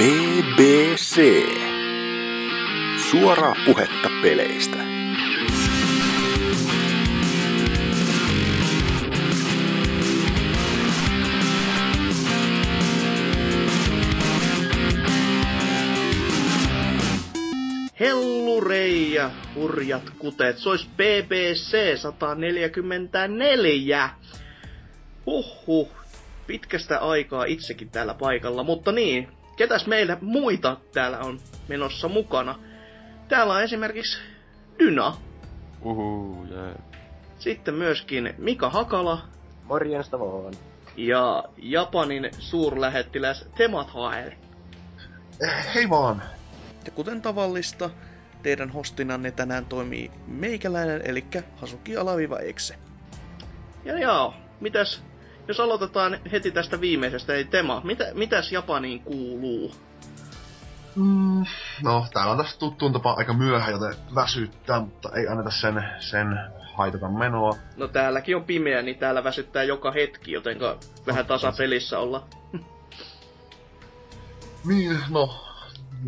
BBC. Suoraa puhetta peleistä. Hellurei ja hurjat kuteet. Se olisi BBC 144. Huhhuh. Pitkästä aikaa itsekin täällä paikalla, mutta niin, ketäs meillä muita täällä on menossa mukana? Täällä on esimerkiksi Dyna. Uhu, jee. Sitten myöskin Mika Hakala Morjesta vaan. ja Japanin suurlähettiläs Temathael. Hei vaan! Ja kuten tavallista, teidän hostinanne tänään toimii meikäläinen, eli Hasuki Alaviva Exe. Ja joo, mitäs, jos aloitetaan heti tästä viimeisestä, ei Tema, mitä, mitäs Japaniin kuuluu? Mm, no, täällä on taas tuttuun tapa aika myöhä, joten väsyttää, mutta ei anneta sen, sen haitata menoa. No täälläkin on pimeä, niin täällä väsyttää joka hetki, jotenka vähän tasapelissä olla. Niin, no,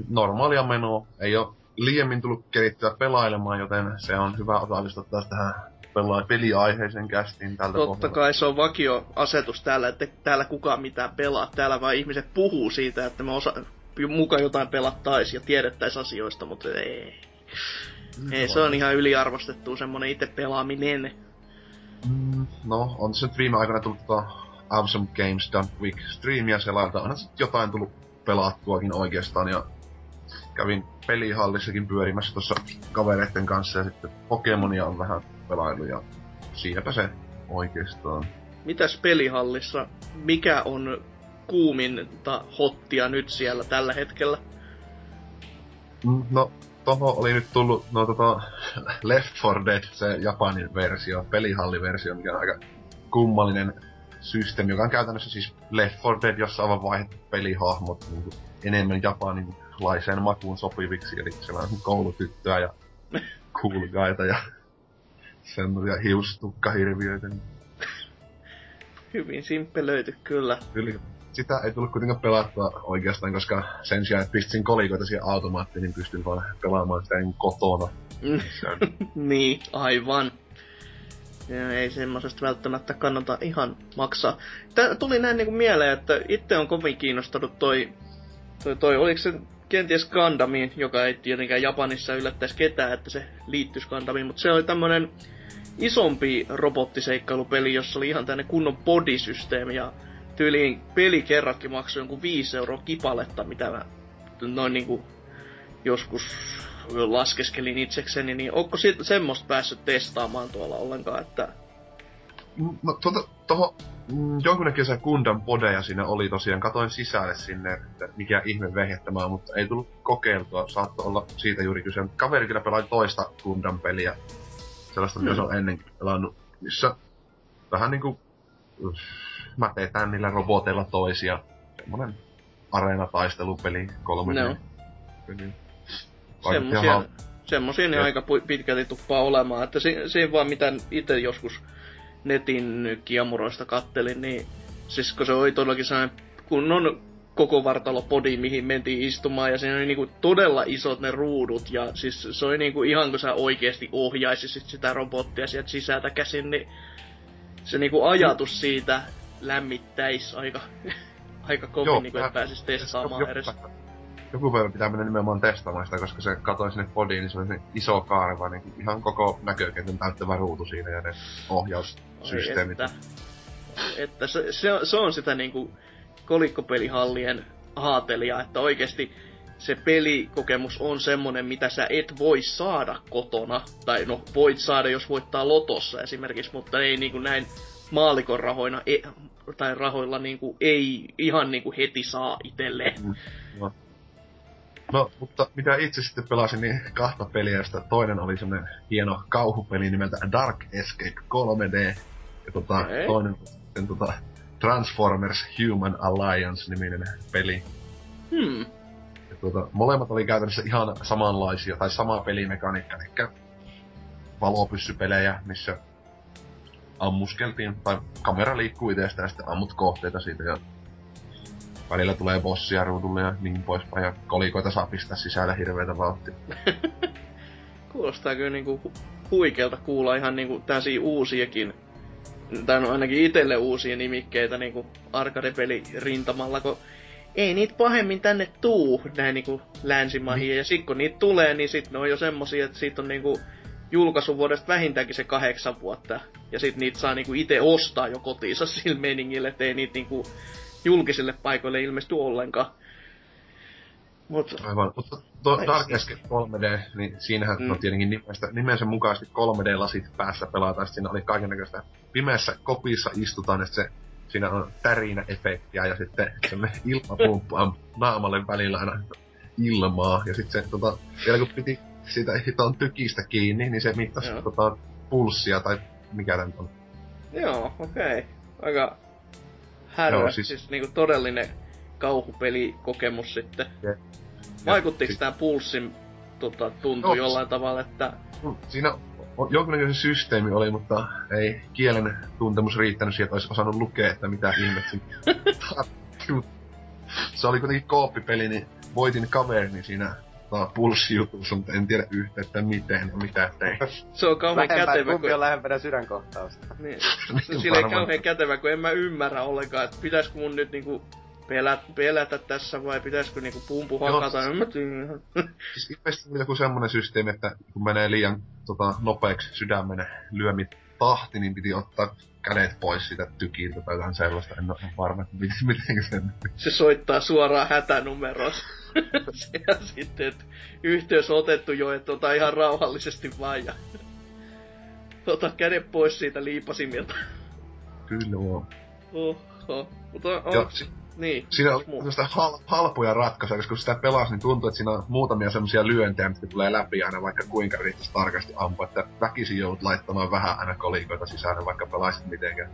normaalia menoa. Ei ole liiemmin tullut kerittyä pelailemaan, joten se on hyvä osallistua taas tähän pelaa peliaiheisen kästiin tältä Totta pohjalta. kai se on vakioasetus täällä, että täällä kukaan mitään pelaa. Täällä vaan ihmiset puhuu siitä, että me osa, muka jotain pelattaisi ja tiedettäis asioista, mutta ei. Ei, se on ihan yliarvostettu semmonen itse pelaaminen. Mm, no, on se nyt viime aikoina tullut tota Awesome Games Done Quick streamia selailta. Onhan sit jotain tullut pelattuakin oikeastaan ja kävin pelihallissakin pyörimässä tuossa kavereiden kanssa ja sitten Pokemonia on vähän pelailu ja siinäpä se oikeastaan. Mitäs pelihallissa, mikä on kuuminta hottia nyt siellä tällä hetkellä? Mm, No, toho oli nyt tullut no tota Left 4 Dead, se Japanin versio, pelihalliversio, mikä on aika kummallinen systeemi, joka on käytännössä siis Left 4 Dead, jossa on vaihdettu pelihahmot niin kuin enemmän japanilaiseen makuun sopiviksi, eli siellä on koulutyttöä ja cool guyta ja semmosia hiustukkahirviöitä. Niin Hyvin simppelöity kyllä. Yli. Sitä ei tullut kuitenkaan pelattua oikeastaan, koska sen sijaan, että pistin kolikoita siihen automaattiin, niin pystyn vaan pelaamaan sitä niin kotona. Mm. Niin, aivan. Ja ei semmosesta välttämättä kannata ihan maksaa. Tää tuli näin niinku mieleen, että itse on kovin kiinnostunut toi, toi, toi oliko se kenties Gundamiin, joka ei tietenkään Japanissa yllättäisi ketään, että se liittyisi Gundamiin, mutta se oli tämmönen isompi robottiseikkailupeli, jossa oli ihan tänne kunnon bodysysteemi ja tyyliin pelikerratkin maksoi jonkun 5 euroa kipaletta, mitä mä noin niinku joskus laskeskelin itsekseni, niin onko semmoista päässyt testaamaan tuolla ollenkaan, että... Mm, No tuota, toho, jonkunnäköisiä kesän Gundam podeja siinä oli tosiaan. Katoin sisälle sinne, että mikä ihme vehje tämä on, mutta ei tullut kokeiltua. Saattoi olla siitä juuri kyse. Kaveri kyllä pelasi toista Gundam-peliä. Sellaista, mitä Hmm. se on ennenkin pelannut. Missä vähän niinku... Mätetään niillä roboteilla toisia. Semmonen areenataistelupeli, kolme No. peli. Semmosia, semmosia ne Joo. aika pitkälti tuppaa olemaan. Että si- siinä vaan mitä itse joskus netin kiemuroista kattelin, niin siis kun se oli todellakin sellainen kunnon koko vartalo podi, mihin mentiin istumaan, ja siinä oli niinku todella isot ne ruudut, ja siis se oli niinku ihan kun sä oikeesti ohjaisisit sitä robottia sieltä sisältä käsin, niin se niinku ajatus siitä lämmittäisi aika, aika kovin, Joo, niinku, että mä- pääsis testaamaan edes. Joku päivä pitää mennä nimenomaan testaamaan sitä, koska se katoi sinne podiin, niin se oli iso kaareva, niin ihan koko näkökentän täyttävä ruutu siinä ja ne ohjaussysteemit. Että, että se, se, on- se on sitä niinku kolikkopelihallien haatelia, että oikeasti se pelikokemus on semmonen, mitä sä et voi saada kotona. Tai no, voit saada, jos voittaa lotossa esimerkiksi, mutta ei niinku näin maalikon rahoina, e, tai rahoilla niinku ei ihan niinku heti saa itselleen. No. No, mutta mitä itse sitten pelasin, niin kahta peliä, josta toinen oli semmonen hieno kauhupeli nimeltä Dark Escape 3D. Ja tota, Okei. toinen sitten tota Transformers Human Alliance-niminen peli. Hmm. Ja tuota, molemmat oli käytännössä ihan samanlaisia, tai sama pelimekaniikka, eli valopyssypelejä, missä ammuskeltiin, tai kamera liikkuu itsestä ja sitten ammut kohteita siitä. Ja välillä tulee bossia ruudulle ja niin poispäin, ja kolikoita saa pistää sisällä hirveitä vauhtia. Kuulostaa kyllä niinku hu- huikealta kuulla ihan niinku täysin uusiakin, tai no ainakin itelle uusia nimikkeitä niinku arcade-peli rintamalla, kun ei niitä pahemmin tänne tuu, näin niinku länsimaihin, niin. ja sit kun niitä tulee, niin sit ne on jo semmosia, että siitä on niinku julkaisuvuodesta vähintäänkin se kahdeksan vuotta, ja sit niitä saa niinku itse ostaa jo kotiinsa sillä meningillä, ettei niitä niinku julkisille paikoille ilmesty ollenkaan. Mut, Aivan, mutta tuo Dark Escape 3D, niin siinähän mm. no tietenkin nimestä, nimensä mukaisesti 3D-lasit päässä pelataan, siinä oli kaikenlaista pimeässä kopissa istutaan, että se siinä on tärinä efektiä ja sitten semmoinen ilmapumppu naamalle välillä aina ilmaa. Ja sitten se tota, vielä kun piti siitä hiton tykistä kiinni, niin se mittasi tota, pulssia tai mikä tän on. Joo, okei. Okay. Aika härä, Joo, siis... siis niinku todellinen kauhupelikokemus sitten. Yeah. Vaikuttiko tämä pulssin tota, tuntu no, jollain tavalla, että... Siinä jonkinlainen systeemi oli, mutta ei kielen tuntemus riittänyt siihen, että olisi osannut lukea, että mitä ihmettä Se oli kuitenkin kooppipeli, niin voitin kaverini siinä pulssijutussa, mutta en tiedä yhtä, että miten ja mitä tein. Se on kauhean Lähempää, kätevä, kun... on lähempänä sydänkohtausta. Niin. Se on silleen kauhean kätevä, kun en mä ymmärrä ollenkaan, että pitäisikö mun nyt niinku pelä, pelätä tässä vai pitäisikö niinku pumpu hakata, mä tiedä. Siis ilmeisesti joku semmonen systeemi, että kun menee liian tota, nopeaksi sydämen lyömit tahti, niin piti ottaa kädet pois siitä tykiltä tai jotain sellaista. En ole varma, että miten, miten se Se soittaa suoraan hätänumeroon. ja sitten, että yhteys on otettu jo, että ota ihan rauhallisesti vaan ja ota kädet pois siitä liipasimilta. Kyllä on. Oho. Mutta on, ja, si- niin. Siinä on semmoista hal- halpoja ratkaisuja, koska kun sitä pelasi, niin tuntuu, että siinä on muutamia semmoisia lyöntejä, mitkä tulee läpi aina vaikka kuinka yrittäisi tarkasti ampua, että väkisin joudut laittamaan vähän aina kolikoita sisään, vaikka pelaisit mitenkään.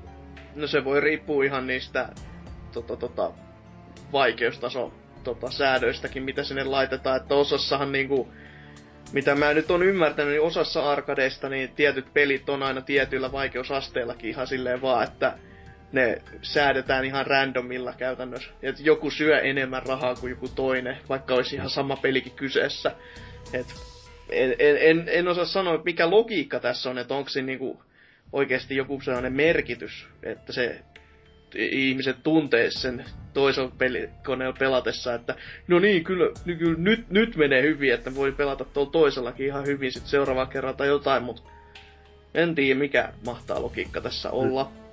No se voi riippua ihan niistä tota, tota, vaikeustaso tota, säädöistäkin, mitä sinne laitetaan, että osassahan niinku, mitä mä nyt on ymmärtänyt, niin osassa arkadeista niin tietyt pelit on aina tietyillä vaikeusasteellakin ihan silleen vaan, että ne säädetään ihan randomilla käytännössä. Et joku syö enemmän rahaa kuin joku toinen, vaikka olisi ihan sama pelikin kyseessä. Et en, en, en, osaa sanoa, mikä logiikka tässä on, että onko se niinku oikeasti joku sellainen merkitys, että se ihmiset tuntee sen toisella pelikoneella pelatessa, että no niin, kyllä, kyllä nyt, nyt menee hyvin, että voi pelata tuolla toisellakin ihan hyvin sit seuraava kerran tai jotain, mutta en tiedä mikä mahtaa logiikka tässä olla. Mm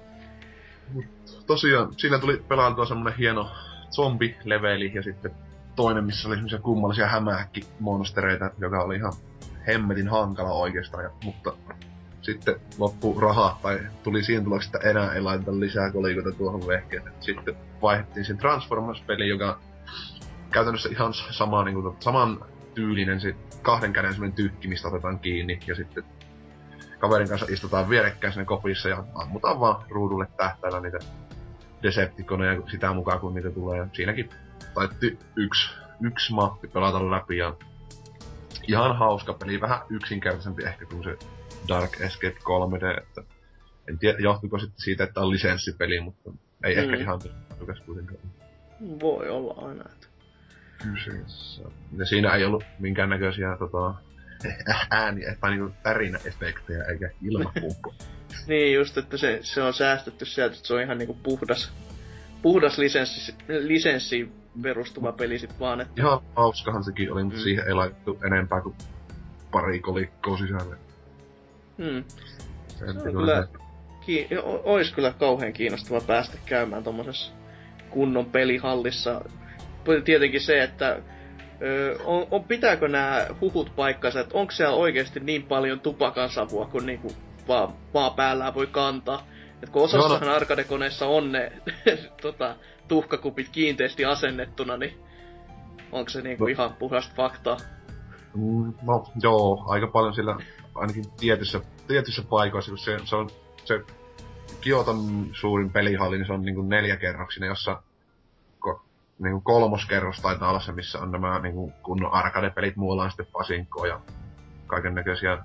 tosiaan, siinä tuli pelailtua semmonen hieno zombi-leveli ja sitten toinen, missä oli semmoisia kummallisia hämähäkkimonstereita, joka oli ihan hemmetin hankala oikeastaan, ja, mutta sitten loppu raha, tai tuli siinä tuloksi, että enää ei laiteta lisää kolikoita tuohon vehkeen. Sitten vaihdettiin sen Transformers-peli, joka käytännössä ihan sama, niin kuin, saman tyylinen se kahden käden tykki, mistä otetaan kiinni, ja sitten kaverin kanssa istutaan vierekkäin sinne kopissa ja ammutaan vaan ruudulle tähtäillä niitä Decepticoneja sitä mukaan kun niitä tulee. Siinäkin taitti yksi, yksi mappi pelata läpi ja ihan hauska peli, vähän yksinkertaisempi ehkä kuin se Dark Escape 3D, että en tiedä, johtuiko sitten siitä, että on lisenssipeli, mutta ei mm. ehkä ihan tykäs kuitenkaan. Voi olla aina, että kyseessä. Ja siinä ei ollut minkäännäköisiä tota, ääni, tai niinku tärinäefektejä eikä ilmapumppu. niin just, että se, se on säästetty sieltä, että se on ihan niinku puhdas, puhdas lisenssi, lisenssiin perustuva peli sit vaan. Että... Ihan hauskahan sekin oli, mutta mm. siihen ei laitettu enempää kuin pari kolikkoa sisälle. Hmm. Se on kyllä, ki- ois kyllä kauhean kiinnostava päästä käymään tommosessa kunnon pelihallissa. Tietenkin se, että on, on, pitääkö nämä huhut paikkansa, että onko siellä oikeasti niin paljon tupakan savua kuin niinku vaan maa päällään voi kantaa? Et kun osassahan no, no. arkadekoneissa on ne tota, tuhkakupit kiinteästi asennettuna, niin onko se niinku no. ihan puhasta faktaa? Mm, no joo, aika paljon sillä ainakin tietyissä, tietyissä paikoissa, kun se, se on se Kioton suurin pelihalli, niin se on niinku neljäkerroksinen, jossa niinku kolmoskerros taitaa olla se, missä on nämä niinku kunnon arcade-pelit, muualla on sitten pasinkoa ja kaiken näköisiä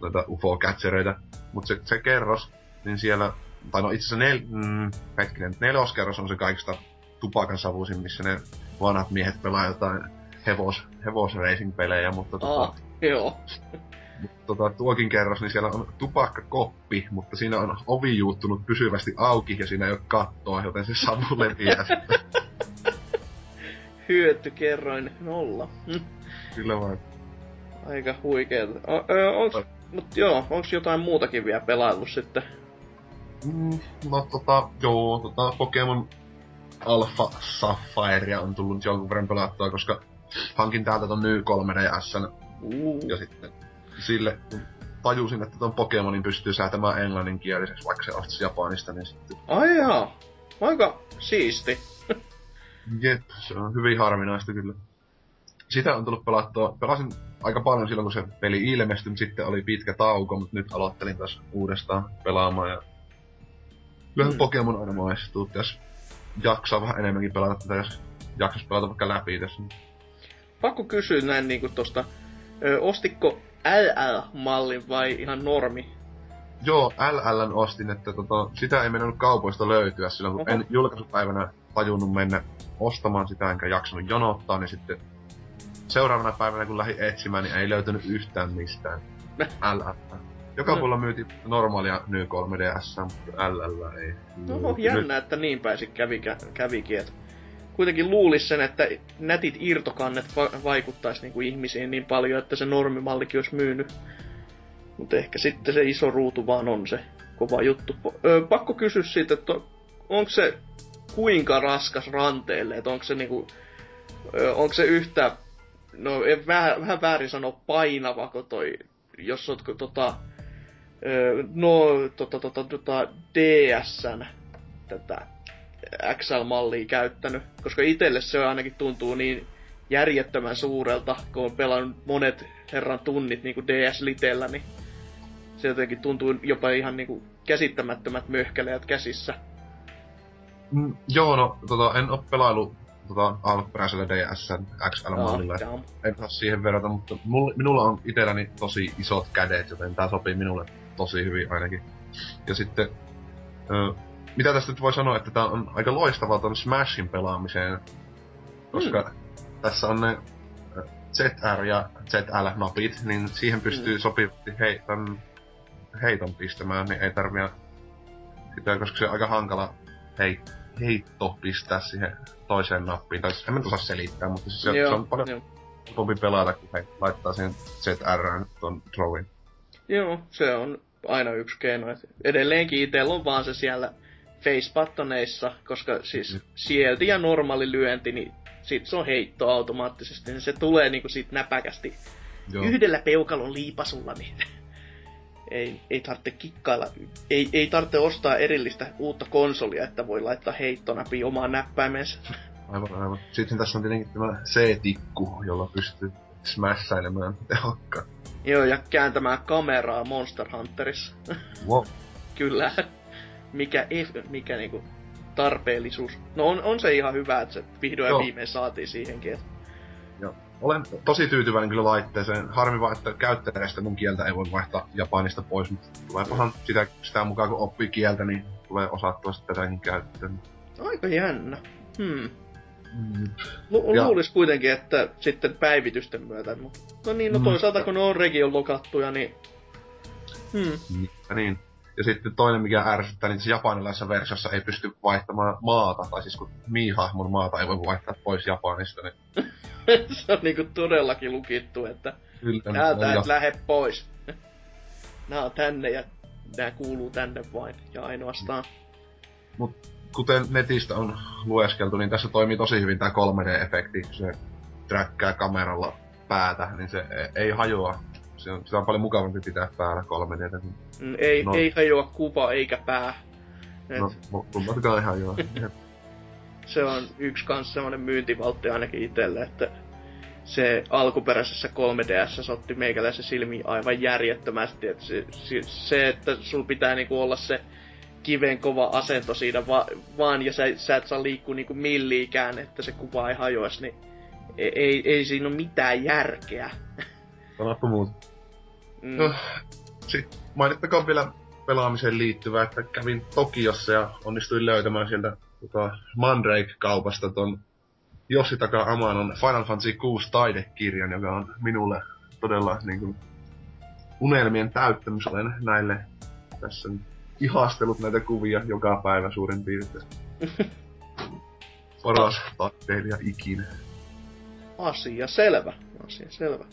noita UFO-kätsereitä. Mut se, se kerros, niin siellä, tai no itse asiassa nel, mm, hetkinen, neloskerros on se kaikista tupakan savuisin, missä ne vanhat miehet pelaa jotain hevos, hevosracing-pelejä, mutta tota, Ah, joo. tota, tuokin kerros, niin siellä on tupakkakoppi, mutta siinä on ovi juuttunut pysyvästi auki ja siinä ei ole kattoa, joten se savu leviää sitten. Hyötykerroin nolla. Hm. Kyllä vaan. Aika huikeeta. Onks, mut joo, onks jotain muutakin vielä pelaillut sitten? Mm, no tota, joo, tota Pokemon Alpha Sapphire on tullut jonkun verran pelattua, koska hankin täältä ton Ny 3DSn Uu. ja sitten sille, kun tajusin, että ton Pokemonin pystyy säätämään englanninkieliseksi, vaikka se ostisi Japanista, niin sitten Ai jaa. Aika siisti. Jep, se on hyvin harvinaista kyllä. Sitä on tullut pelattua. Pelasin aika paljon silloin, kun se peli ilmestyi, mutta sitten oli pitkä tauko, mutta nyt aloittelin taas uudestaan pelaamaan. Ja... Kyllähän Mm. Pokemon aina maistuu, jos jaksaa vähän enemmänkin pelata tätä, jos jaksas pelata vaikka läpi tässä. Pakko kysyä näin niinku tosta. Ö, ostitko LL-mallin vai ihan normi? Joo, LLn ostin, että tota, sitä ei mennyt kaupoista löytyä silloin, kun Oho. en julkaisupäivänä tajunnut mennä ostamaan sitä, enkä jaksanut jonottaa, niin sitten seuraavana päivänä, kun lähdin etsimään, niin ei löytynyt yhtään mistään. LL. Joka No. puolella myytiin normaalia Ny 3DS, mutta LL ei. Oho, löytynyt. jännä, että niin pääsi kävi, kävikin. Et kuitenkin luulis sen, että nätit irtokannet va- vaikuttais niinku ihmisiin niin paljon, että se normimallikin olisi myynyt. Mutta ehkä sitten se iso ruutu vaan on se kova juttu. Ö, pakko kysyä siitä, että onko se kuinka raskas ranteelle, että onko se niinku, onko se yhtä, no en vähän, vähän väärin sanoa painava, kun toi, jos oot tota, no, tota, tota, tota, DSn tätä XL-mallia käyttänyt, koska itselle se ainakin tuntuu niin järjettömän suurelta, kun on pelannut monet herran tunnit niin kuin DS Litellä, niin se jotenkin tuntuu jopa ihan niin kuin käsittämättömät möhkäleet käsissä. Mm, joo, no tota, en oo pelailu tota, alkuperäisellä DSn XL-mallilla. Damn. en saa siihen verrata, mutta mulla, minulla on itselläni tosi isot kädet, joten tää sopii minulle tosi hyvin ainakin. Ja sitten, ö, mitä tästä nyt voi sanoa, että tää on aika loistavaa ton Smashin pelaamiseen, koska mm. tässä on ne ZR ja ZL-napit, niin siihen pystyy Mm. sopivasti hei, tän heiton pistämään, niin ei tarvitse sitä, koska se on aika hankala hei, heitto pistää siihen toiseen nappiin. Tai siis en mä osaa selittää, mutta siis se, se on paljon joo. helpompi pelata, kun he laittaa sen ZRn ton throwin. Joo, se on aina yksi keino. Et edelleenkin itsellä on vaan se siellä face koska siis Mm. sieltä ja normaali lyönti, niin sit se on heitto automaattisesti, niin se tulee niinku siitä näpäkästi Joo. yhdellä peukalon liipasulla, niin ei, ei tarvitse kikkailla, ei, ei tarvitse ostaa erillistä uutta konsolia, että voi laittaa heittonapin omaan näppäimensä. Aivan, aivan. Sitten tässä on tietenkin tämä C-tikku, jolla pystyy smashailemaan tehokkaan. Joo, ja kääntämään kameraa Monster Hunterissa. Wow. Kyllä. Mikä, mikä niinku tarpeellisuus. No on, on se ihan hyvä, että se vihdoin Joo. viimein saatiin siihenkin. Et Olen tosi tyytyväinen kyllä laitteeseen. Harmi vaan, että käyttäjästä mun kieltä ei voi vaihtaa japanista pois, mutta tuleepahan sitä, sitä mukaan kun oppii kieltä, niin tulee osattua sitten tätäkin käyttöön. aika jännä. Hmm. Mm. Lu- Ja- luulis kuitenkin, että sitten päivitysten myötä, mutta no niin, no Mm. toisaalta kun ne on region lokattuja, niin... Hmm. Ja niin. Ja sitten toinen, mikä ärsyttää, niin se japanilaisessa versiossa ei pysty vaihtamaan maata, tai siis kun Mii-hahmon maata ei voi vaihtaa pois Japanista, niin se on niinku todellakin lukittu, että kyllä täältä ja- et lähde pois. Nää on tänne ja nää kuuluu tänne vain ja ainoastaan. kuten netistä on lueskeltu, niin tässä toimii tosi hyvin tämä 3D-efekti, kun se träkkää kameralla päätä, niin se e- ei hajoa. Se on, sitä on paljon mukavampi pitää päällä 3D. Mm, Ei, No. ei hajoa kuva eikä pää. Et No, kummatkaan ihan joo. Se on yksi kans semmonen myyntivaltti ainakin itselle, että se alkuperäisessä 3DS otti meikäläisen silmiin aivan järjettömästi. Että se, se, se, että sul pitää niinku olla se kiven kova asento siinä va, vaan ja sä, sä et saa liikkua niinku milliikään, että se kuva ei hajoisi, niin ei, ei, ei siinä ole mitään järkeä. Sanoppa muuta. Mm. No, Sitten mainittakoon vielä pelaamiseen liittyvää, että kävin Tokiossa ja onnistuin löytämään sieltä tota, Mandrake-kaupasta ton Jossi Taka Amanon Final Fantasy 6 taidekirjan, joka on minulle todella niin kuin, unelmien täyttämys. Olen näille tässä ihastellut näitä kuvia joka päivä suurin piirtein. Paras taiteilija ikinä. Asia selvä. Asia selvä.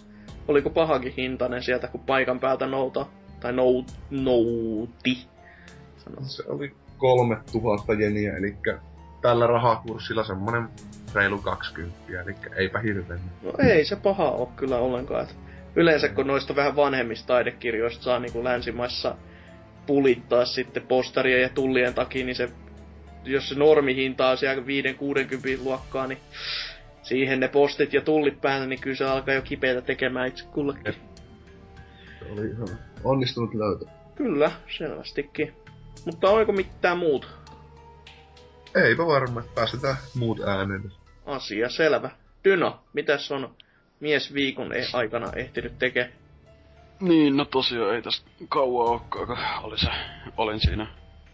Oliko pahakin hintainen sieltä, kun paikan päältä nouta? Tai nou, nouti? Sanotaan. Se oli 3000 jeniä, eli tällä rahakurssilla semmonen reilu 20, eli eipä hirveän. No ei se paha ole kyllä ollenkaan. Et yleensä kun noista vähän vanhemmista taidekirjoista saa niin kuin länsimaissa pulittaa sitten postaria ja tullien takia, niin se, jos se normihinta on siellä 5-60 luokkaa, niin siihen ne postit ja tullit päälle, niin kyllä se alkaa jo kipeätä tekemään itse kullekin. Se oli ihan onnistunut löytö. Kyllä, selvästikin. Mutta oliko mitään muut? Eipä varmaan, päästetään muut ääneen. Asia selvä. Dyno, mitäs on mies viikon e- aikana ehtinyt tekemään? Niin, no tosiaan ei tästä kauan olekaan, kun oli se, olin siinä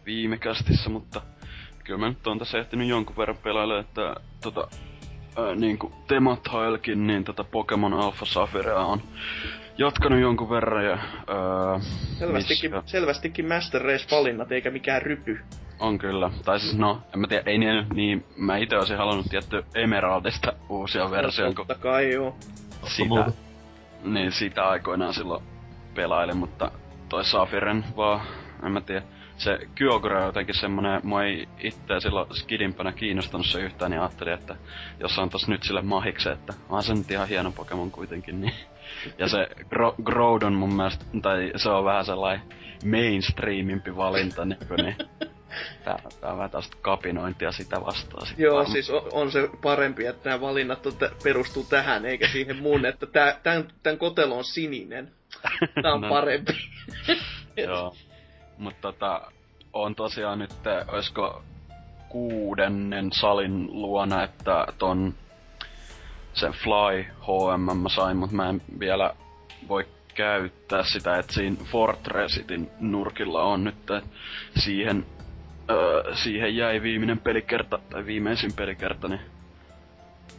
viime kästissä, mutta kyllä mä nyt on tässä ehtinyt jonkun verran pelailla, että tota, ää, niin kuin Temathailkin, niin tätä Pokemon Alpha Saphirea on jatkanut jonkun verran ja... Ää, selvästikin, missä... selvästikin Master Race-valinnat eikä mikään rypy. On kyllä. Tai siis no, en mä tiedä, ei niin, niin mä itse olisin halunnut tietty Emeraldista uusia versioita. Totta kai joo. Sitä, niin sitä aikoinaan silloin pelailin, mutta toi Safiren vaan, en mä tiedä. Se Kyogre on jotenkin semmonen, mua ei itse silloin skidimpänä kiinnostanut se yhtään, niin ajattelin, että jos on tos nyt sille mahikse, että on se nyt ihan hieno Pokemon kuitenkin, niin. Ja se Gro- Groudon mun mielestä, tai se on vähän sellainen mainstreamimpi valinta, niin, niin Tää, tää on vähän tästä kapinointia sitä vastaan. Sit Joo, varma. siis on, on, se parempi, että nämä valinnat on, perustuu tähän, eikä siihen muun, että tää, tämän, tämän kotelo on sininen. Tää on no. parempi. Joo. Mutta tota, on tosiaan nyt, olisiko kuudennen salin luona, että ton se Fly HM mä sain, mutta mä en vielä voi käyttää sitä, että siinä Fortressitin nurkilla on nyt siihen öö, siihen jäi viimeinen pelikerta, tai viimeisin pelikerta, niin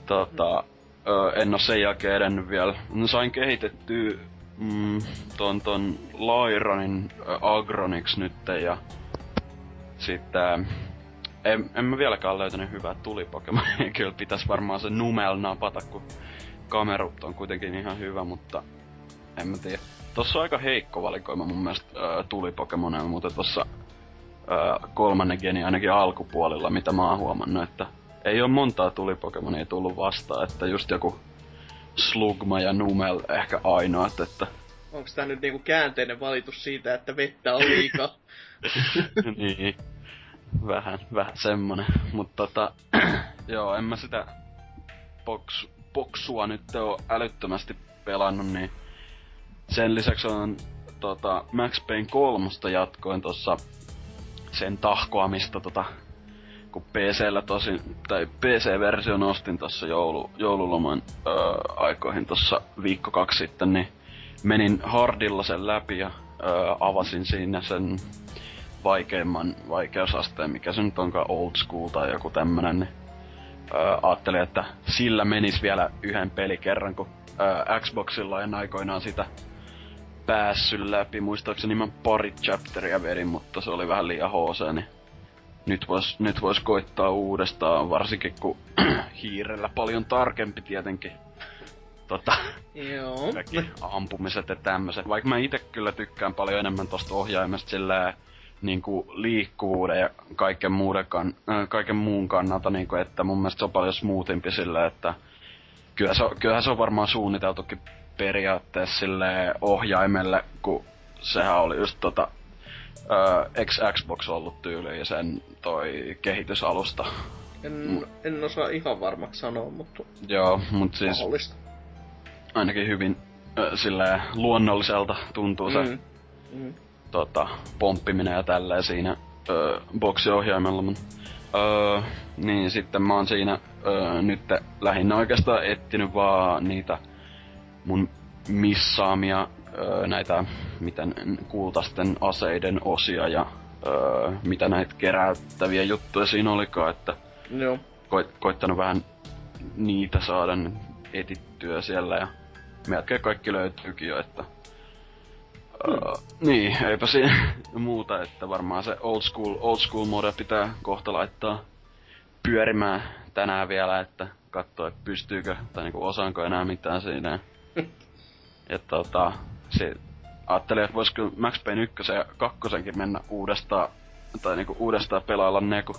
tota, öö, en oo sen jälkeen edennyt vielä. Sain kehitettyä mm, ton, ton Lyranin äh, Agronix nyt ja sitten en, en mä vieläkään löytänyt hyvää tulipokemon. Kyllä pitäis varmaan se Numel napata, kun kamerut on kuitenkin ihan hyvä, mutta en mä tiedä. Tossa on aika heikko valikoima mun mielestä äh, tulipokemoneilla, mutta tossa öö, kolmannen geni ainakin alkupuolilla, mitä mä oon huomannut, että ei ole montaa tulipokemonia tullut vastaan, että just joku Slugma ja Numel ehkä ainoat, että... Onko tää nyt niinku käänteinen valitus siitä, että vettä on liikaa? niin. Vähän, vähän semmonen. Mutta tota, joo, en mä sitä box, boksua nyt oo älyttömästi pelannut, niin sen lisäksi on tota, Max Payne kolmosta jatkoin tuossa sen tahkoamista tota, kun PCllä tosin, tai PC-versio nostin tuossa joulu, joululoman öö, aikoihin tuossa viikko kaksi sitten, niin menin hardilla sen läpi ja öö, avasin siinä sen vaikeimman vaikeusasteen, mikä se nyt onkaan old school tai joku tämmönen, niin öö, ajattelin, että sillä menis vielä yhden pelikerran, kun öö, Xboxilla en aikoinaan sitä päässyt läpi. Muistaakseni mä pari chapteria vedin, mutta se oli vähän liian HC, niin nyt vois, nyt vois koittaa uudestaan, varsinkin kun hiirellä paljon tarkempi tietenkin. Tota, Joo. ampumiset ja tämmöiset. Vaikka mä itse kyllä tykkään paljon enemmän tosta ohjaimesta sillä niin kuin liikkuvuuden ja kaiken, muuden kan, äh, kaiken muun kannalta, niin kuin, että mun mielestä se on paljon smoothimpi sillä, että kyllä se, kyllähän se on varmaan suunniteltukin periaatteessa sille ohjaimelle, kun sehän oli just tota öö, X-Xbox ollut tyyli ja sen toi kehitysalusta. En, en osaa ihan varmaksi sanoa, mutta... Joo, mut siis... Mahdollista. Ainakin hyvin ö, silleen luonnolliselta tuntuu se mm. Mm. Tota, pomppiminen ja tälleen siinä ö, boksiohjaimella, mut Öö, niin sitten mä oon siinä öö, nyt lähinnä oikeastaan etsinyt vaan niitä mun missaamia öö, näitä miten kultasten aseiden osia ja öö, mitä näitä kerättäviä juttuja siinä olikaan, että Joo. koit, koittanut vähän niitä saada etittyä siellä ja melkein kaikki löytyykin jo, että Uh, niin, eipä siinä muuta, että varmaan se old school, old school mode pitää kohta laittaa pyörimään tänään vielä, että katsoa, että pystyykö tai niinku osaanko enää mitään siinä. ja tota, se ajattelin, että voisiko Max Payne 1 ja 2 mennä uudestaan, tai niinku uudestaan pelailla ne, kun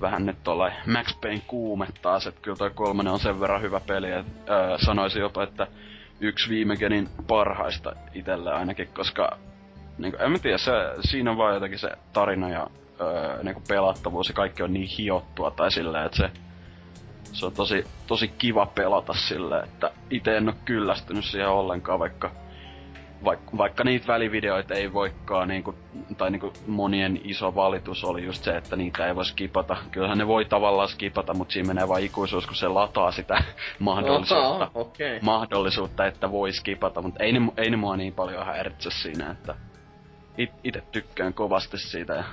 vähän nyt tuolla Max Payne kuume taas, että kyllä toi kolmonen on sen verran hyvä peli, että öö, sanoisin jopa, että yksi viime genin parhaista itselle ainakin, koska niin kuin, en mä tiedä, se, siinä on vaan jotenkin se tarina ja öö, niin kuin pelattavuus ja kaikki on niin hiottua tai silleen, että se, se on tosi, tosi kiva pelata silleen, että itse en ole kyllästynyt siihen ollenkaan, vaikka vaikka, vaikka niitä välivideoita ei voikaan, niinku, tai niinku monien iso valitus oli just se, että niitä ei voi skipata. Kyllähän ne voi tavallaan skipata, mutta siinä menee vain ikuisuus, kun se lataa sitä mahdollisuutta, Oho, okay. mahdollisuutta että voi skipata. Mutta ei ne, ei ne mua niin paljon häiritse siinä, että it, itse tykkään kovasti siitä ja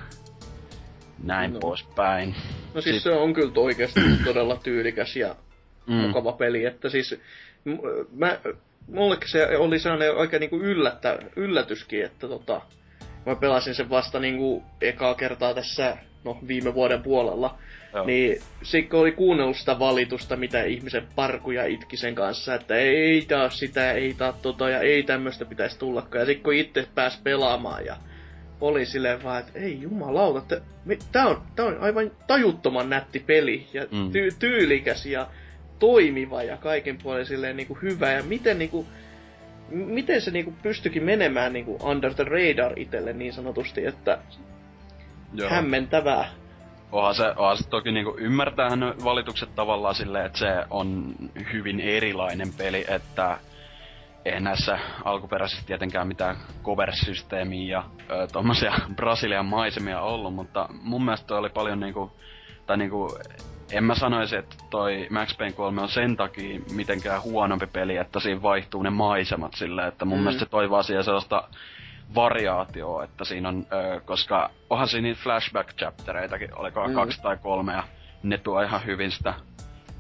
näin No. poispäin. No siis Sit- se on kyllä oikeasti todella tyylikäs ja Mm. mukava peli, että siis mä, mullekin se oli sellainen oikein niinku yllättä, yllätyskin, että tota, mä pelasin sen vasta niinku ekaa kertaa tässä, no viime vuoden puolella, Joo. niin sitten oli kuunnellut sitä valitusta, mitä ihmisen parkuja itki sen kanssa, että ei taas sitä, ei taas tota ja ei tämmöistä pitäisi tullakaan. Ja sitten kun itse pääsi pelaamaan ja oli silleen vaan, että ei jumalauta, että tää on, tää on aivan tajuttoman nätti peli ja Mm. ty- tyylikäs ja toimiva ja kaiken puolin silleen niinku hyvä ja miten niinku m- miten se niinku pystyikin menemään niinku under the radar itelle niin sanotusti, että Joo. hämmentävää. Onhan se, onhan se toki niinku ymmärtäähän ne valitukset tavallaan silleen, että se on hyvin erilainen peli, että eihän näissä alkuperäisesti tietenkään mitään cover-systeemiä ja ö, tommosia Brasilian maisemia ollut, mutta mun mielestä toi oli paljon niinku, tai niinku, en mä sanoisi, että toi Max Payne 3 on sen takia mitenkään huonompi peli, että siinä vaihtuu ne maisemat silleen, että mun Mm. mielestä se toivoo siihen sellaista variaatioa, että siinä on, ö, koska onhan siinä niitä flashback-chaptereitakin, olikohan Mm. kaksi tai kolme, ja ne tuo ihan hyvin sitä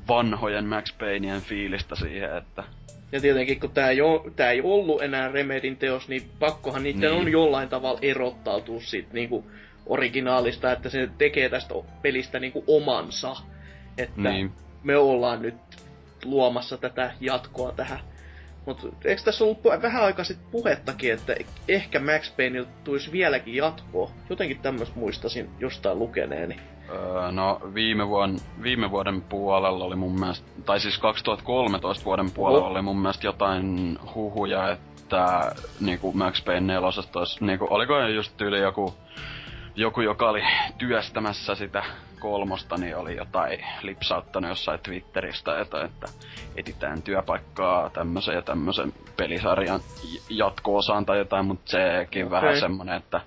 vanhojen Max Payneien fiilistä siihen, että Ja tietenkin kun tää ei, oo, tää ei ollut enää Remedin teos, niin pakkohan niiden Niin. on jollain tavalla erottautua siitä niinku originaalista, että se tekee tästä pelistä niinku omansa. Että niin, me ollaan nyt luomassa tätä jatkoa tähän. Mutta eikö tässä ollut vähän aikaa sitten puhettakin, että ehkä Max Payneilta tulisi vieläkin jatkoa? Jotenkin tämmöistä muistasin jostain lukeneeni. Öö, no viime vuoden, viime vuoden puolella oli mun mielestä, tai siis 2013 vuoden puolella Oho. oli mun mielestä jotain huhuja, että niinku Max Payne 4 olisi, niinku, oliko just tyyli joku, joku, joka oli työstämässä sitä kolmosta, niin oli jotain lipsauttanut jossain Twitteristä, jotain, että etitään työpaikkaa tämmöisen ja tämmöisen pelisarjan jatko-osaan tai jotain, mutta sekin Okei. vähän semmonen, että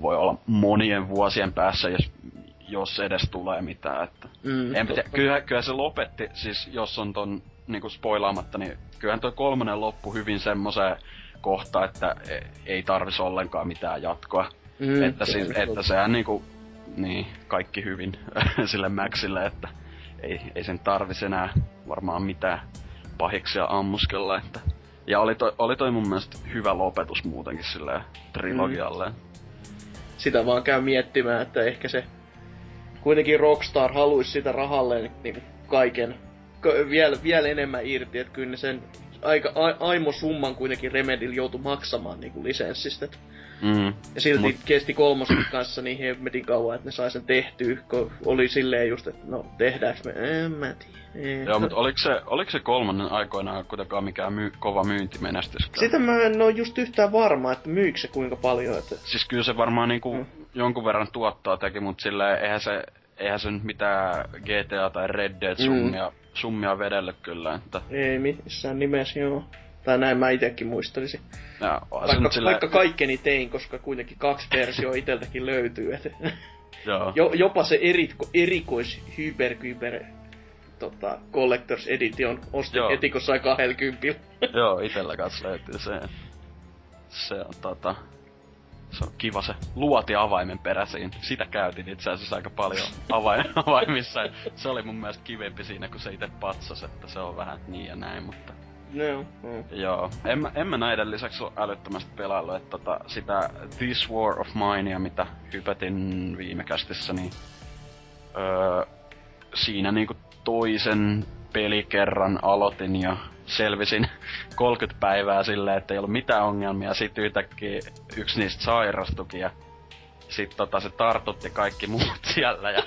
voi olla monien vuosien päässä, jos, jos edes tulee mitään. Että. Mm, En tiedä, kyllä, kyllä se lopetti, siis jos on ton niinku spoilaamatta, niin kyllähän toi kolmonen loppu hyvin semmoseen kohtaan, että e- ei tarvis ollenkaan mitään jatkoa. Mm, että, se siis, on että sehän niinku, niin, kaikki hyvin sille Maxille, että ei, ei sen tarvis enää varmaan mitään pahiksia ammuskella, että ja oli toi, oli toi mun mielestä hyvä lopetus muutenkin silleen trilogialle. Mm. sitä vaan käy miettimään, että ehkä se kuitenkin Rockstar haluaisi sitä rahalleen niin kaiken ka- vielä, vielä enemmän irti, että kyllä ne sen aika a, aimo summan kuitenkin Remedil joutui maksamaan niin kuin lisenssistä. Mm. Ja silti Mut- kesti kolmosen kanssa niin hemmetin kauan, että ne sai sen tehtyä, kun oli silleen just, että no tehdäänkö me, en mä tiedä. Ei. Joo, mutta oliko se, oliko se kolmannen aikoinaan kuitenkaan mikään myy, kova myyntimenestys? Sitä mä en oo just yhtään varma, että myykö se kuinka paljon, että... Siis kyllä se varmaan niinku Mm. jonkun verran tuottaa teki, mutta silleen eihän se, eihän se nyt mitään GTA tai Red Dead Mm. summia, summia vedellyt kyllä, että Ei missään nimessä, joo. Tai näin mä itekin muistelisin. se Vaikka, silleen, vaikka kaikkeni tein, koska kuitenkin kaksi versioa iteltäkin löytyy. Et joo, jo, jopa se eriko, erikois hyperkyber tota, Collectors Edition ostin Joo. heti, kun sai 20. joo, itellä kanssa löytyy se. Se on tota, se on kiva se luoti avaimen peräsiin. Sitä käytin itse asiassa aika paljon avain, avaimissa. Se oli mun mielestä kivempi siinä, kun se itse patsas, että se on vähän niin ja näin, mutta... No, no. Joo, en en mä näiden lisäksi ole älyttömästi pelaillut, että tota, sitä This War of Minea, mitä hypätin viime kästissä, niin öö, siinä niinku toisen pelikerran aloitin ja selvisin 30 päivää silleen, että ei ollut mitään ongelmia. Sitten yhtäkkiä yksi niistä sairastuki ja sitten tota, se tartutti kaikki muut siellä ja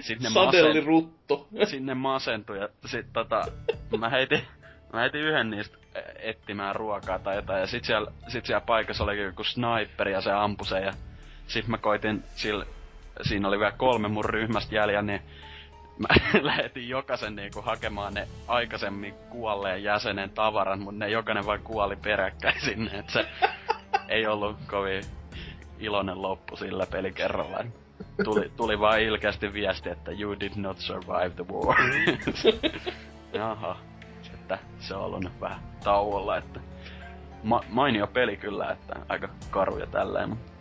sitten ne Sade masen... rutto. Sinne masentui ja sit tota, mä heitin, mä heitin yhden niistä etsimään ruokaa tai jotain ja sit siellä, sit siellä paikassa oli joku sniperi ja se ampui sen ja sit mä koitin sillä, siinä oli vielä kolme mun ryhmästä jäljellä, niin mä lähetin jokaisen niinku hakemaan ne aikaisemmin kuolleen jäsenen tavaran, mutta ne jokainen vaan kuoli peräkkäin sinne, että se ei ollut kovin iloinen loppu sillä pelikerralla. Tuli, tuli vaan ilkeästi viesti, että you did not survive the war. Jaha, että se on ollut nyt vähän tauolla, että ma- mainio peli kyllä, että aika karuja tälleen, mutta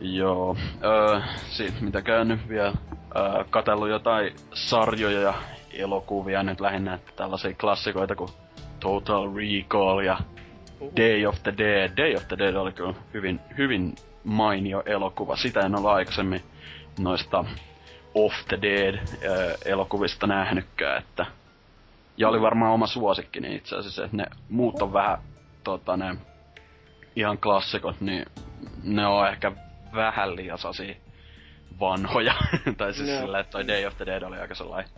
Joo. Öö, sit mitä käynyt vielä öö, katellut jotain sarjoja ja elokuvia nyt lähinnä, että tällaisia klassikoita kuin Total Recall ja Day of the Dead. Day of the Dead oli kyllä hyvin, hyvin mainio elokuva. Sitä en ole aikaisemmin noista Off the Dead elokuvista nähnytkään, että ja oli varmaan oma suosikkini itse asiassa, että ne muut on vähän tota ne ihan klassikot, niin ne on ehkä vähän liian vanhoja. tai siis no. sillä, että toi Day of the Dead oli aika sellainen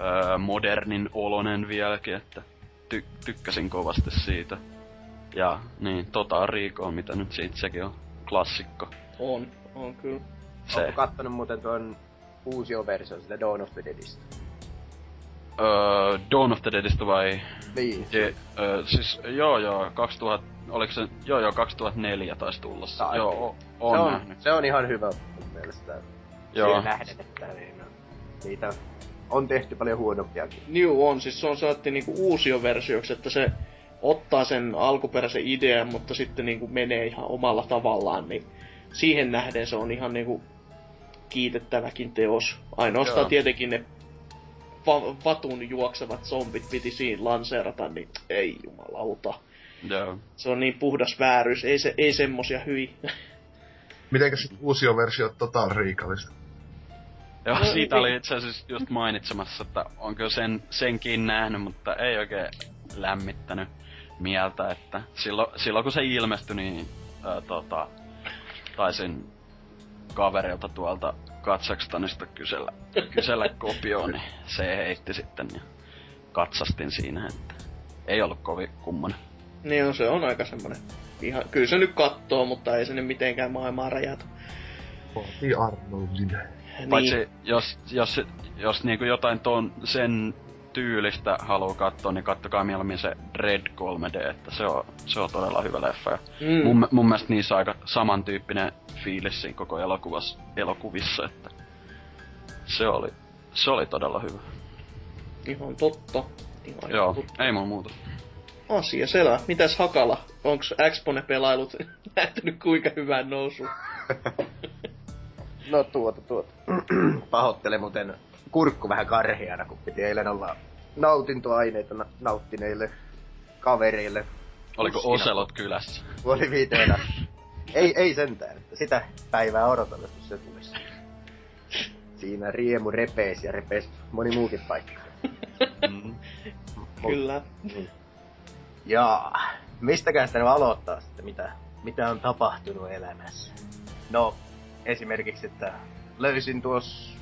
öö, modernin olonen vieläkin, että ty- tykkäsin kovasti siitä. Ja niin, tota Rico, mitä nyt siitä sekin on klassikko. On, on kyllä. Se. Oletko kattonut muuten tuon uusi versio sitä Dawn of the Deadistä? Öö, Dawn of the Deadistä vai? Niin. De, öö, siis joo joo, 2000, oliko se, joo joo, 2004 taisi tulla. Tai. Joo, on, se on, nähnyt. Se on ihan hyvä mun mielestä. Joo. nähden, että niin, niitä on tehty paljon huonompiakin. Niin on, siis se on saatti niinku uusioversioksi, että se ottaa sen alkuperäisen idean, mutta sitten niinku menee ihan omalla tavallaan, niin siihen nähden se on ihan niinku kiitettäväkin teos. Ainoastaan Joo. tietenkin ne va- vatun juoksevat zombit piti siinä lanseerata, niin ei jumalauta. Joo. Se on niin puhdas vääryys, ei, se, ei semmosia hyi. Mitenkäs uusio versio Total Recallista? Joo, no, siitä oli itse asiassa just mainitsemassa, että onko sen, senkin nähnyt, mutta ei oikein lämmittänyt mieltä, että silloin, silloin kun se ilmestyi, niin ää, tota, taisin kaverilta tuolta Kazakstanista kysellä, kysellä kopioon, niin se heitti sitten ja katsastin siinä, että ei ollut kovin kummonen. Niin on, se on aika semmonen. Ihan, kyllä se nyt kattoo, mutta ei se nyt mitenkään maailmaa räjätä. Vaatii Arnoldin. Niin. Paitsi jos, jos, jos niinku jotain tuon sen tyylistä haluaa katsoa, niin kattokaa mieluummin se Red 3D, että se on, se on todella hyvä leffa. Ja mm. mun, mun mielestä niissä on aika samantyyppinen fiilis siinä koko elokuvassa, elokuvissa, että se oli, se oli todella hyvä. Ihan totta. Ihan Joo, totta. ei mun muuta. Asia selvä. Mitäs Hakala? Onks Expone-pelailut näyttänyt kuinka hyvän nousu? no tuota, tuota. Pahoittelen muuten kurkku vähän karheana, kun piti eilen olla nautintoaineita na- nauttineille kavereille. Oliko Uskina. Oselot kylässä? Oli viiteenä. ei, ei sentään. Että sitä päivää odotan, kun se tulisi. Siinä riemu repees ja repees moni muukin paikka. Mm. Kyllä. Niin. Ja mistäkään sitä aloittaa sitten, mitä, mitä on tapahtunut elämässä? No, esimerkiksi, että löysin tuossa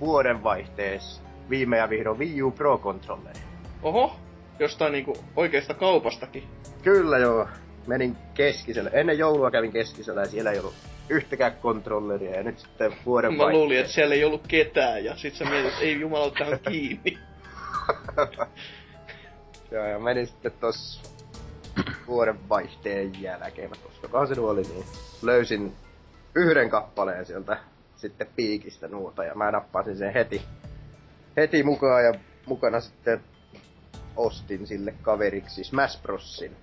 vuodenvaihteessa viime ja vihdoin Wii U Pro Controlleri. Oho, jostain niinku oikeasta kaupastakin. Kyllä joo. Menin keskiselle. Ennen joulua kävin keskisellä ja siellä ei ollut yhtäkään kontrolleria ja nyt sitten vuoden Mä luulin, että siellä ei ollut ketään ja sit sä mietit, että ei jumala tähän kiinni. Joo, ja menin sitten tossa vuoden vaihteen jälkeen, koska se oli, niin löysin yhden kappaleen sieltä sitten piikistä nuota, ja mä nappasin sen heti, heti mukaan, ja mukana sitten ostin sille kaveriksi Smash Brosin.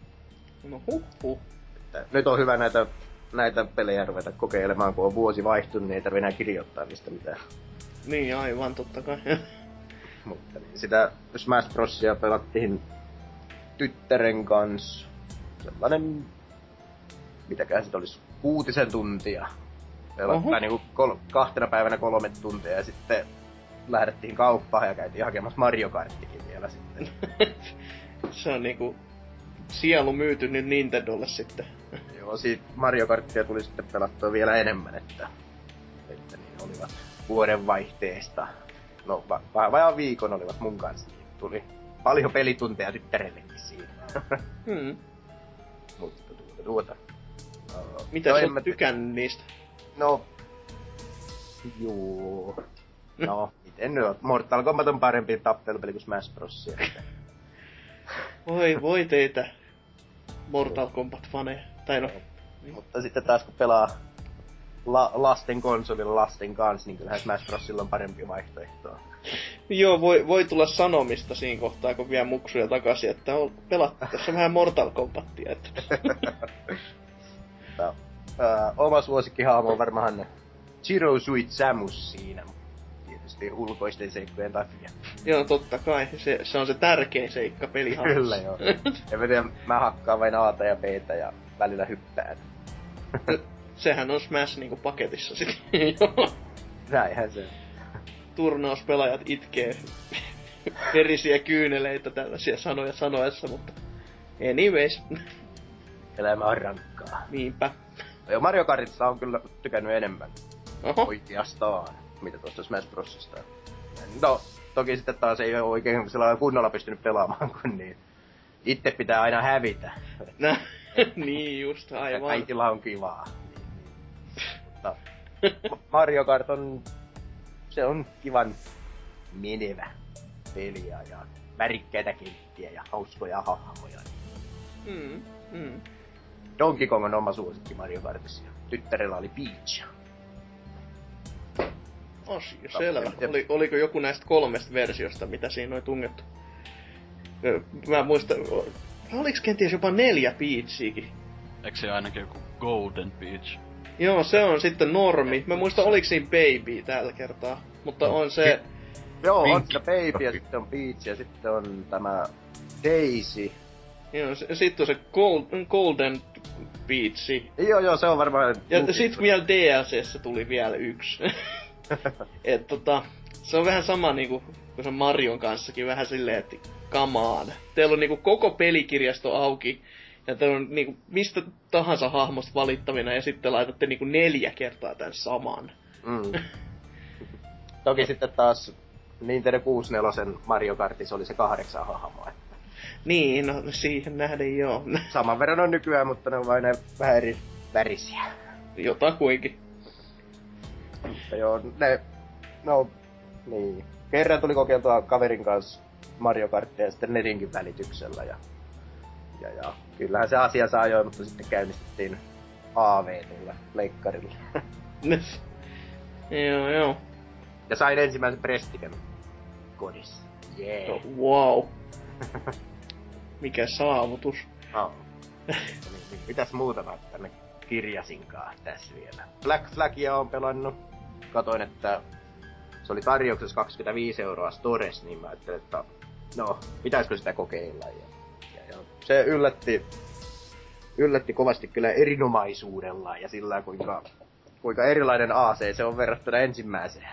No huh, huh. Että nyt on hyvä näitä näitä pelejä ruveta kokeilemaan, kun on vuosi vaihtunut, niin ei tarvitse enää kirjoittaa niistä mitään. Niin, aivan, totta kai. Mutta niin, sitä Smash Brosia pelattiin tyttären kanssa. Sellainen, mitäkään se olisi, kuutisen tuntia. Pelattiin niinku kol- kahtena päivänä kolme tuntia ja sitten lähdettiin kauppaan ja käytiin hakemassa Mario Karttikin vielä sitten. se on niinku sielu myyty nyt Nintendolle sitten. Joo, siitä Mario Karttia tuli sitten pelattua vielä enemmän, että, että niin olivat vuoden vaihteesta. No, va- va- vajaan viikon olivat mun kanssa, niin tuli paljon pelitunteja tyttärellekin siinä. Hmm. Mutta tuota, tuota. Uh, Mitä no, sä oot tykännyt niistä? No, joo. No, miten nyt? Mortal Kombat on parempi tappelupeli kuin Smash Bros. Voi, voi teitä Mortal Kombat-faneja. Tai no, Mutta sitten taas kun pelaa la- lasten konsolilla lasten kanssa, niin kyllähän Smash Brosilla on parempi vaihtoehto. joo, voi, voi tulla sanomista siinä kohtaa, kun vie muksuja takaisin, että on pelattu tässä vähän Mortal Kombatia. Että... Ää, oma suosikkihahmo on varmaan Chiro Suit Samus siinä. Tietysti ulkoisten seikkojen takia. joo, totta kai. Se, se on se tärkein seikka pelihammassa. Kyllä joo. En mä mä hakkaan vain Aata ja Btä ja välillä hyppään. Sehän on Smash niinku paketissa sitten. Joo. Näinhän se. Turnauspelaajat itkee verisiä kyyneleitä tällaisia sanoja sanoessa, mutta anyways, Elämä on rankkaa. niinpä. Joo, Mario Kartissa on kyllä tykännyt enemmän Oho, oikeastaan, mitä tuosta Smash Brosista. No, toki sitten taas ei ole oikein sellainen kunnolla pystynyt pelaamaan, kun niin itse pitää aina hävitä. nä, niin just, Ja aivan. kaikilla on kivaa. Mutta Ma- Mario Kart on, se on kivan menevä peli ja, ja värikkäitä kenttiä ja hauskoja hahmoja. Mm, mm. Donkey Kong on oma suosikki Mario Kartissa. Tyttärellä oli Peach. Asia, selvä. Oli, oliko joku näistä kolmesta versiosta, mitä siinä oli tungettu? Mä muistan, oliko kenties jopa neljä Peachiakin? Eikö se ainakin joku Golden Beach? Joo, se on sitten normi. Mä muistan, oliko siinä Baby tällä kertaa. Mutta on se... Joo, on sitä Baby ja sitten on Peach ja sitten on tämä Daisy. Joo, se, sitten on se Gold, Golden Peachi. Joo, joo, se on varmaan... Ja sit vielä DLCssä tuli vielä yksi. Et tota, se on vähän sama niinku, kuin se Marion kanssakin vähän silleen, että kamaan. Teillä on niinku koko pelikirjasto auki, ja teillä on niinku mistä tahansa hahmosta valittavina, ja sitten laitatte niinku neljä kertaa tän saman. Mm. Toki sitten taas Nintendo 64 Mario Kartissa oli se kahdeksan hahmoa. Niin, no siihen nähden joo. Saman verran on nykyään, mutta ne on vain vähän eri värisiä. Jotakuinkin. Mutta joo, ne... No, niin. Kerran tuli kokeiltua kaverin kanssa Mario Karttia sitten netinkin välityksellä. Ja, ja, ja kyllähän se asia saa jo, mutta sitten käynnistettiin AV tuolla leikkarilla. joo, joo. ja sain ensimmäisen prestiken kodissa. Jee. No, wow. Mikä saavutus. Oh. niin, mitäs muuta mä tänne kirjasinkaan tässä vielä. Black Flagia on pelannut. Katoin, että se oli tarjouksessa 25 euroa Stores, niin mä ajattelin, että no, pitäisikö sitä kokeilla. Ja, ja, ja se yllätti, yllätti kovasti kyllä erinomaisuudella ja sillä kuinka, kuinka erilainen AC se on verrattuna ensimmäiseen.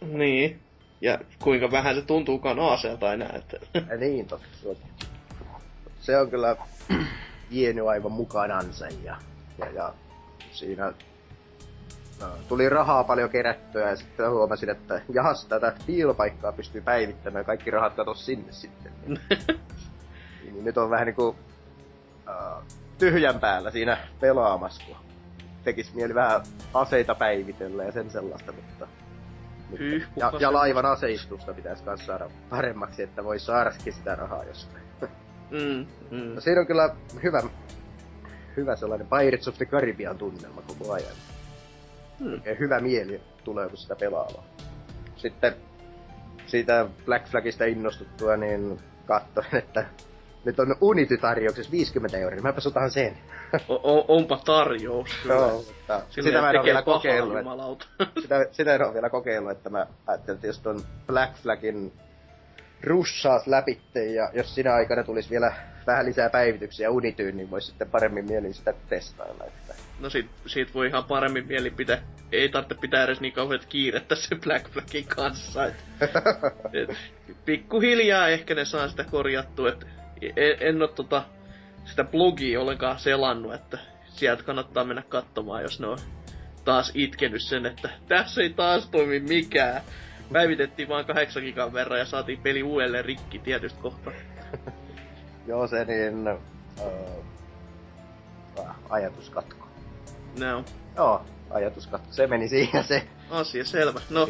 Niin. Ja kuinka vähän se tuntuukaan aseelta enää, että... Ja niin, totta. Se on kyllä vienyt aivan mukanansa ja, ja, ja siinä no, tuli rahaa paljon kerättyä ja sitten huomasin, että jahas tätä piilopaikkaa pystyy päivittämään ja kaikki rahat katos sinne sitten. niin nyt on vähän niinku uh, tyhjän päällä siinä pelaamassa, kun tekis mieli vähän aseita päivitellä ja sen sellaista, mutta Hyh, ja, ja laivan aseistusta pitäisi myös saada paremmaksi, että voi saadakin sitä rahaa jostain. Mm, mm. No siinä on kyllä hyvä, hyvä sellainen Pirates of the Caribbean tunnelma koko ajan. Ja hyvä mieli tulee, kun sitä pelaa. Sitten siitä Black Flagista innostuttua, niin katsoin, että nyt on Unity-tarjouksessa 50 euroa, mäpäs otan sen. O- o- onpa tarjous. kyllä. Joo, mutta sitä mä en ole vielä kokeillut. jumalauta. sitä, sitä en ole vielä kokeillut, että mä ajattelin, että jos ton Black Flagin russaas läpitte ja jos siinä aikana tulisi vielä vähän lisää päivityksiä Unityyn, niin voisi sitten paremmin mielin sitä testailla. Että... No sit, siitä voi ihan paremmin mieli pitää. Ei tarvitse pitää edes niin kauheat kiirettä sen Black Flagin kanssa. Et, et, pikkuhiljaa ehkä ne saa sitä korjattua. Et, en, en oo tota, sitä blogia ollenkaan selannut, että sieltä kannattaa mennä katsomaan, jos ne on taas itkenyt sen, että tässä ei taas toimi mikään. Päivitettiin vain 8 gigan verran ja saatiin peli uudelleen rikki tietystä kohtaa. Joo, se niin... Uh, ajatuskatko. No, Joo, ajatuskatko. Se meni siihen se. asia selvä. No,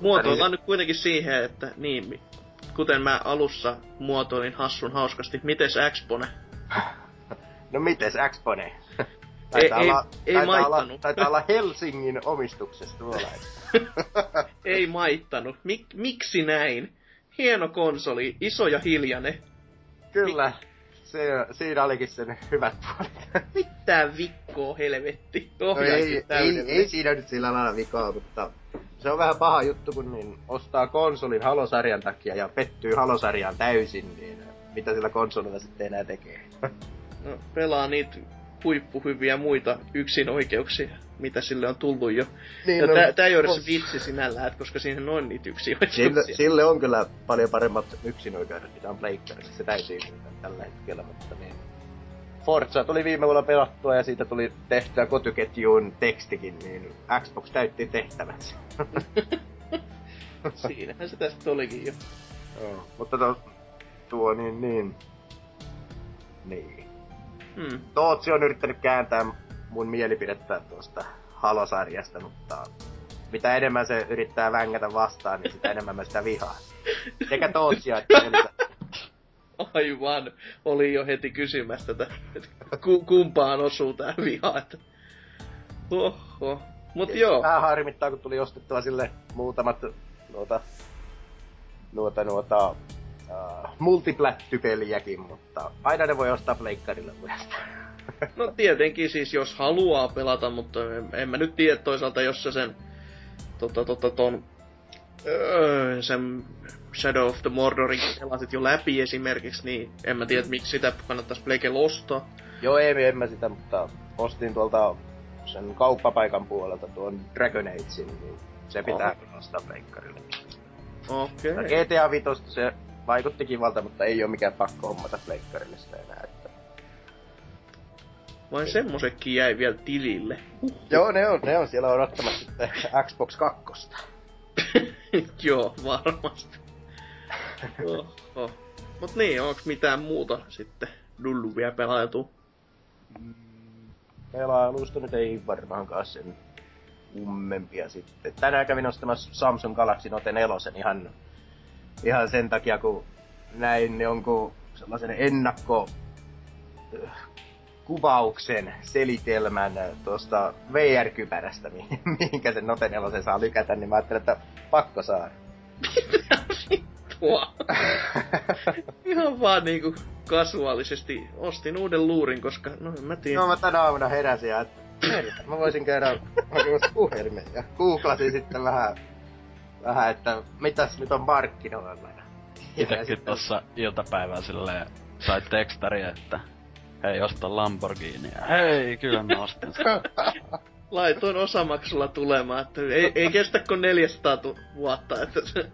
muotoillaan nyt kuitenkin siihen, että niin, kuten mä alussa muotoilin hassun hauskasti, mites Xpone? No mites Xpone? Ei- ei- ei taitaa olla, maittanut. taitaa olla Helsingin omistuksessa tuolla. Ei maittanut. Mik, miksi näin? Hieno konsoli, iso ja hiljainen. Kyllä, se, siinä olikin sen hyvät puolet. Mitä vikkoa helvetti? No ei, ei, ei siinä nyt sillä lailla vikaa, mutta se on vähän paha juttu, kun niin ostaa konsolin Halosarjan takia ja pettyy Halosarjaan täysin, niin mitä sillä konsolilla sitten enää tekee? No, pelaa niitä huippuhyviä muita yksinoikeuksia, mitä sille on tullut jo. Niin, ja no, tää, tää ei ole no. se vitsi sinällään, koska siinä on niitä Sille, yksinoikeuksia. sille on kyllä paljon paremmat yksinoikeudet, mitä on Pleikkarissa. Se täytyy tällä hetkellä, mutta niin. Forza tuli viime vuonna pelattua ja siitä tuli tehtyä kotyketjuun tekstikin, niin Xbox täytti tehtävänsä. Siinähän se tästä olikin jo. Joo, mutta tuo, tuo niin, niin. Niin. Hmm. Tootsi on yrittänyt kääntää mun mielipidettä tuosta Halo-sarjasta, mutta mitä enemmän se yrittää vängätä vastaan, niin sitä enemmän mä sitä vihaan. Sekä Tootsia että Elisa. Aivan. Oli jo heti kysymässä tätä, kumpaan osuu tää viha. Että... Oho. Mut joo. Vähän harmittaa, kun tuli ostettua sille muutamat nuota, nuota, nuota uh, multiplättypeliäkin, mutta aina ne voi ostaa pleikkarille uudestaan. No tietenkin siis jos haluaa pelata, mutta en, en mä nyt tiedä toisaalta, jos sä sen tota, tota, ton öö, sen Shadow of the Mordorin pelasit jo läpi esimerkiksi, niin en mä tiedä, miksi sitä kannattaisi Pleikellä ostaa. Joo, ei, en mä sitä, mutta ostin tuolta sen kauppapaikan puolelta tuon Dragon Agein, niin se pitää Oho. kyllä ostaa pleikkarille. Okei. Okay. GTA 5 se vaikutti kivalta, mutta ei ole mikään pakko hommata pleikkarille sitä enää. Että... Vain semmosetkin jäi vielä tilille. Joo, ne on, ne on siellä odottamassa sitten Xbox 2. Joo, varmasti. Oho. Mut niin, onks mitään muuta sitten Dullu vielä pelailtu? Pelailusta nyt ei varmaankaan sen kummempia sitten. Tänään kävin ostamassa Samsung Galaxy Note 4 ihan, ihan sen takia, kun näin jonkun sellaisen ennakko äh, kuvauksen, selitelmän äh, tuosta VR-kypärästä, mi- mihinkä sen Note 4 saa lykätä, niin mä ajattelin, että pakko saada. Tuo. Ihan vaan niinku kasuaalisesti ostin uuden luurin, koska no en mä tiedä. Joo, mä tänä aamuna heräsin ja että mä voisin käydä hakemassa puhelimen ja googlasin sitten vähän, vähän että mitäs nyt on markkinoilla. Sitten- tossa iltapäivää silleen sai tekstari, että hei, osta Lamborghini. Ja hei, kyllä mä ostin sen. Laitoin osamaksulla tulemaan, että ei, ei kestä kuin 400 tu- vuotta, että se...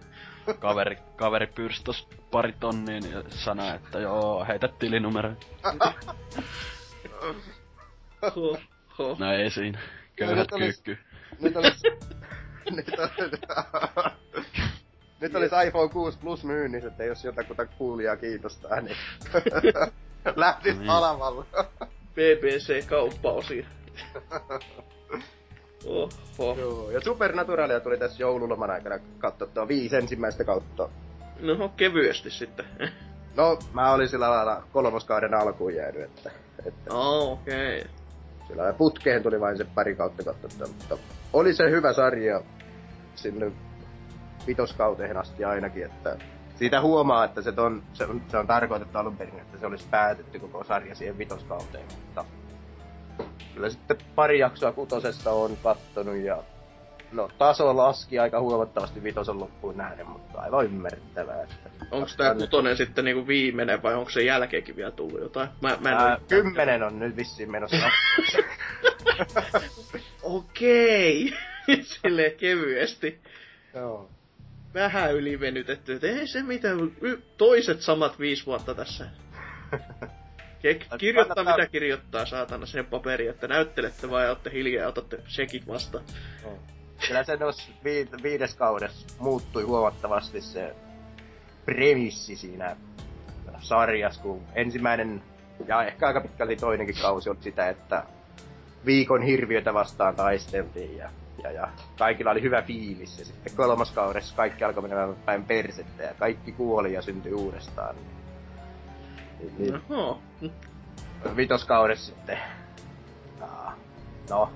Kaveri, kaveri pyrsi tos pari tonnia ja sanoi, että joo, heitä tilinumero. No ei siinä. Köyhät nyt olis- kyykky. Nyt olis... nyt, olis, nyt olis iPhone 6 Plus myynnissä, että jos jotakuta kuulijaa kiinnostaa, niin lähtis Niin. alavalla. BBC-kauppaosia. Oho. Joo, ja Supernaturalia tuli tässä joululoman aikana katsottua viisi ensimmäistä kautta. No kevyesti sitten. No, mä olin sillä lailla kolmoskauden alkuun jäänyt, että, että Oh, okei. Okay. Sillä lailla putkeen tuli vain se pari kautta katsottua, mutta oli se hyvä sarja sinne vitoskauteen asti ainakin, että siitä huomaa, että se on, se on, se on tarkoitettu alun perin, että se olisi päätetty koko sarja siihen vitoskauteen, mutta kyllä sitten pari jaksoa kutosesta on kattonut ja no taso laski aika huomattavasti vitosen loppuun nähden, mutta aivan ymmärrettävää. Että Onko tää kutonen sitten niinku viimeinen vai onko se jälkeenkin vielä tullut jotain? Mä, mä en Ää, kymmenen on nyt vissiin menossa. Okei. Silleen kevyesti. Joo. Vähän ylivenytetty, että ei se mitään, toiset samat viisi vuotta tässä. Ke- kirjoittaa mitä kirjoittaa, saatana, sen paperi, että näyttelette vai olette hiljaa ja otatte sekit vasta. Oh. Kyllä se viides kaudessa muuttui huomattavasti se premissi siinä sarjassa, kun ensimmäinen ja ehkä aika pitkälti toinenkin kausi on sitä, että viikon hirviötä vastaan taisteltiin ja, ja, ja kaikilla oli hyvä fiilis. Ja sitten kolmas kaudessa kaikki alkoi menemään päin persettä ja kaikki kuoli ja syntyi uudestaan. Niin, niin, Oho. Vitoskaudessa sitten, no,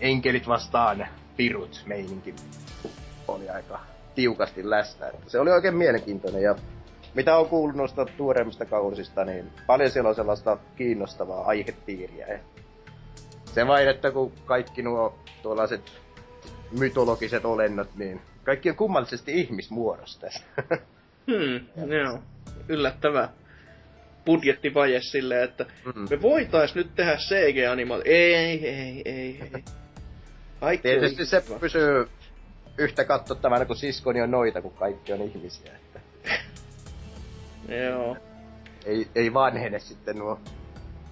enkelit vastaan pirut meininki oli aika tiukasti läsnä. Että se oli oikein mielenkiintoinen ja mitä on kuullut noista tuoreimmista kausista, niin paljon siellä on sellaista kiinnostavaa aihepiiriä. Ja se vain, että kun kaikki nuo tuollaiset mytologiset olennot, niin kaikki on kummallisesti ihmismuodosta. Hmm, joo. Yllättävää budjettivaje silleen, että mm. me voitais nyt tehdä CG-animaatio. Ei, ei, ei, ei. Kaikki Tietysti se pysyy yhtä katsottavana kuin siskoni on noita, kun kaikki on ihmisiä. Että... Joo. Ei, ei vanhene sitten nuo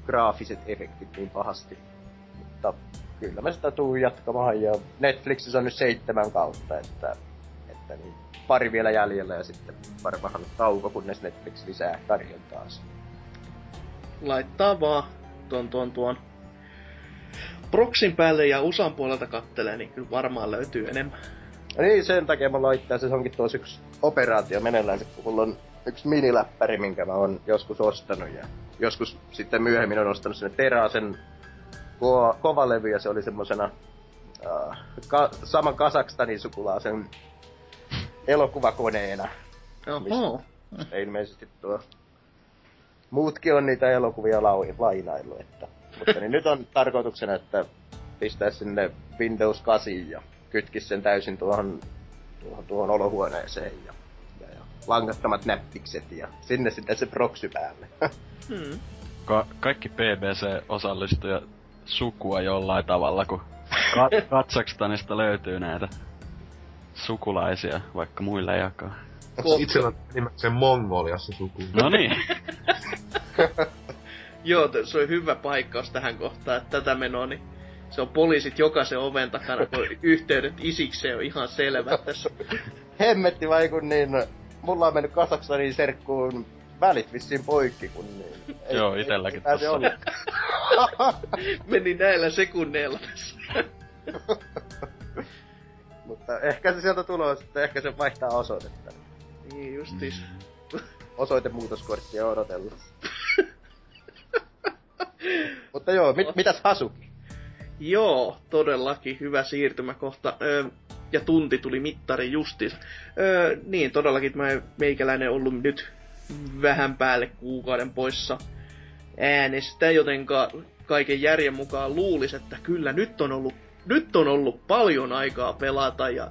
graafiset efektit niin pahasti. Mutta kyllä mä sitä tuun jatkamaan ja Netflixissä on nyt seitsemän kautta, että, että niin pari vielä jäljellä ja sitten varmaan tauko, kunnes Netflix lisää tarjontaa. Laittaa vaan tuon, tuon, tuon Proxin päälle ja USAn puolelta kattelee, niin kyllä varmaan löytyy enemmän. Niin, sen takia mä laittaisin, se onkin tuossa yksi operaatio meneillään, kun mulla on yksi miniläppäri, minkä mä oon joskus ostanut ja joskus sitten myöhemmin on ostanut sinne Terasen ko- kovalevy ja se oli semmosena uh, ka- saman Kasakstanin sukulaisen elokuvakoneena. Oho. Mistä ilmeisesti tuo muutkin on niitä elokuvia lau- lainaillut, että mutta niin nyt on tarkoituksena, että pistää sinne Windows 8 ja kytkis sen täysin tuohon, tuohon, tuohon olohuoneeseen ja, ja, ja langattomat näppikset ja sinne sitten se proxy päälle. Hmm. Ka- kaikki BBC-osallistujat sukua jollain tavalla, kun Ka- Katsakstanista löytyy näitä sukulaisia, vaikka muille jakaa. Itsellä on nimenomaan Mongoliassa suku. No niin. Joo, se on hyvä paikkaus tähän kohtaan, että tätä menoa, niin se on poliisit jokaisen oven takana, kun yhteydet isikseen on ihan selvät tässä. Hemmetti vai kun niin, mulla on mennyt Kasakstaniin serkkuun välit vissiin poikki, kun niin. Ei, Joo, itelläkin ei, tossa. Meni näillä sekunneilla tässä. Mutta ehkä se sieltä tulee, että ehkä se vaihtaa osoitetta. Niin justis. Mm. Osoitemuutoskorttia odotellessa. Mutta joo, mit, mitäs Hasuki? Joo, todellakin hyvä siirtymäkohta. Öö, ja tunti tuli mittari justiinsa. Öö, niin, todellakin mä meikäläinen ollut nyt vähän päälle kuukauden poissa äänestä, jotenka kaiken järjen mukaan luulisi, että kyllä nyt on ollut, nyt on ollut paljon aikaa pelata ja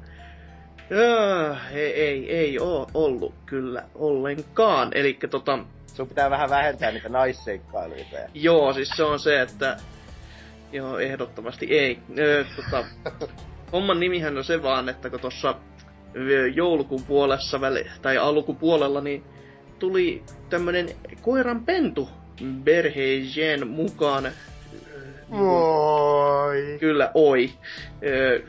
öö, ei, ei, ei oo ollut kyllä ollenkaan. Eli tota, sun pitää vähän vähentää niitä naisseikkailuita. Joo, siis se on se, että... Joo, ehdottomasti ei. Öö, tota, homman nimihän on se vaan, että kun tuossa joulukuun puolessa väli, tai alkupuolella, niin tuli tämmönen koiran pentu Berhejen mukaan. Oi. Kyllä, oi. Öö,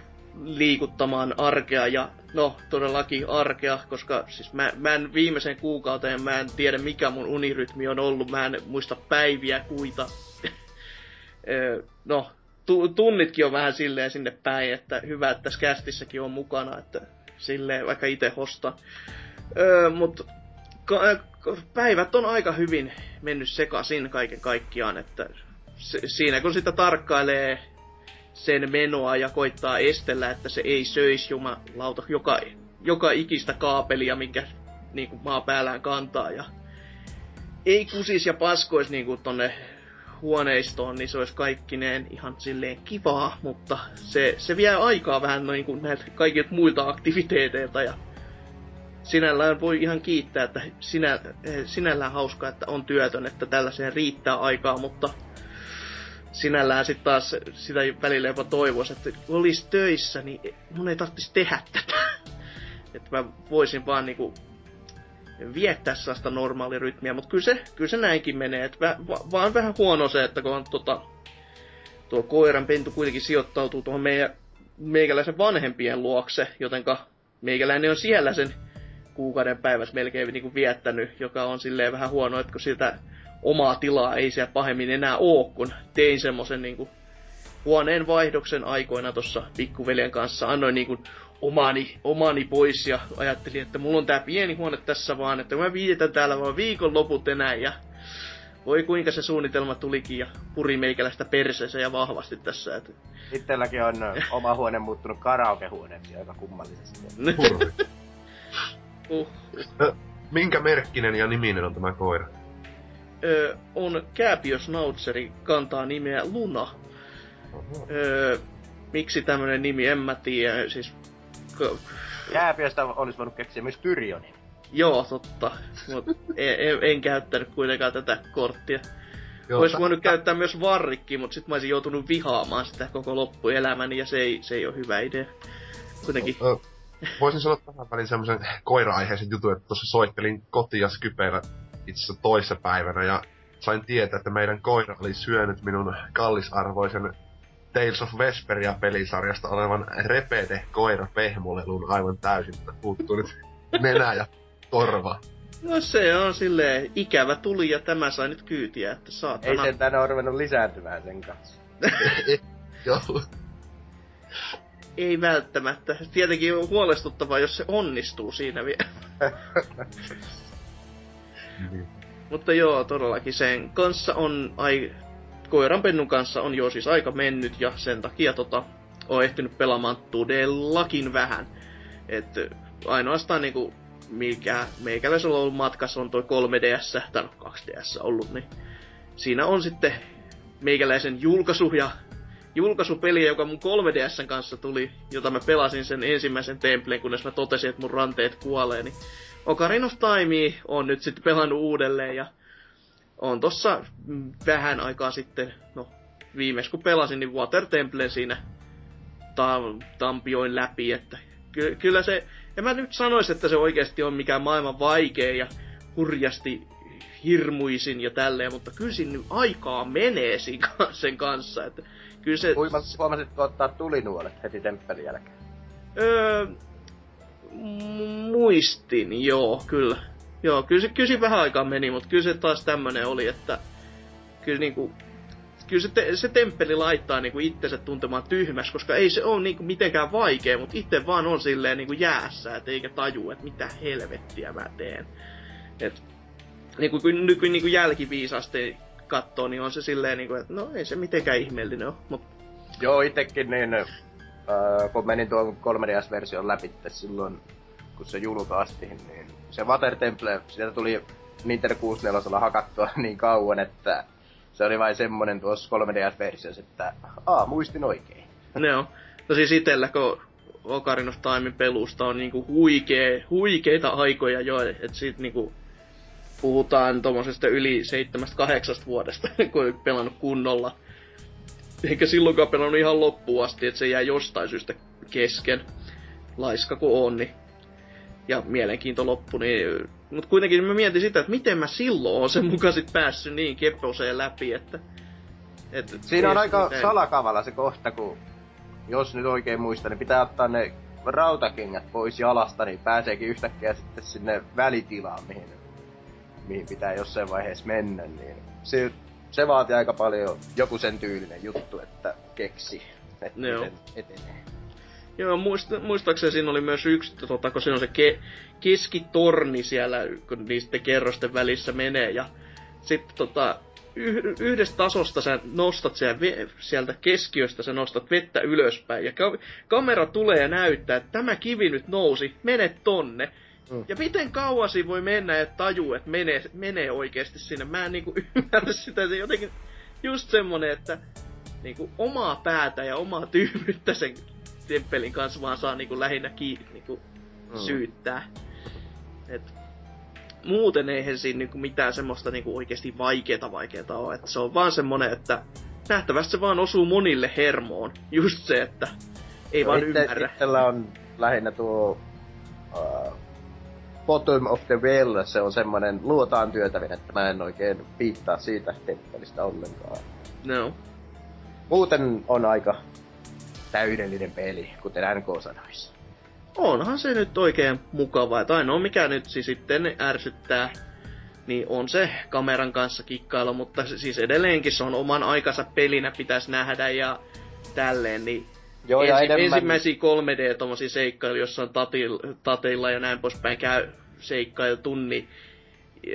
liikuttamaan arkea ja no todellakin arkea, koska siis mä, mä en viimeisen kuukauteen mä en tiedä mikä mun unirytmi on ollut, mä en muista päiviä, kuita. No, tu- tunnitkin on vähän silleen sinne päin, että hyvä, että tässä kästissäkin on mukana, että silleen vaikka itse hosta. Mut ka- päivät on aika hyvin mennyt sekaisin kaiken kaikkiaan, että siinä kun sitä tarkkailee sen menoa ja koittaa estellä, että se ei söisi jumalauta joka, joka ikistä kaapelia, minkä niin kuin maa päällään kantaa ja ei kusis ja paskois niin kuin tonne huoneistoon, niin se olisi kaikkineen ihan silleen kivaa, mutta se, se vie aikaa vähän noin kuin näiltä kaikilta muilta aktiviteeteilta ja sinällään voi ihan kiittää, että sinä, sinällään hauskaa, että on työtön, että tällaiseen riittää aikaa, mutta sinällään sitten taas sitä välillä jopa toivoisi, että kun olisi töissä, niin mun ei tarvitsisi tehdä tätä. että mä voisin vaan niinku viettää sellaista normaalirytmiä, mutta kyllä se, kyllä se näinkin menee. Et va, va, vaan vähän huono se, että kun on tota, tuo koiran pentu kuitenkin sijoittautuu tuohon meidän, meikäläisen vanhempien luokse, jotenka meikäläinen on siellä sen kuukauden päivässä melkein niin kuin viettänyt, joka on silleen vähän huono, että kun sitä omaa tilaa ei siellä pahemmin enää oo, kun tein semmoisen niin huoneen vaihdoksen aikoina tuossa pikkuveljen kanssa. Annoin niin kuin omani, omani pois ja ajattelin, että mulla on tää pieni huone tässä vaan, että mä vietän täällä vaan viikon loput enää ja voi kuinka se suunnitelma tulikin ja puri meikäläistä perseessä ja vahvasti tässä. Että... Itselläkin on oma huone muuttunut karaokehuoneeksi aika kummallisesti. uh, uh. Minkä merkkinen ja niminen on tämä koira? Öö, on Kääpiösnautseri, kantaa nimeä Luna. Öö, miksi tämmönen nimi, en mä tiedä. Siis Kääpiöstä olisi voinut keksiä myös Tyrionin. Joo, totta. Mut en, en, en, käyttänyt kuitenkaan tätä korttia. Joo, Olisi voinut käyttää myös varrikki, mutta sitten mä olisin joutunut vihaamaan sitä koko loppuelämäni ja se ei, se ei ole hyvä idea. Kuitenkin. No, voisin sanoa tähän väliin semmoisen koira-aiheisen jutun, että tuossa soittelin kotia Skypeillä itse asiassa toissa päivänä ja sain tietää, että meidän koira oli syönyt minun kallisarvoisen Tales of Vesperia pelisarjasta olevan repede koira pehmolelun aivan täysin, että puuttuu nyt nenä ja korva. No se on silleen ikävä tuli ja tämä sai nyt kyytiä, että saatana. Ei se tänne ole ruvennut lisääntymään sen kanssa. Joo. Ei välttämättä. Tietenkin on huolestuttavaa, jos se onnistuu siinä vielä. niin. Mutta joo, todellakin sen kanssa on ai, koiranpennun kanssa on jo siis aika mennyt ja sen takia tota, on ehtinyt pelaamaan todellakin vähän. Et ainoastaan niinku mikä meikäläisellä on ollut matkassa on toi 3DS, tai 2DS no, ollut, niin siinä on sitten meikäläisen julkaisu ja julkaisupeli, joka mun 3DSn kanssa tuli, jota mä pelasin sen ensimmäisen templeen, kunnes mä totesin, että mun ranteet kuolee, niin Ocarina of Time on nyt sitten pelannut uudelleen ja on tossa vähän aikaa sitten, no viimeis kun pelasin, niin Water Temple siinä ta- tampioin läpi, että ky- kyllä se, en mä nyt sanoisi, että se oikeasti on mikään maailman vaikea ja hurjasti hirmuisin ja tälleen, mutta kyllä siinä aikaa menee sen kanssa, että kyllä se... Huomasitko ottaa tulinuolet heti temppelin jälkeen? Öö, muistin, joo, kyllä. Joo, kyllä se, kyllä se vähän aikaa meni, mutta kyllä se taas tämmönen oli, että kyllä niinku, kyllä se, te, se temppeli laittaa niinku itsensä tuntemaan tyhmäs, koska ei se ole niinku mitenkään vaikea, mutta itse vaan on silleen niinku jäässä, et eikä taju, että mitä helvettiä mä teen. Et, niinku, kun nyt kun niinku jälkiviisasti katsoo, niin on se silleen niinku, että no ei se mitenkään ihmeellinen ole, mut... Joo, itekin niin, äh, kun menin tuon 3DS-version läpi silloin, kun se julkaistiin, niin se Water Temple, sieltä tuli Nintendo 64 hakattua niin kauan, että se oli vain semmonen tuossa 3DS-versiossa, että aa, muistin oikein. Joo. No siis itellä, kun Ocarina of Timein pelusta on niinku huikee, huikeita aikoja jo, että sit niinku puhutaan tuommoisesta yli 7-8 vuodesta, kun on pelannut kunnolla. Eikä silloinkaan pelannut ihan loppuun asti, että se jää jostain syystä kesken. Laiska kuin on, niin ja mielenkiinto loppu, niin... Mut kuitenkin mä mietin sitä, että miten mä silloin oon sen mukaan sit päässyt niin keposeen läpi, että... että Siinä on aika mitään. salakavalla se kohta, kun jos nyt oikein muistan, niin pitää ottaa ne rautakengät pois jalasta, niin pääseekin yhtäkkiä sitten sinne välitilaan, mihin, mihin pitää jossain vaiheessa mennä, niin se, se vaatii aika paljon joku sen tyylinen juttu, että keksi, että Joo. miten etenee. Joo, muista, muistaakseni siinä oli myös yksi, tota, kun se on se ke, keskitorni siellä, kun niistä kerrosten välissä menee, ja sitten tota, yhdestä tasosta sä nostat sieltä keskiöstä, sä nostat vettä ylöspäin, ja ka- kamera tulee ja näyttää, että tämä kivi nyt nousi, mene tonne. Mm. Ja miten kauasi voi mennä, että tajuu, että menee, menee oikeasti sinne. Mä en niinku ymmärrä sitä, se jotenkin just semmonen, että niinku omaa päätä ja omaa tyhmyyttä sen temppelin kanssa vaan saa niinku lähinnä kiinni niinku mm. syyttää. Et muuten eihän siinä niinku mitään semmoista niinku oikeasti vaikeeta vaikeeta ole. Et se on vaan semmonen, että nähtävästi se vaan osuu monille hermoon. Just se, että ei no vaan itte, ymmärrä. Itsellä on lähinnä tuo uh, bottom of the well, se on semmonen luotaan työtävin, että mä en oikein piittaa siitä temppelistä ollenkaan. No. Muuten on aika täydellinen peli, kuten NK sanoisi. Onhan se nyt oikein mukava, että ainoa mikä nyt siis sitten ärsyttää, niin on se kameran kanssa kikkailu, mutta siis edelleenkin se on oman aikansa pelinä pitäisi nähdä ja tälleen, niin Joo, ja ensi, enemmän... ensimmäisiä 3D tommosia seikkailu, jossa on tatil, tateilla ja näin poispäin käy seikkailtu, niin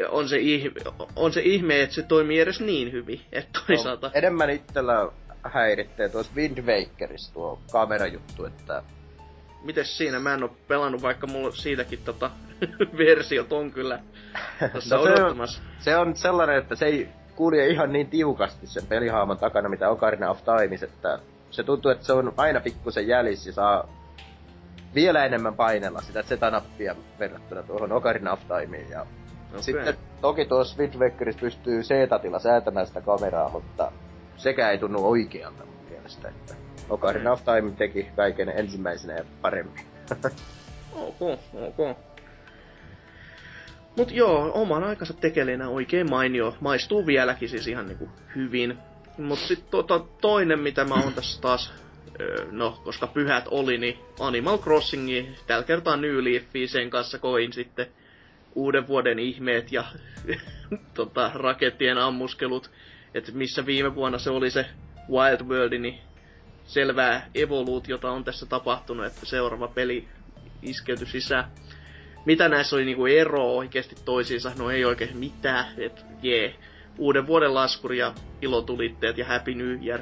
on se, ihme, on se ihme, että se toimii edes niin hyvin, että toisaalta... No, enemmän itsellä häiritsee tuossa Wind Wakerissa tuo kamerajuttu, että... Mites siinä? Mä en oo pelannut, vaikka mulla siitäkin tota versiot on kyllä tossa no odottamassa. Se on, se on sellainen, että se ei kulje ihan niin tiukasti sen pelihaaman takana, mitä Ocarina of Time, että se tuntuu, että se on aina pikkusen jäljessä ja saa vielä enemmän painella sitä Z-nappia verrattuna tuohon Ocarina of Timeen. Ja okay. Sitten toki tuossa Wind Wakerissa pystyy Z-tila säätämään sitä kameraa, mutta sekä ei tunnu oikealta mun mielestä. Että Ocarina of Time teki kaiken ensimmäisenä ja paremmin. ok, ok. Mut joo, oman aikansa tekelinä oikein mainio. Maistuu vieläkin siis ihan niinku hyvin. Mut sit tota, toinen, mitä mä oon tässä taas, no, koska pyhät oli, niin Animal Crossingi, tällä kertaa New Leafi, sen kanssa koin sitten uuden vuoden ihmeet ja tota, rakettien ammuskelut. Että missä viime vuonna se oli se Wild World, niin selvää evoluutiota on tässä tapahtunut, että seuraava peli iskeytyi sisään. Mitä näissä oli niinku ero oikeasti toisiinsa? No ei oikein mitään, että jee. Yeah uuden vuoden laskuri ja ilotulitteet ja Happy New Year.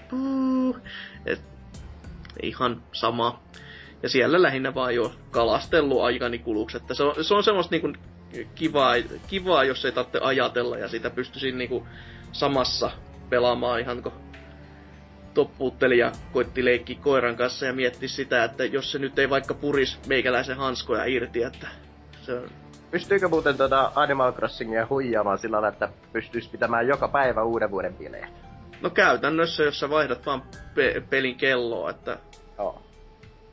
Et, ihan sama. Ja siellä lähinnä vaan jo kalastellut aikani kuluksi. Että se on, se on semmoista niinku kivaa, kivaa, jos ei tarvitse ajatella ja sitä pystyisin niinku samassa pelaamaan ihan kun toppuutteli ja koitti leikki koiran kanssa ja mietti sitä, että jos se nyt ei vaikka puris meikäläisen hanskoja irti, että se on Pystyykö muuten tuota Animal Crossingia huijaamaan sillä lailla, että pystyisi pitämään joka päivä uuden vuoden bileet? No käytännössä, jos sä vaihdat vaan pe- pelin kelloa, että... Oh.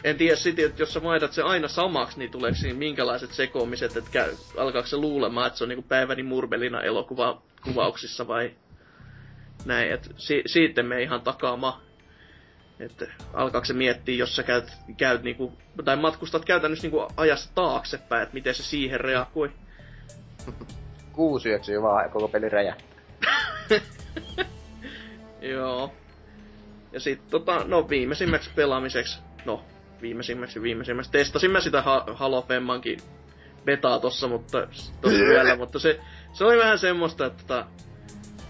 En tiedä sitten, että jos sä vaihdat se aina samaksi, niin tuleeko siinä minkälaiset sekoamiset, että käy, alkaako se luulemaan, että se on niinku päiväni murmelina elokuva kuvauksissa vai näin, että si- siitä me ihan takaama että alkaako se miettiä, jos sä käyt, käyt niinku, tai matkustat käytännössä niinku ajassa taaksepäin, että miten se siihen reagoi. Kuusi yöksyy vaan ja koko peli räjähtää. Joo. Ja sit tota, no viimeisimmäksi pelaamiseksi, no viimeisimmäksi viimeisimmäksi, testasin mä sitä ha- Halo Femmankin betaa tossa, mutta tossa yöllä, mutta se, se oli vähän semmoista, että tota,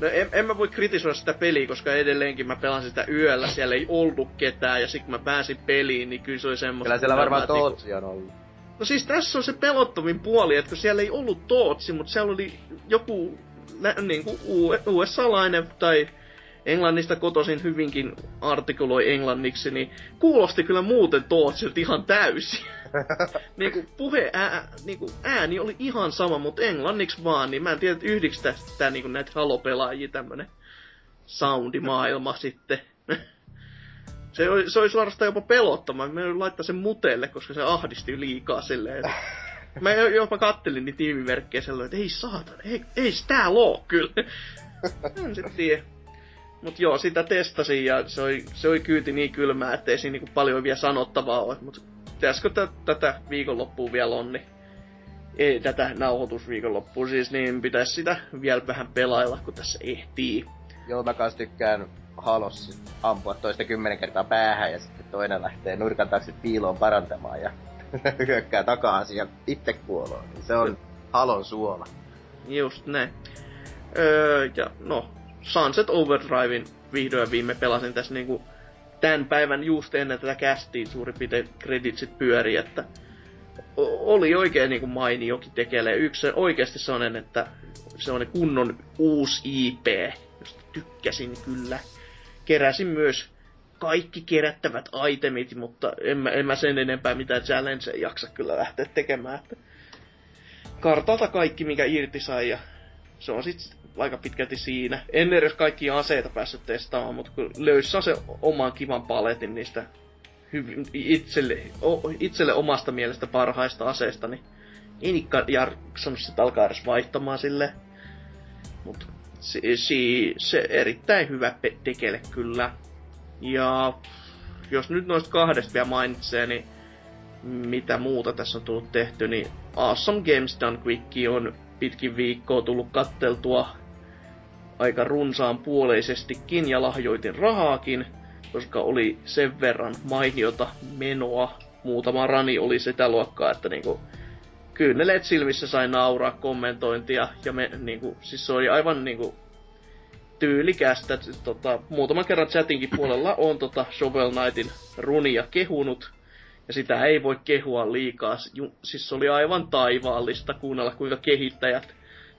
No en, en mä voi kritisoida sitä peliä, koska edelleenkin mä pelasin sitä yöllä, siellä ei ollut ketään, ja sit kun mä pääsin peliin, niin kyllä se oli semmoista... Kyllä siellä varmaan Tootsi on ollut. No siis tässä on se pelottavin puoli, että kun siellä ei ollut Tootsi, mutta siellä oli joku niin kuin USA-lainen tai englannista kotoisin hyvinkin artikuloi englanniksi, niin kuulosti kyllä muuten Tootsilta ihan täysin. niinku puhe ää, niinku ääni oli ihan sama, mutta englanniksi vaan, niin mä en tiedä, että yhdiksi tästä niinku näitä halopelaajia tämmönen soundimaailma sitten. se, oli, se oli suorastaan jopa pelottama. Mä laittaa sen mutelle, koska se ahdisti liikaa silleen. Mä jopa kattelin niitä tiimimerkkejä sellainen, että ei saatana, ei, ei sitä oo kyllä. en sit tiedä. Mut joo, sitä testasin ja se oli, se oli kyyti niin kylmää, ettei siinä niinku paljon vielä sanottavaa ole. Mut pitäisikö tä, tätä viikonloppua vielä on, niin ei tätä nauhoitusviikonloppua siis, niin pitäisi sitä vielä vähän pelailla, kun tässä ehtii. Joo, mä kans tykkään Halossa ampua toista kymmenen kertaa päähän ja sitten toinen lähtee nurkan taakse piiloon parantamaan ja hyökkää takaa ja itse kuoloo. Niin se on Halon suola. Just näin. Öö, ja no, Sunset Overdrivein vihdoin viime pelasin tässä niinku tämän päivän just ennen tätä kästiin suurin piirtein kreditsit pyöri, että oli oikein niinku mainiokin tekele. Yksi oikeasti sellainen, että se on kunnon uusi IP, josta tykkäsin kyllä. Keräsin myös kaikki kerättävät itemit, mutta en mä, en mä sen enempää mitään challenge jaksa kyllä lähteä tekemään. Että kartalta kaikki, mikä irti sai, ja se on sitten aika pitkälti siinä. En edes kaikki aseita päässyt testaamaan, mutta kun löysi se oman kivan paletin niistä hyvin, itselle, o, itselle omasta mielestä parhaista aseista, niin ei Nikka jaksanut sitä alkaa edes vaihtamaan sille. Mutta se, se, se erittäin hyvä tekele kyllä. Ja jos nyt noista kahdesta vielä mainitsee, niin mitä muuta tässä on tullut tehty, niin Awesome Games Done Quick on pitkin viikkoa tullut katteltua aika runsaan puoleisestikin ja lahjoitin rahaakin, koska oli sen verran mainiota menoa. Muutama rani oli sitä luokkaa, että niinku kyyneleet silmissä sai nauraa kommentointia ja me niinku, siis se oli aivan niinku tyylikästä. Tota, muutaman kerran chatinkin puolella on tota Shovel Knightin runia kehunut. Ja sitä ei voi kehua liikaa. Siis se oli aivan taivaallista kuunnella, kuinka kehittäjät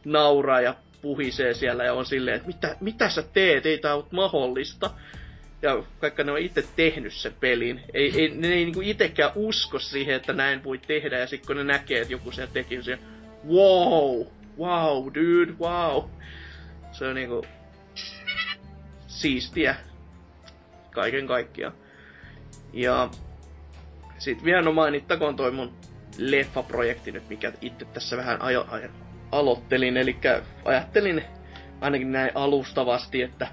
nauraa ja puhisee siellä ja on silleen, että mitä, mitä sä teet, ei tää ole mahdollista. Ja vaikka ne on itse tehnyt sen pelin, ei, ei, ne ei niinku itekään usko siihen, että näin voi tehdä. Ja sitten kun ne näkee, että joku sen teki, se wow, wow, dude, wow. Se on niinku, siistiä kaiken kaikkiaan. Ja sit vielä no mainittakoon toi mun leffaprojekti nyt, mikä itse tässä vähän ajo, ajo, aloittelin. Eli ajattelin ainakin näin alustavasti, että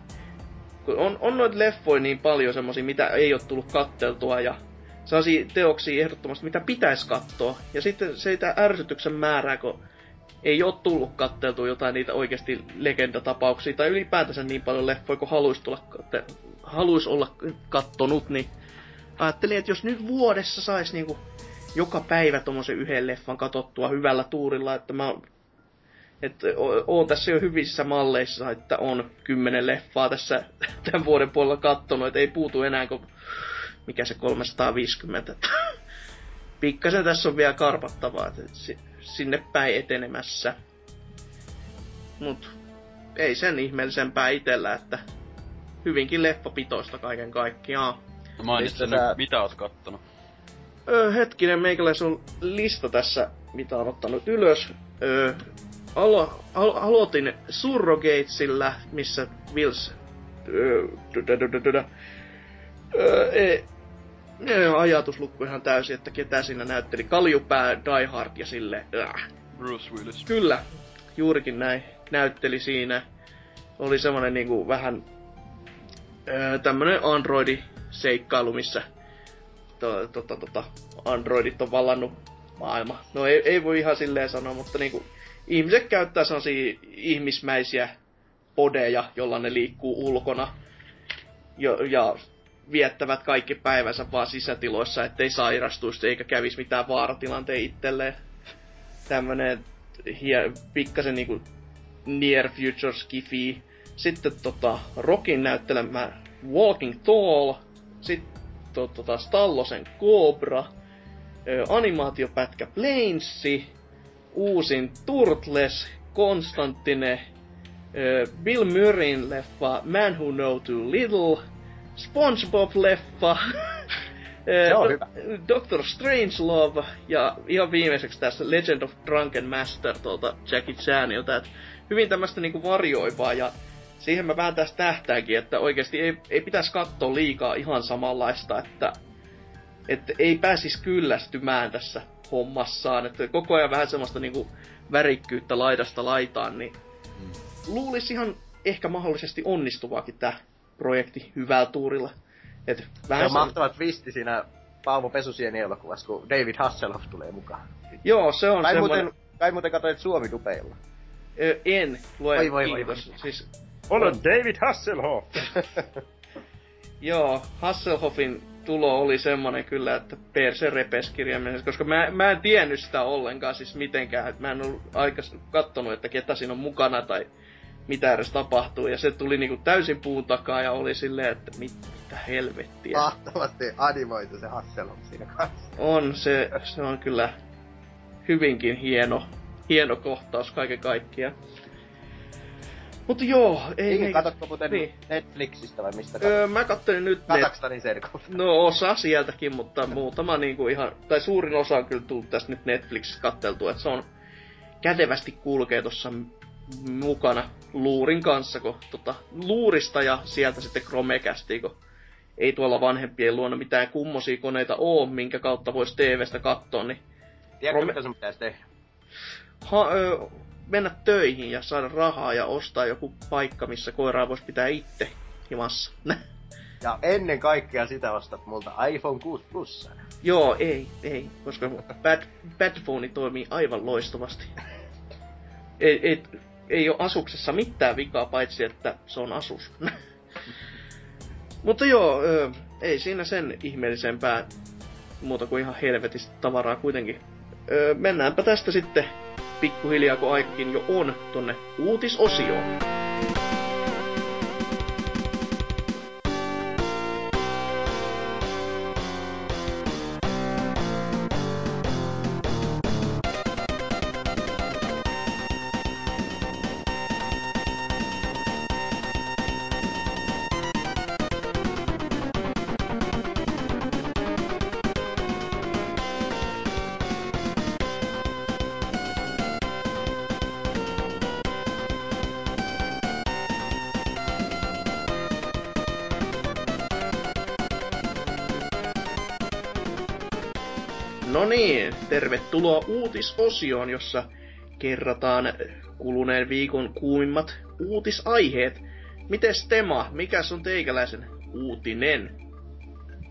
on, on noita leffoja niin paljon semmosia, mitä ei ole tullut katteltua ja sellaisia teoksia ehdottomasti, mitä pitäisi katsoa. Ja sitten se ärsytyksen määrää, kun ei ole tullut katteltua jotain niitä oikeasti legendatapauksia, tai ylipäätänsä niin paljon leffoja, kun haluaisi, tulla, haluais olla kattonut, niin ajattelin, että jos nyt vuodessa saisi niinku joka päivä tommosen yhden leffan katottua hyvällä tuurilla, että mä että oon tässä jo hyvissä malleissa, että on kymmenen leffaa tässä tämän vuoden puolella kattonut, että ei puutu enää kuin mikä se 350. Pikkasen tässä on vielä karpattavaa, että sinne päin etenemässä. Mut ei sen ihmeellisempää itellä, että hyvinkin leffapitoista kaiken kaikkiaan. No mainitsin nyt, tää... mitä oot kattonut? Öö, hetkinen, meikäläis on lista tässä, mitä on ottanut ylös. Öö, alo, al, aloitin Surrogatesilla, missä Wills... Öö, e, ajatuslukku ihan täysin, että ketä siinä näytteli. Kaljupää, Die Hard ja sille. Äh. Bruce Willis. Kyllä, juurikin näin. Näytteli siinä. Oli semmonen niinku vähän öö, tämmönen Androidi-seikkailu, missä to, to, to, to, to, Androidit on vallannut maailma. No ei, ei voi ihan silleen sanoa, mutta niinku ihmiset käyttää sellaisia ihmismäisiä podeja, jolla ne liikkuu ulkona. Jo, ja viettävät kaikki päivänsä vaan sisätiloissa, ettei sairastuisi eikä kävisi mitään vaaratilanteen itselleen. Tämmönen hie, pikkasen niinku near future skifi. Sitten tota, Rockin näyttelemä Walking Tall. Sitten to, tota, Stallosen Cobra. Animaatiopätkä Planesi. Uusin Turtles. Konstantine. Bill Murrayn leffa Man Who Know Too Little SpongeBob-leffa. Doctor Strangelove ja ihan viimeiseksi tässä Legend of Drunken Master tuolta Jackie Chanilta. Et hyvin tämmöistä niinku varjoivaa ja siihen mä vähän tästä tähtäänkin, että oikeasti ei, ei pitäisi katsoa liikaa ihan samanlaista, että, että ei pääsis kyllästymään tässä hommassaan. Että koko ajan vähän semmoista niinku värikkyyttä laidasta laitaan, niin mm. luulisi ihan ehkä mahdollisesti onnistuvaakin tää projekti hyvällä tuurilla. Et vähän se on mahtava twisti siinä Paavo Pesusieni elokuvassa, kun David Hasselhoff tulee mukaan. Joo, se on kai semmoinen... Muuten, kai muuten katsoit Suomi-dupeilla. Ö, en, lue voi, voi, kiitos. Voi, Siis, Olen David Hasselhoff! Joo, Hasselhoffin tulo oli semmonen kyllä, että perse repes kirjaimellisesti, koska mä, mä en tiennyt sitä ollenkaan siis mitenkään. Mä en ollut aikaisemmin kattonut, että ketä siinä on mukana tai mitä edes tapahtuu. Ja se tuli niinku täysin puun takaa ja oli silleen, että mit, mitä helvettiä. Mahtavasti animoitu se Hasselhoff siinä kanssa. On, se, se on kyllä hyvinkin hieno, hieno kohtaus kaiken kaikkiaan. Mutta joo, ei... Niin, katsotko muuten niin. Netflixistä vai mistä Öö, mä kattelin nyt... Kazakstanin serkulta. No osa sieltäkin, mutta muutama niinku ihan... Tai suurin osa on kyllä tullut tästä nyt Netflixissä katteltua, että se on kätevästi kulkee tuossa mukana luurin kanssa, kun tota, luurista ja sieltä sitten Chromecastiin, kun ei tuolla vanhempien luona mitään kummosia koneita oo, minkä kautta voisi TVstä katsoa, niin Tiedätkö, Chrome- mitä sun pitäisi tehdä? ha, ö, mennä töihin ja saada rahaa ja ostaa joku paikka, missä koiraa voisi pitää itse himassa. Ja ennen kaikkea sitä ostat multa iPhone 6 Plus. Joo, ei, ei, koska bad, bad phone toimii aivan loistavasti. Ei, ei, ei ole asuksessa mitään vikaa, paitsi että se on asus. Mutta joo, ei siinä sen ihmeellisempää muuta kuin ihan helvetistä tavaraa kuitenkin. Mennäänpä tästä sitten pikkuhiljaa, kun aikakin jo on, tonne uutisosioon. Tervetuloa uutisosioon, jossa kerrataan kuluneen viikon kuumimmat uutisaiheet. Mites Tema, mikä on teikäläisen uutinen?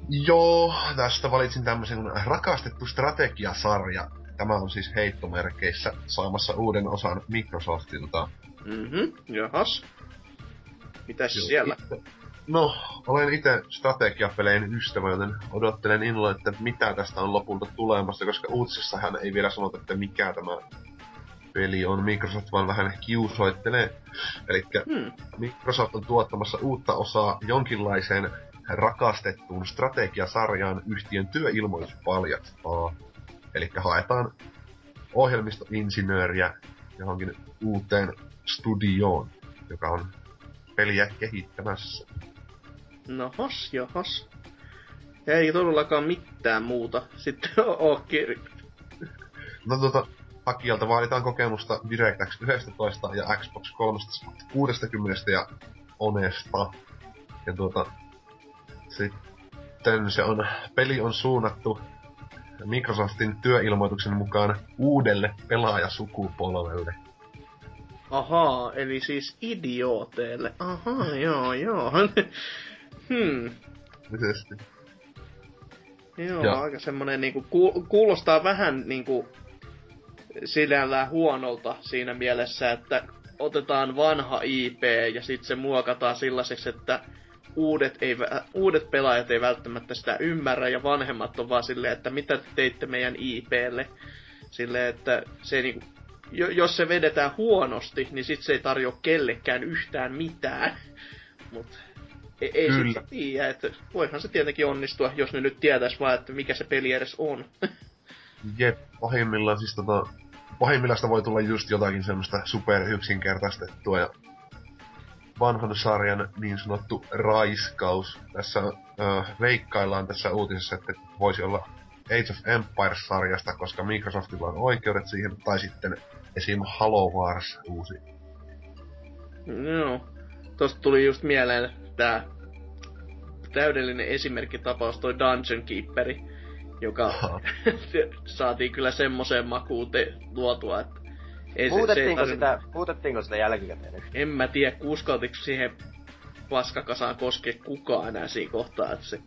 Joo, tästä valitsin tämmöisen kuin rakastettu strategiasarja. Tämä on siis heittomerkeissä saamassa uuden osan Microsoftilta. Mhm, jahas. Mitäs Joo, siellä? itse- No, olen itse strategiapelein ystävä, joten odottelen innolla, että mitä tästä on lopulta tulemassa, koska uutisessahan ei vielä sanota, että mikä tämä peli on. Microsoft vaan vähän kiusoittelee. Eli Hmm. Microsoft on tuottamassa uutta osaa jonkinlaiseen rakastettuun strategiasarjaan yhtiön työilmoitus paljastaa. Eli haetaan ohjelmistoinsinööriä johonkin uuteen studioon, joka on peliä kehittämässä. No has, jahas. Ei todellakaan mitään muuta sitten oo kir- No tota, hakijalta vaaditaan kokemusta DirectX 11 ja Xbox 360 ja Onesta. Ja tuota, sitten se on, peli on suunnattu Microsoftin työilmoituksen mukaan uudelle pelaajasukupolvelle. Ahaa, eli siis idiooteille. Ahaa, joo, joo. hmm. Miten Joo, Joo. aika semmonen niinku, ku, kuulostaa vähän niinku sinällään huonolta siinä mielessä, että otetaan vanha IP ja sitten se muokataan sellaiseksi, että uudet, ei, uudet pelaajat ei välttämättä sitä ymmärrä ja vanhemmat on vaan silleen, että mitä te teitte meidän IPlle. Silleen, että se niinku, jo, jos se vedetään huonosti, niin sit se ei tarjoa kellekään yhtään mitään. Mut ei, ei Kyllä. sitä tiedä, että voihan se tietenkin onnistua, jos ne nyt tietäis vaan, että mikä se peli edes on. Jep, pahimmillaan siis tota... Pahimmillaan sitä voi tulla just jotakin semmoista super yksinkertaistettua ja vanhan sarjan niin sanottu raiskaus. Tässä äh, veikkaillaan tässä uutisessa, että voisi olla Age of Empires-sarjasta, koska Microsoftilla on oikeudet siihen, tai sitten esim. Halo Wars uusi. Joo. Tosta tuli just mieleen tää täydellinen esimerkkitapaus toi Dungeon Keeperi, joka saatiin kyllä semmoseen makuun te- luotua, että ei se, se ei Muutettiinko tarvinnut- sitä, muutettiinko sitä jälkikäteen? En mä tiedä, uskaltiko siihen paskakasaan koskea kukaan enää siinä kohtaa, että se...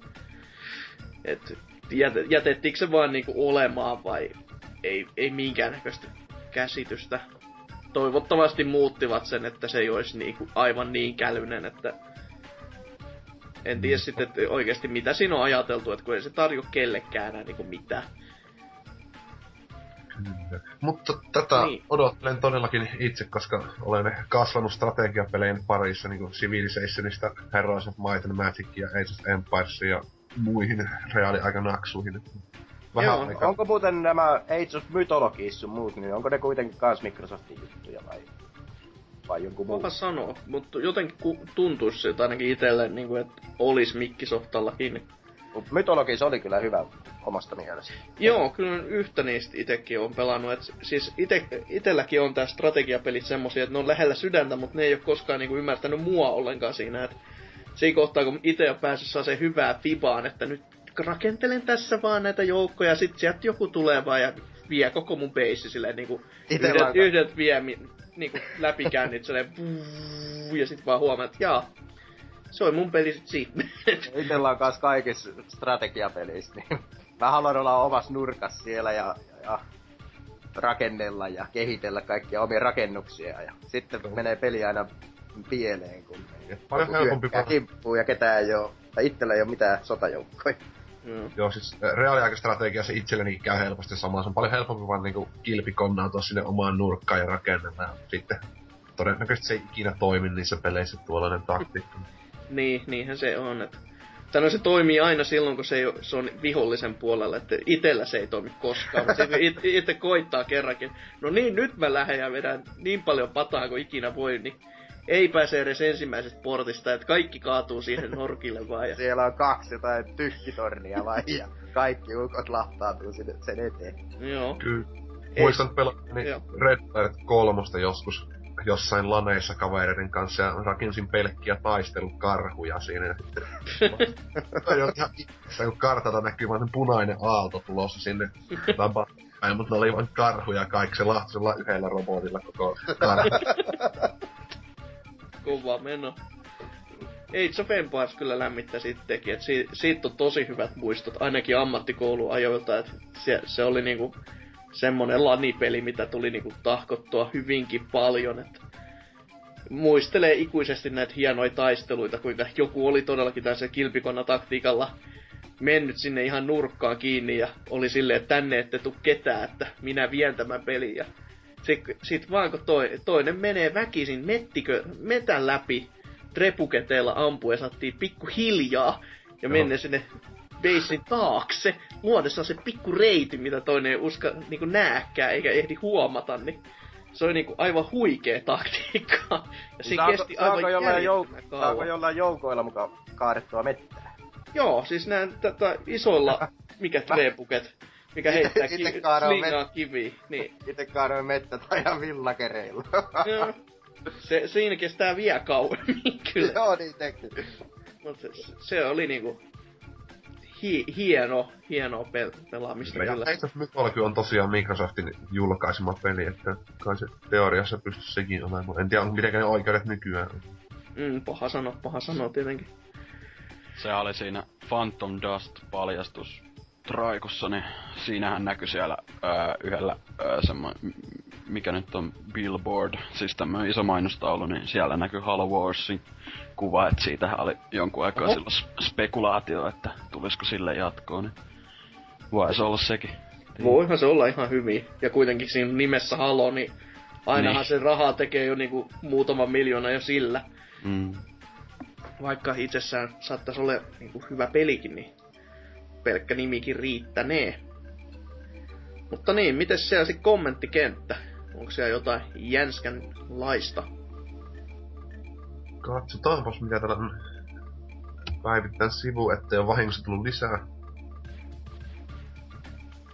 Et, jät, jätettiinkö se vaan niinku olemaan vai ei, ei minkäännäköistä käsitystä. Toivottavasti muuttivat sen, että se ei olisi niinku aivan niin kälynen, että en tiedä sitten että oikeasti mitä siinä on ajateltu, että kun ei se tarjo kellekään enää niinku mitään. Kyllä. Mutta tätä Niin. niin. odottelen todellakin itse, koska olen kasvanut strategiapelien parissa niin kuin Civilizationista, Heroes of Might and Magic ja Age of Empires ja muihin reaaliaikanaksuihin. vähän Joo, aika... Onko muuten nämä Age of Mythologies sun muut, niin onko ne kuitenkin kans Microsoftin juttuja vai, vai jonkun muu? Paha sanoa, mutta jotenkin tuntuisi siltä ainakin itselle, niin kuin, että olisi Mikkisoftallakin. Mut Mythologies oli kyllä hyvä omasta mielestä. Joo, kyllä yhtä niistä itekin on pelannut. Et siis ite, itelläkin on tää strategiapelit semmosia, että ne on lähellä sydäntä, mutta ne ei ole koskaan niinku ymmärtänyt mua ollenkaan siinä. Et siinä kohtaa, kun itse on päässyt saa se hyvää fibaan, että nyt rakentelen tässä vaan näitä joukkoja, sit sieltä joku tulee vaan ja vie koko mun beissi silleen niinku yhdet, yhdet vie niinku läpikäynnit silleen puu, ja sit vaan huomaa, että jaa, se on mun peli sit siitä. Itellä on kans kaikissa strategiapelissä, niin mä haluan olla omassa nurkas siellä ja, ja, ja rakennella ja kehitellä kaikkia omia rakennuksia ja sitten menee peli aina pieleen, kun Ja paljon joku helpompi hyökkää vaan- kimppuu ja ketään ei oo, tai itsellä ei oo mitään sotajoukkoja. Joo. Joo, siis reaaliaikastrategiassa itselleni käy helposti sama. Se on paljon helpompi vaan niinku kilpikonnautua sinne omaan nurkkaan ja rakennella. Ja sitten todennäköisesti se ei ikinä toimi niissä peleissä tuollainen taktiikka. Niin, niinhän se on. Että... Tai no se toimii aina silloin, kun se, ei, se on vihollisen puolella, että itellä se ei toimi koskaan. Mutta sitten it, itse koittaa kerrankin, no niin, nyt mä lähden ja vedän niin paljon pataa kuin ikinä voi, niin ei pääse edes ensimmäisestä portista, että kaikki kaatuu siihen norkille vaan. Ja... Siellä on kaksi jotain tyhkitornia vai ja kaikki ukot lahtautuu sinne sen eteen. Joo. Kyllä. Muistan pelannut Joo. Red Alert kolmosta joskus jossain laneissa kavereiden kanssa ja rakensin pelkkiä taistelukarhuja siinä. Itse, kun kartalta näkyy vaan punainen aalto tulossa sinne. Ai, mutta ne oli vain karhuja kaikki, se lahtui yhdellä robotilla koko karhu. Kova meno. Age of Empires kyllä lämmittää sittenkin, että siitä, siitä on tosi hyvät muistot, ainakin ammattikouluajoilta, että se, se oli niinku semmonen lanipeli, mitä tuli niinku tahkottua hyvinkin paljon, että muistelee ikuisesti näitä hienoja taisteluita, kuinka joku oli todellakin tässä kilpikonna taktiikalla mennyt sinne ihan nurkkaan kiinni ja oli silleen, että tänne ette tuu ketään, että minä vien tämän pelin ja sitten sit vaan kun toi, toinen menee väkisin mettikö, metän läpi trepuketeilla ampuen sattiin pikku hiljaa ja Joo. menne sinne beissin taakse, luodessa se pikku reiti, mitä toinen ei uska niinku nääkään eikä ehdi huomata, niin se oli niinku aivan huikea taktiikka. Ja se Saako- kesti saako aivan jollain, jou- järjettömän saako jollain joukoilla mukaan kaadettua mettää? Joo, siis nää tätä isoilla, mikä trepuket, mikä heittää ite ki- kaadaan slingaa kiviä, niin Itse kaadoin mettät ihan villakereilla. Joo. Se, siinä kestää vielä kauemmin kyllä. Joo, niin teki. Mutta se, se oli niinku hi, hieno, hieno pel- pelaamista Ja kyllä. Age of Mythology on tosiaan Microsoftin julkaisema peli, että kai se teoriassa pystyisi sekin olemaan. En tiedä, mitenkään ne oikeudet nykyään. on. Mm, paha sano, paha sano tietenkin. Se oli siinä Phantom Dust paljastus Traikussa, niin siinähän näkyi siellä ää, yhdellä ää, semmo, mikä nyt on Billboard, siis tämmönen iso mainostaulu, niin siellä näkyy Halo Warsin kuva, että siitähän oli jonkun aikaa Oho. silloin spekulaatio, että tulisiko sille jatkoa, niin voisi olla sekin. Voihan se olla ihan hyvin. Ja kuitenkin siinä nimessä Halo, niin ainahan Niin. se rahaa tekee jo niinku muutama miljoona jo sillä. Mm. Vaikka itsessään saattaisi olla niinku hyvä pelikin, niin pelkkä nimikin riittänee. Mutta niin, miten siellä sitten kommenttikenttä? Onko siellä jotain jänskän laista? Katsotaanpas mitä täällä on päivittäin sivu, ettei ole vahingossa tullut lisää.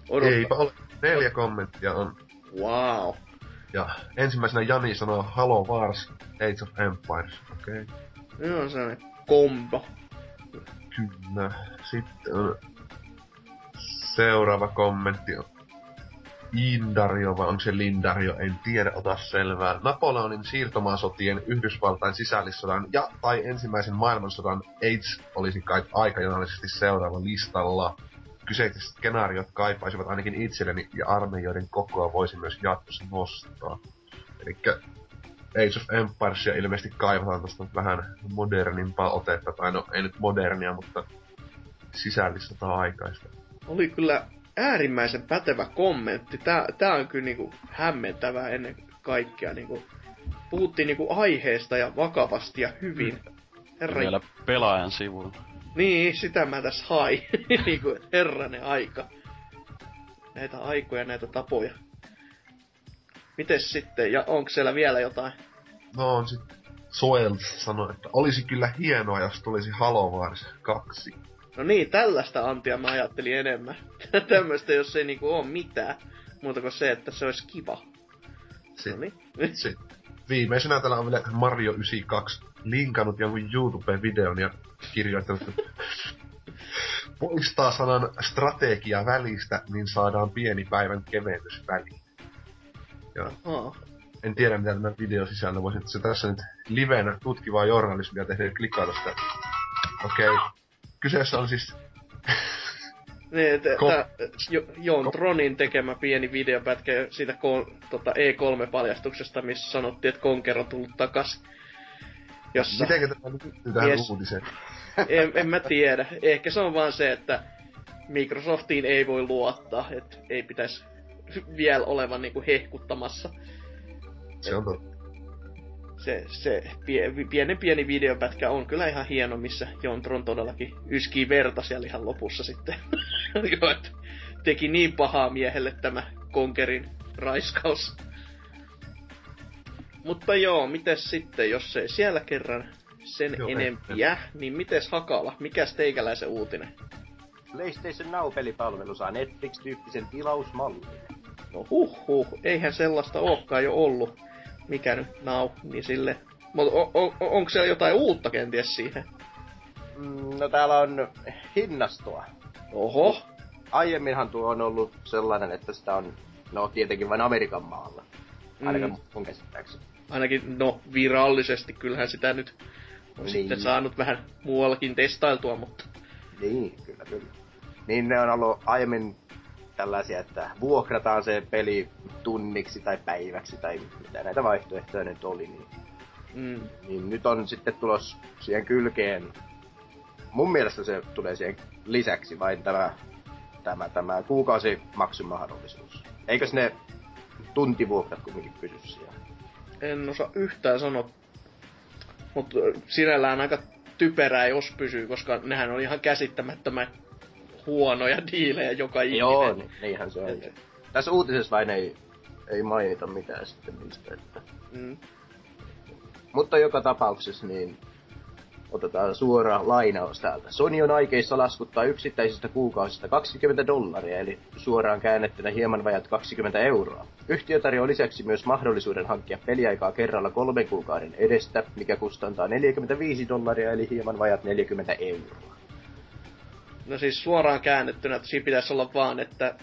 Odota. Eipä ole. Neljä kommenttia on. Wow. Ja ensimmäisenä Jani sanoo Halo Wars Age of Empires. Okei. Okay. Se on kombo. Kyllä. Sitten on seuraava kommentti on Indario, vai onko se Lindario, en tiedä, ota selvää. Napoleonin siirtomaasotien Yhdysvaltain sisällissodan ja tai ensimmäisen maailmansodan AIDS olisi kai aikajanallisesti seuraava listalla. Kyseiset skenaariot kaipaisivat ainakin itselleni ja armeijoiden kokoa voisi myös jatkossa nostaa. Elikkä Age of Empiresia ilmeisesti kaivataan tosta vähän modernimpaa otetta, tai no ei nyt modernia, mutta sisällissota aikaista. Oli kyllä äärimmäisen pätevä kommentti. Tää, tää on kyllä niinku hämmentävää ennen kaikkea. Niinku, puhuttiin niinku aiheesta ja vakavasti ja hyvin. Herra, Vielä pelaajan sivulla. niin, sitä mä tässä hain. niinku, herranen aika. näitä aikoja, näitä tapoja. Mites sitten, ja onko siellä vielä jotain? No on sit Soelt sanoi, että olisi kyllä hienoa, jos tulisi Halo Wars 2. No niin, tällaista antia mä ajattelin enemmän. Tämmöistä, jos ei niinku oo mitään. Muuta kuin se, että se olisi kiva. Sit, No niin. sit. Viimeisenä täällä on vielä Mario 92 linkannut jonkun YouTube-videon ja kirjoittanut, että poistaa sanan strategia välistä, niin saadaan pieni päivän kevennys väliin. Ja Aa. en tiedä mitä tämä video sisällä voisi, että se tässä nyt livenä tutkivaa journalismia tehdään klikata sitä. Okei. Okay. Kyseessä on siis Niin, että Ko- tää, jo, Jon Tronin tekemä pieni videopätkä siitä ko, tota E3-paljastuksesta, missä sanottiin, että Conker on tullut takas. Jossa, Mitenkä tämä liittyy tähän Yes. uutiseen? en, en mä tiedä. Ehkä se on vaan se, että Microsoftiin ei voi luottaa, että ei pitäisi vielä olevan niinku hehkuttamassa. Se on totta. Se, se pie, pienen pieni videopätkä on kyllä ihan hieno, missä Jontron todellakin yskii verta siellä ihan lopussa sitten. Joo, että teki niin pahaa miehelle tämä Konkerin raiskaus. Mutta joo, mites sitten, jos ei siellä kerran sen Joo, enempiä, niin mites Hakala? Mikäs teikäläisen uutinen? PlayStation Now-pelipalvelu saa Netflix-tyyppisen tilausmallin. No huh huh, eihän sellaista olekaan jo ollut. Mikä nyt nau, niin sille. Mutta on, on, onko siellä jotain uutta kenties siihen? Mm, no täällä on hinnastoa. Oho, Aiemminhan tuo on ollut sellainen, että sitä on, no tietenkin vain Amerikan maalla. Ainakaan Mm. mm. mun käsittääkseni. ainakin no virallisesti kyllähän sitä nyt on Niin. sitten saanut vähän muuallakin testailtua, mutta Niin, kyllä, kyllä. Niin ne on ollut aiemmin tällaisia, että vuokrataan se peli tunniksi tai päiväksi tai mitä näitä vaihtoehtoja nyt oli, niin, mm, niin nyt on sitten tulos siihen kylkeen. Mun mielestä se tulee siihen lisäksi vain tämä, tämä, tämä kuukausimaksumahdollisuus. Eikös ne tuntivuokrat kumminkin pysy siellä? en osaa yhtään sanoa. Mutta sinällään aika typerää, jos pysyy, koska nehän on ihan käsittämättömän huonoja diilejä joka ikinen. Joo, niin, niinhän se on. Et- Tässä uutisessa vain ei, ei mainita mitään sitten niistä. Että. Mm. Mutta joka tapauksessa niin otetaan suora lainaus täältä. Sony on aikeissa laskuttaa yksittäisistä kuukausista 20 dollaria, eli suoraan käännettynä hieman vajat 20 euroa. Yhtiö tarjoaa lisäksi myös mahdollisuuden hankkia peliaikaa kerralla kolmen kuukauden edestä, mikä kustantaa 45 dollaria, eli hieman vajat 40 euroa. No siis suoraan käännettynä, siinä pitäisi olla vaan, että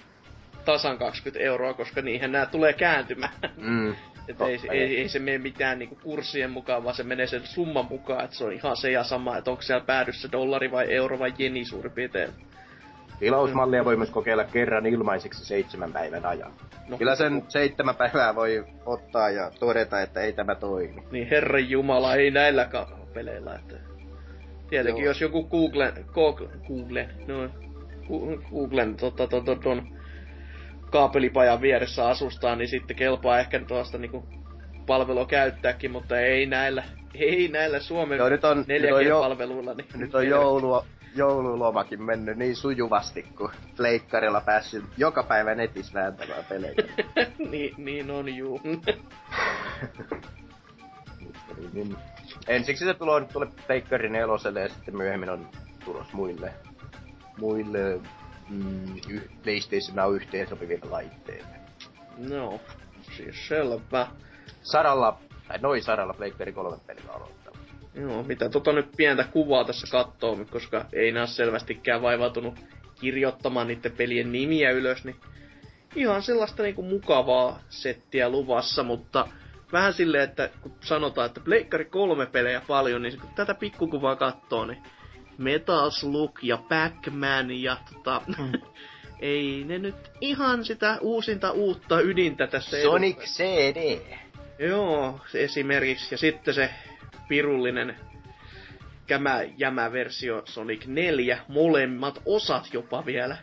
tasan 20 euroa, koska niihin nämä tulee kääntymään. Mm. Et ei, ei, ei, se mene mitään niinku kurssien mukaan, vaan se menee sen summan mukaan, että se on ihan se ja sama, että onko siellä päädyssä dollari vai euro vai jeni suurin piirtein. Tilausmallia voi myös kokeilla kerran ilmaiseksi seitsemän päivän ajan. No, Kyllä sen seitsemän päivää voi ottaa ja todeta, että ei tämä toimi. Niin herran jumala, ei näillä peleillä, että... Tietenkin Joo. jos joku Google, Google, Google, no, Googlen tota, tota, ton kaapelipajan vieressä asustaa, niin sitten kelpaa ehkä tuosta niinku palvelua käyttääkin, mutta ei näillä, ei näillä Suomen Joo, nyt on, nyt on, jo, 4G-palveluilla. Niin nyt on joulu, joululomakin mennyt niin sujuvasti, kun pleikkarilla päässyt joka päivä netissä vääntämään pelejä. niin, niin on juu. Niin, niin. Ensiksi se tulee, tulee pleikkari neloselle ja sitten myöhemmin on tulos muille, muille mm, yh, PlayStation yhteen sopiville laitteille. no, siis selvä. Saralla, tai noin saralla pleikkari kolme pelillä aloittaa. Joo, mitä tota nyt pientä kuvaa tässä kattoo, koska ei nää selvästikään vaivautunut kirjoittamaan niiden pelien nimiä ylös, niin ihan sellaista niinku mukavaa settiä luvassa, mutta vähän silleen, että kun sanotaan, että Pleikkari kolme pelejä paljon, niin kun tätä pikkukuvaa kattoo, niin Metal Slug ja Pac-Man ja tota, ei ne nyt ihan sitä uusinta uutta ydintä tässä Sonic. CD! Joo, se esimerkiksi. Ja sitten se pirullinen kämä jämä versio Sonic 4, molemmat osat jopa vielä.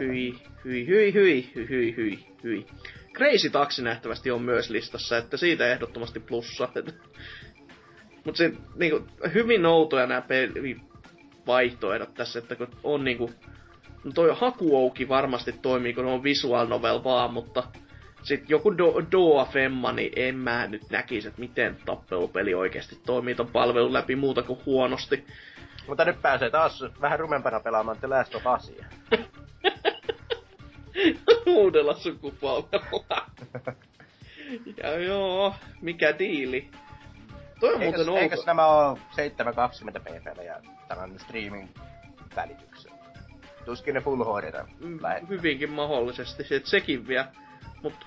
Hyi, hyi, hyi, hyi, hyi, hyi, hyi. Crazy Taxi nähtävästi on myös listassa, että siitä ehdottomasti plussa. Mut se niinku, hyvin outoja nämä pelivaihtoehdot tässä, että kun on niinku no toi Hakuouki varmasti toimii, kun on visual novel vaan, mutta sitten joku Do- Doa Femma, niin en mä nyt näkisi, että miten tappelupeli oikeasti toimii ton palvelun läpi muuta kuin huonosti. Mutta nyt pääsee taas vähän rumempana pelaamaan The Last of Usia. Uudella sukupolvella. ja joo, mikä diili? Toi on Eikös, muuten outo. eikös nämä oo 720p pelejä tämän streaming välityksellä? Tuskin ne Full HDtä Mm, hyvinkin mahdollisesti, että sekin vielä. Mutta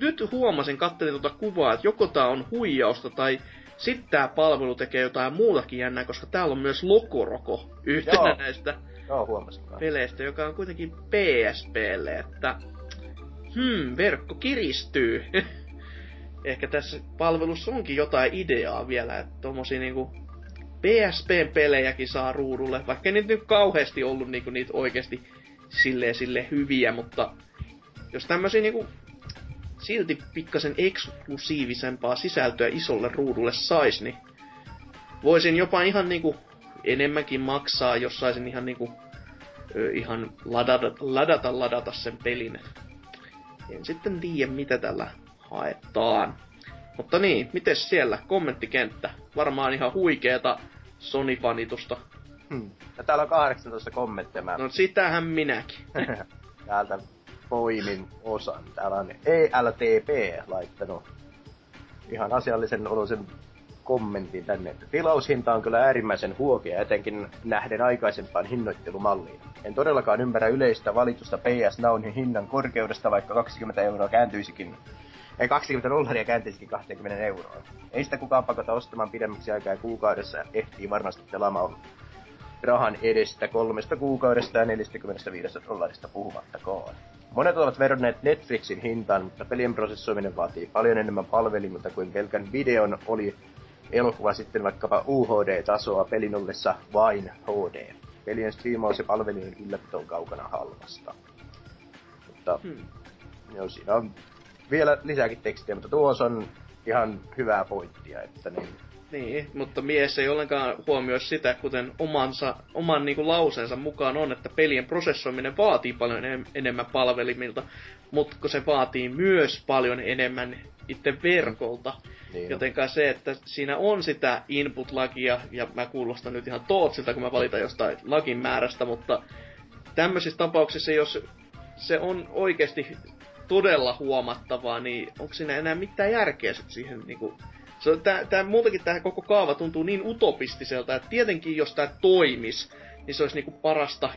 nyt huomasin, kattelin tuota kuvaa, että joko tää on huijausta tai sitten tää palvelu tekee jotain muutakin jännää, koska täällä on myös Lokoroko yhtenä Joo. näistä Joo, huomasin peleistä, joka on kuitenkin PSPlle, että hmm, verkko kiristyy. Ehkä tässä palvelussa onkin jotain ideaa vielä, että tommosia niinku PSP-pelejäkin saa ruudulle, vaikka niitä nyt kauheasti ollut niinku niitä oikeasti silleen sille hyviä, mutta jos tämmösiä niinku silti pikkasen eksklusiivisempaa sisältöä isolle ruudulle sais, niin voisin jopa ihan niinku enemmänkin maksaa, jos saisin ihan niinku ihan ladata, ladata, ladata sen pelin. En sitten tiedä, mitä tällä haetaan. Mutta niin, miten siellä? Kommenttikenttä. Varmaan ihan huikeeta Sony-fanitusta. Hmm. Ja täällä on 18 kommenttia. Mä No sitähän minäkin. täältä poimin osan. Täällä on ELTP laittanut ihan asiallisen oloisen kommentin tänne, että tilaushinta on kyllä äärimmäisen huokea, etenkin nähden aikaisempaan hinnoittelumalliin. En todellakaan ymmärrä yleistä valitusta PS Nowin hinnan korkeudesta, vaikka 20 euroa kääntyisikin ei 20 dollaria kääntyisikin 20 euroa. Ei sitä kukaan pakota ostamaan pidemmäksi aikaa kuukaudessa ehtii varmasti pelaamaan rahan edestä kolmesta kuukaudesta ja 45 dollarista puhumattakaan. Monet ovat vedonneet Netflixin hintaan, mutta pelien prosessoiminen vaatii paljon enemmän palvelimilta kuin pelkän videon oli elokuva sitten vaikkapa UHD-tasoa pelin ollessa vain HD. Pelien striimaus ja palvelujen ylläpito on kaukana halvasta. Mutta Hmm. joo, siinä on vielä lisääkin tekstiä, mutta tuossa on ihan hyvää pointtia, että niin, Niin, mutta mies ei ollenkaan huomioi sitä, kuten omansa, oman niinku lauseensa mukaan on, että pelien prosessoiminen vaatii paljon enem- enemmän palvelimilta, mutta kun se vaatii myös paljon enemmän itse verkolta. niin Jotenka se, että siinä on sitä input-lagia, ja mä kuulostan nyt ihan tootsilta, kun mä valitan jostain lagin määrästä, mutta tämmöisissä tapauksissa, jos se on oikeasti todella huomattavaa, niin onko siinä enää mitään järkeä sit siihen niinku... Se on, tää, tää, muutenkin tämä koko kaava tuntuu niin utopistiselta, että tietenkin jos tämä toimis, niin se olisi niinku parasta,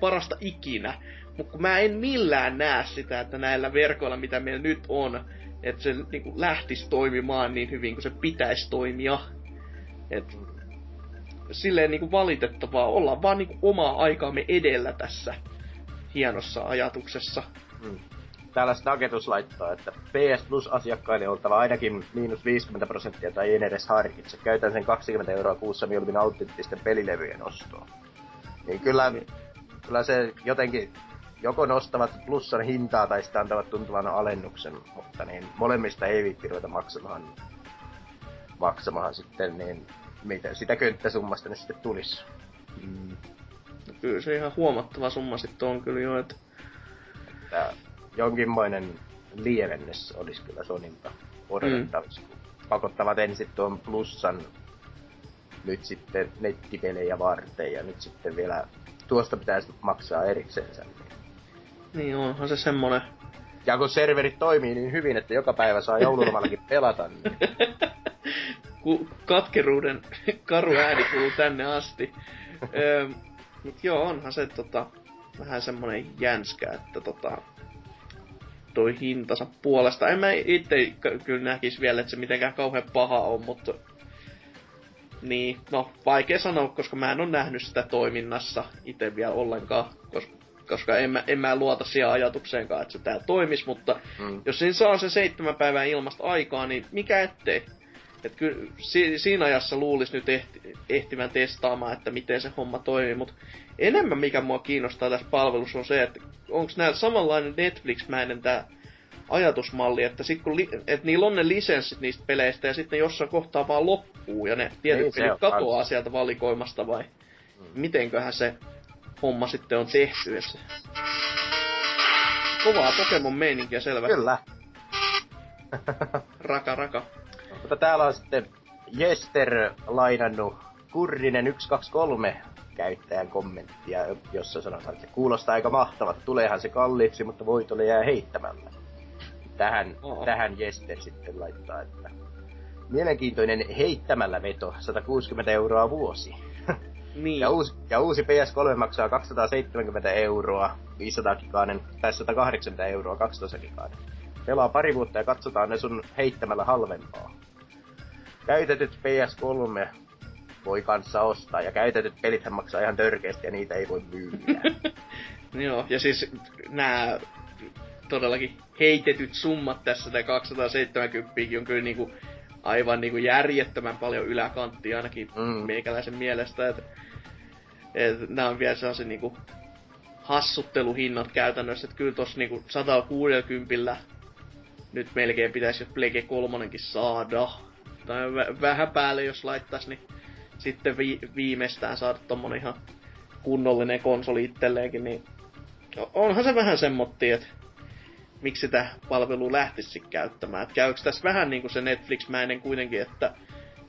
parasta ikinä. Mutta mä en millään näe sitä, että näillä verkoilla, mitä meillä nyt on, että se niinku lähtisi toimimaan niin hyvin kuin se pitäisi toimia. Et, silleen niinku valitettavaa, ollaan vaan niinku omaa aikaamme edellä tässä hienossa ajatuksessa. Mm. Täällä Stagetus laittaa, että PS Plus-asiakkaille on oltava ainakin miinus 50 prosenttia tai en edes harkitse. Käytän sen 20 euroa kuussa mieluummin autenttisten pelilevyjen ostoon. Niin kyllä, kyllä se jotenkin joko nostavat plussan hintaa tai sitten antavat tuntuvan alennuksen, mutta niin molemmista ei viitti ruveta maksamaan, maksamaan sitten, niin mitä, sitä könttäsummasta ne sitten tulisi. Mm. No Kyllä se ihan huomattava summa sitten on kyllä jo, että että jonkinmoinen lievennys olisi kyllä Sonilta odotettavissa. Mm. Pakottavat ensin tuon plussan nyt sitten nettipelejä varten ja nyt sitten vielä tuosta pitäisi maksaa eriksensä. Niin. Niin onhan se semmonen Ja kun serverit toimii niin hyvin, että joka päivä saa joululomallakin pelata, niin ku, katkeruuden karu ääni kuuluu tänne asti. öö, mut joo, onhan se tota, vähän semmonen jänskä, että tota, toi hintansa puolesta. En mä itse kyllä näkis vielä, että se mitenkään kauhean paha on, mutta niin, no vaikea sanoa, koska mä en ole nähnyt sitä toiminnassa itse vielä ollenkaan, koska, koska en, mä, en mä luota siihen ajatukseenkaan, että se tää toimis, mutta mm. jos siinä saa sen seitsemän päivää ilmasta aikaa, niin mikä ettei. Et kyllä si- siinä ajassa luulisi nyt ehti- ehtivän testaamaan, että miten se homma toimii, mutta enemmän mikä mua kiinnostaa tässä palvelussa on se, että onko näillä samanlainen Netflix-mäinen tämä ajatusmalli, että sit kun li- et niillä on ne lisenssit niistä peleistä ja sitten jossain kohtaa vaan loppuu ja ne tietyt Niin, pelit katoaa sieltä valikoimasta vai Mm. mitenköhän se homma sitten on tehty. Et se... Kovaa Pokemon meininkiä selvä. Kyllä. Raka, raka. Mutta täällä on sitten Jester lainannut Kurrinen 123 käyttäjän kommenttia, jossa sanotaan, että kuulostaa aika mahtavat. Tuleehan se kalliiksi, mutta voitolle jää heittämällä. Tähän, Oo. tähän Jester sitten laittaa, että mielenkiintoinen heittämällä veto, 160 euroa vuosi. Niin. Ja uusi, ja uusi PS3 maksaa 270 euroa 500 gigaanen, tai 180 euroa 12 gigaanen. Pelaa pari vuotta ja katsotaan ne sun heittämällä halvempaa. Käytetyt PS3 voi kanssa ostaa, ja käytetyt pelithän maksaa ihan törkeästi ja niitä ei voi myydä. Joo, ja siis nämä todellakin heitetyt summat tässä, tämä 270 on kyllä niinku aivan niinku järjettömän paljon yläkanttia ainakin mm. meikäläisen mielestä, että et nämä on vielä sellaisia niinku hassutteluhinnat käytännössä, että kyllä tossa niinku 160 nyt melkein pitäisi, jos Plege kolmonenkin saada. Tai vä- vähän päälle, jos laittaisi, niin sitten vi- viimeistään saada tommonen ihan kunnollinen konsoli itselleenkin, niin onhan se vähän semmotti, että miksi sitä palvelua lähtisi käyttämään. Et käykö tässä vähän niinku se Netflix-mäinen kuitenkin, että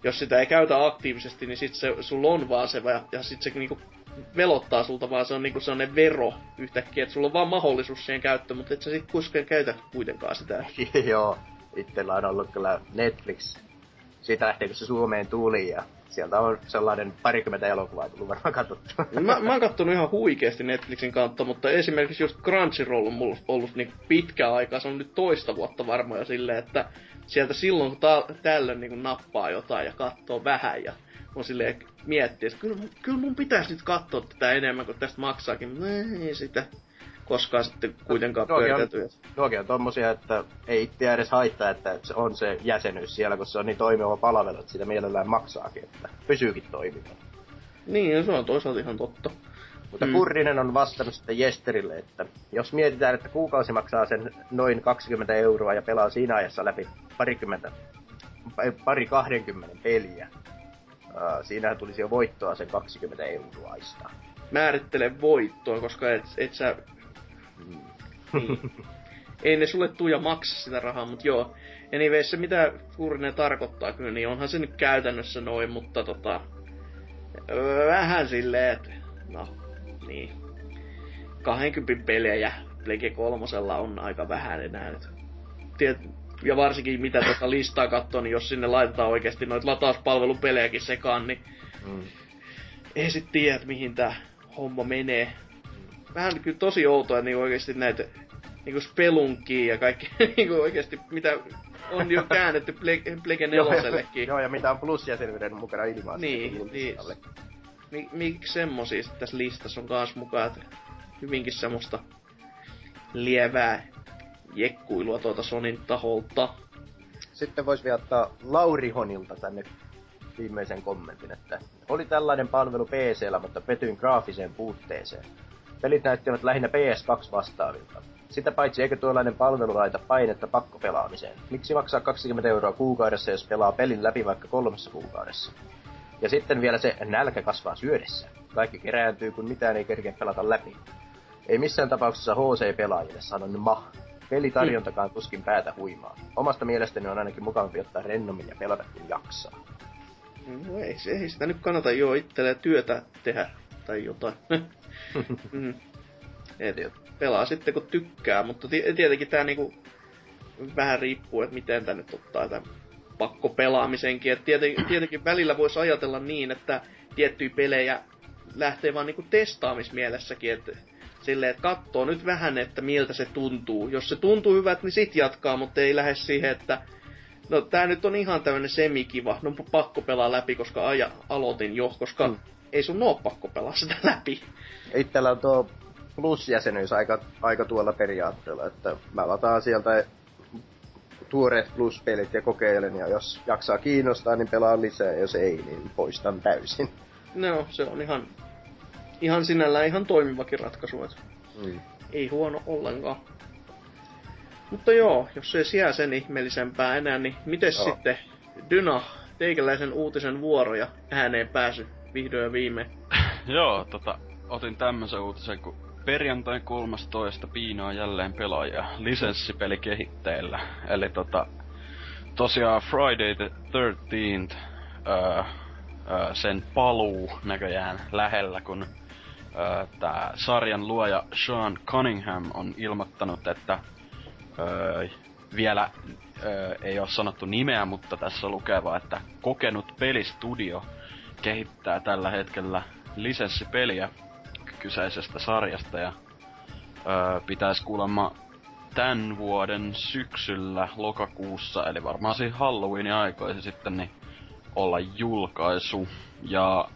jos sitä ei käytä aktiivisesti, niin sit se, sulla on vaan se, ja, ja sit se niinku velottaa sulta vaan, se on niinku sellainen vero yhtäkkiä, että sulla on vaan mahdollisuus siihen käyttöön, mutta et sä sit koskaan käytä kuitenkaan sitä. Joo, itsellä on ollut kyllä Netflix. Siitä lähtien, kun se Suomeen tuli ja sieltä on sellainen parikymmentä elokuvaa tullut varmaan katsottu. Mä, mä oon kattonut ihan huikeasti Netflixin kautta, mutta esimerkiksi just Crunchyroll on mulla ollut niin pitkä aika, se on nyt toista vuotta varmaan jo silleen, että sieltä silloin kun ta- tällöin niin nappaa jotain ja katsoo vähän ja on silleen miettiä, että kyllä, kyllä mun pitäisi nyt katsoa tätä enemmän kuin tästä maksaakin, mutta ei sitä koskaan sitten kuitenkaan No, Nokia on- pyöritelty. Nuokin on tommosia, että ei itse edes haittaa, että se on se jäsenyys siellä, kun se on niin toimiva palvelu, että sitä mielellään maksaakin, että pysyykin toimivana. Niin, se on toisaalta ihan totta. Mutta Mm. Kurrinen on vastannut sitten Jesterille, että jos mietitään, että kuukausi maksaa sen noin 20 euroa ja pelaa siinä ajassa läpi parikymmentä, pa- pari 20 peliä, siinähän tulisi jo voittoa sen 20 euroaista. Määrittele voittoa, koska et, et sä Mm. Niin. Ei ne sulle tuu ja maksa sitä rahaa, mutta joo. Anyways, se mitä Kurinen tarkoittaa kyllä, niin onhan se nyt käytännössä noin, mutta tota... Vähän silleen, että... No, niin. 20 pelejä Plege kolmosella on aika vähän enää nyt. Tiet, ja varsinkin mitä tuota listaa katsoo, niin jos sinne laitetaan oikeasti noita latauspalvelupelejäkin sekaan, niin Mm. ei sit tiedä, mihin tää homma menee. Vähän kyllä tosi outoa, niin oikeesti näitä niinku spelunkia ja kaikki niinku oikeesti mitä on jo käännetty Ple- Plege nelosellekin. Joo, ja mitä on plusjäsenyyden mukana ilmaisesti. Niin, niin. listalle. Mi- miksi semmosia tässä listassa on kans mukaan, että hyvinkin semmoista lievää jekkuilua tuolta Sonin taholta. Sitten voisi vielä ottaa Lauri Honilta tänne viimeisen kommentin, että oli tällainen palvelu PCllä, mutta petyin graafiseen puutteeseen. Pelit näyttivät lähinnä PS2 vastaavilta. Sitä paitsi eikö tuollainen palvelu laita painetta pakkopelaamiseen? Miksi maksaa 20 euroa kuukaudessa, jos pelaa pelin läpi vaikka kolmessa kuukaudessa? Ja sitten vielä se nälkä kasvaa syödessä. Kaikki kerääntyy, kun mitään ei kerkeä pelata läpi. Ei missään tapauksessa HC-pelaajille, sanon ma. Pelitarjontakaan tuskin päätä huimaa. Omasta mielestäni on ainakin mukavampi ottaa rennommin ja pelata kun jaksaa. No ei, se- ei sitä nyt kannata jo itselleen työtä tehdä tai jotain. mm. Et, pelaa sitten kun tykkää, mutta ti- tietenkin tää niinku vähän riippuu, että miten tää nyt ottaa tämän pakkopelaamisenkin. Et tietenkin, tietenkin välillä voisi ajatella niin, että tiettyjä pelejä lähtee vaan niinku testaamismielessäkin, että silleen, että katsoo nyt vähän, että miltä se tuntuu. Jos se tuntuu hyvältä, niin sit jatkaa, mutta ei lähde siihen, että no tää nyt on ihan tämmönen semikiva, no pakko pelaa läpi, koska aja, aloitin jo, koska Mm. ei sun oo pakko pelaa sitä läpi. Itsellä on tuo plus-jäsenyys aika, aika tuolla periaatteella, että mä lataan sieltä tuoreet plus-pelit ja kokeilen, ja jos jaksaa kiinnostaa, niin pelaan lisää, ja jos ei, niin poistan täysin. No, se on ihan, ihan sinällään ihan toimivakin ratkaisu, että Mm. ei huono ollenkaan. Mutta joo, jos ei siellä sen ihmeellisempää enää, niin miten Joo. sitten Dyna, teikäläisen uutisen vuoro ja ääneen pääsy vihdoin ja viimein. Joo, tota, otin tämmösen uutisen, kun perjantai 13. piinaa jälleen pelaajia lisenssipeli kehitteillä. Eli tota, tosiaan Friday the 13th öö, öö, sen paluu näköjään lähellä, kun tää sarjan luoja Sean Cunningham on ilmoittanut, että öö, vielä öö, ei ole sanottu nimeä, mutta tässä lukeva, että kokenut pelistudio kehittää tällä hetkellä lisenssipeliä kyseisestä sarjasta ja öö, pitäisi kuulemma tämän vuoden syksyllä lokakuussa, eli varmaan siinä Halloweenin aikoisin sitten, niin olla julkaisu. Ja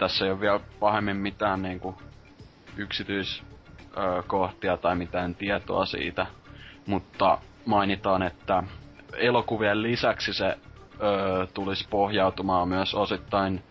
tässä ei ole vielä pahemmin mitään niinku yksityiskohtia tai mitään tietoa siitä, mutta mainitaan, että elokuvien lisäksi se öö, tulisi pohjautumaan myös osittain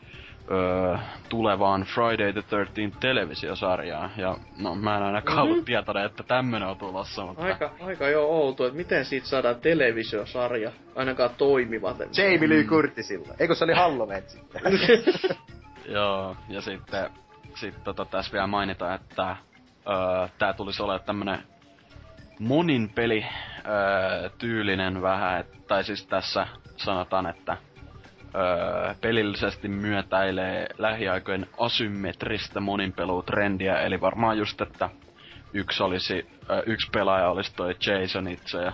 öö, tulevaan Friday the 13 televisiosarjaan. Ja no mä en ainakaan mm-hmm. ollut tietoinen, että tämmönen on tulossa, mutta... Aika, aika jo outo, että miten siitä saadaan televisiosarja ainakaan toimiva. Jamie Lee Curtisilla. Eikö se oli Halloween sitten? Joo, ja sitten sit tota, tässä vielä mainitaan, että öö, tää tulisi olemaan tämmönen monin peli öö, tyylinen vähän, et, tai siis tässä sanotaan, että öö, pelillisesti myötäilee lähiaikojen asymmetristä moninpelutrendiä, eli varmaan just, että yksi, olisi, öö, yksi pelaaja olisi toi Jason itse ja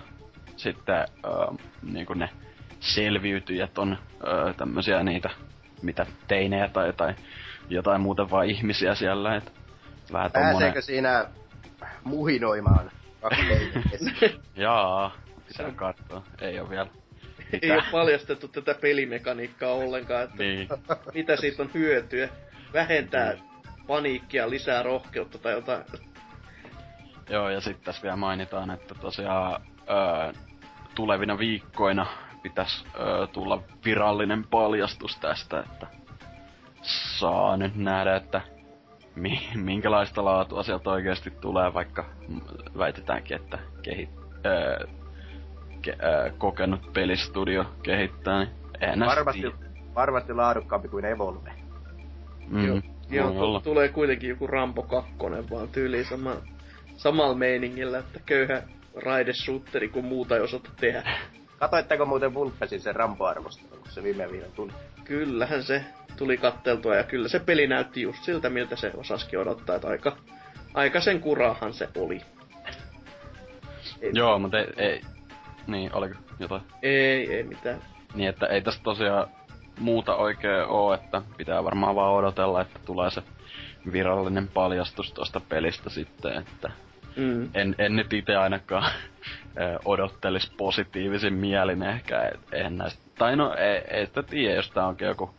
sitten öö, niin ne selviytyjät on öö, tämmösiä niitä, mitä teinejä tai jotain, jotain muuta vaan ihmisiä siellä, et vähän tommonen... Pääseekö siinä muhinoimaan Jaa, pitää katsoa. Ei oo vielä ei ole paljastettu tätä pelimekaniikkaa ollenkaan, että niin. mitä siitä on hyötyä. Vähentää niin. paniikkia, lisää rohkeutta tai jotain. Joo, ja sitten tässä vielä mainitaan, että tosiaan öö, tulevina viikkoina pitäisi öö, tulla virallinen paljastus tästä, että saa nyt nähdä, että mi- minkälaista laatua sieltä oikeasti tulee, vaikka väitetäänkin, että kehit, öö, ke, ää, kokenut pelistudio kehittää, niin eihän varmasti, varmasti laadukkaampi kuin Evolve. Mm, joo, joo t- tulee kuitenkin joku Rambo 2 vaan tyyli sama, samalla meiningillä, että köyhä raidesutteri, kun muuta ei osata tehdä. Katoitteko muuten Vulpesin sen Rambo-arvostelun, kun se viime viime tuli? Kyllähän se tuli katteltua ja kyllä se peli näytti just siltä, miltä se osaskin odottaa, että aika, aika sen kurahan se oli. Ei Joo, mutta ei, ei, niin, oliko jotain? Ei, ei mitään. Niin, että ei tästä tosiaan muuta oikein oo, että pitää varmaan vaan odotella, että tulee se virallinen paljastus tuosta pelistä sitten, että mm. en, en nyt itse ainakaan odottelis positiivisin mielin ehkä, et, en näistä, tai no ei, ei sitä tiedä, jos tää onkin joku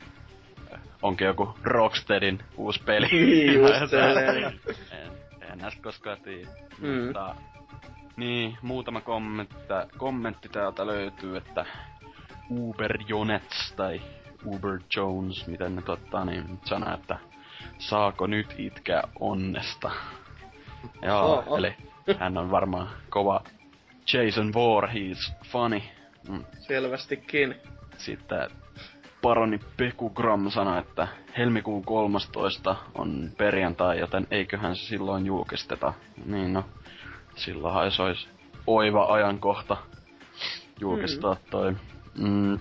onkin joku Rocksteadin uusi peli. Niin, just en, en näistä koskaan tiedä. Mm. Mutta niin, muutama kommentti, kommentti täältä löytyy, että Uber Jonets tai Uber Jones, miten ne totta, niin sanoo, että saako nyt itkeä onnesta. Joo, oh, oh. eli hän on varmaan kova Jason Voorhees funny. Mm. Selvästikin. Sitten paroni Peku Gram sanoi, että helmikuun 13 on perjantai, joten eiköhän se silloin julkisteta. Niin no, silloinhan se olisi oiva ajankohta julkistaa mm. toi. Mm.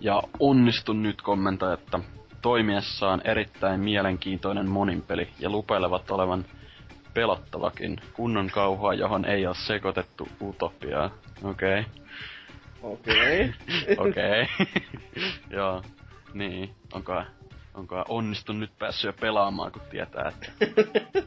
Ja onnistun nyt kommentoida, että toimiessaan erittäin mielenkiintoinen moninpeli ja lupailevat olevan pelottavakin. Kunnon kauhua, johon ei ole sekoitettu utopiaa. Okei. Okay. Okei. Okay. Okei. Joo. Niin. Onko onko onnistunut nyt päässyt jo pelaamaan, kun tietää, että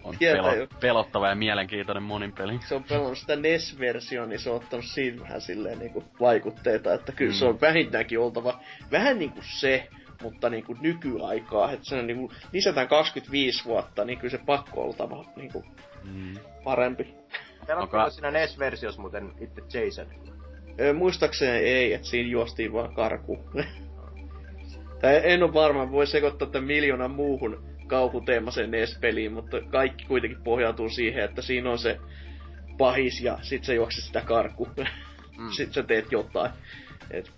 on pelo- pelottava ja mielenkiintoinen monin peli. Se on pelannut sitä NES-versioon, niin se on ottanut siinä vähän silleen niinku vaikutteita, että kyllä mm. se on vähintäänkin oltava vähän niinku se, mutta niinku nykyaikaa, että se on niinku, lisätään 25 vuotta, niin kyllä se pakko oltava niinku mm. parempi. Pelatko Onka... siinä NES-versiossa muuten itse Jason? muistaakseni ei, että siinä juostiin vaan karku. Tai en ole varma, voi sekoittaa tämän miljoonan muuhun kauhuteemaseen NES-peliin, mutta kaikki kuitenkin pohjautuu siihen, että siinä on se pahis ja sit se juokse sitä karku. Mm. sit sä teet jotain. Et,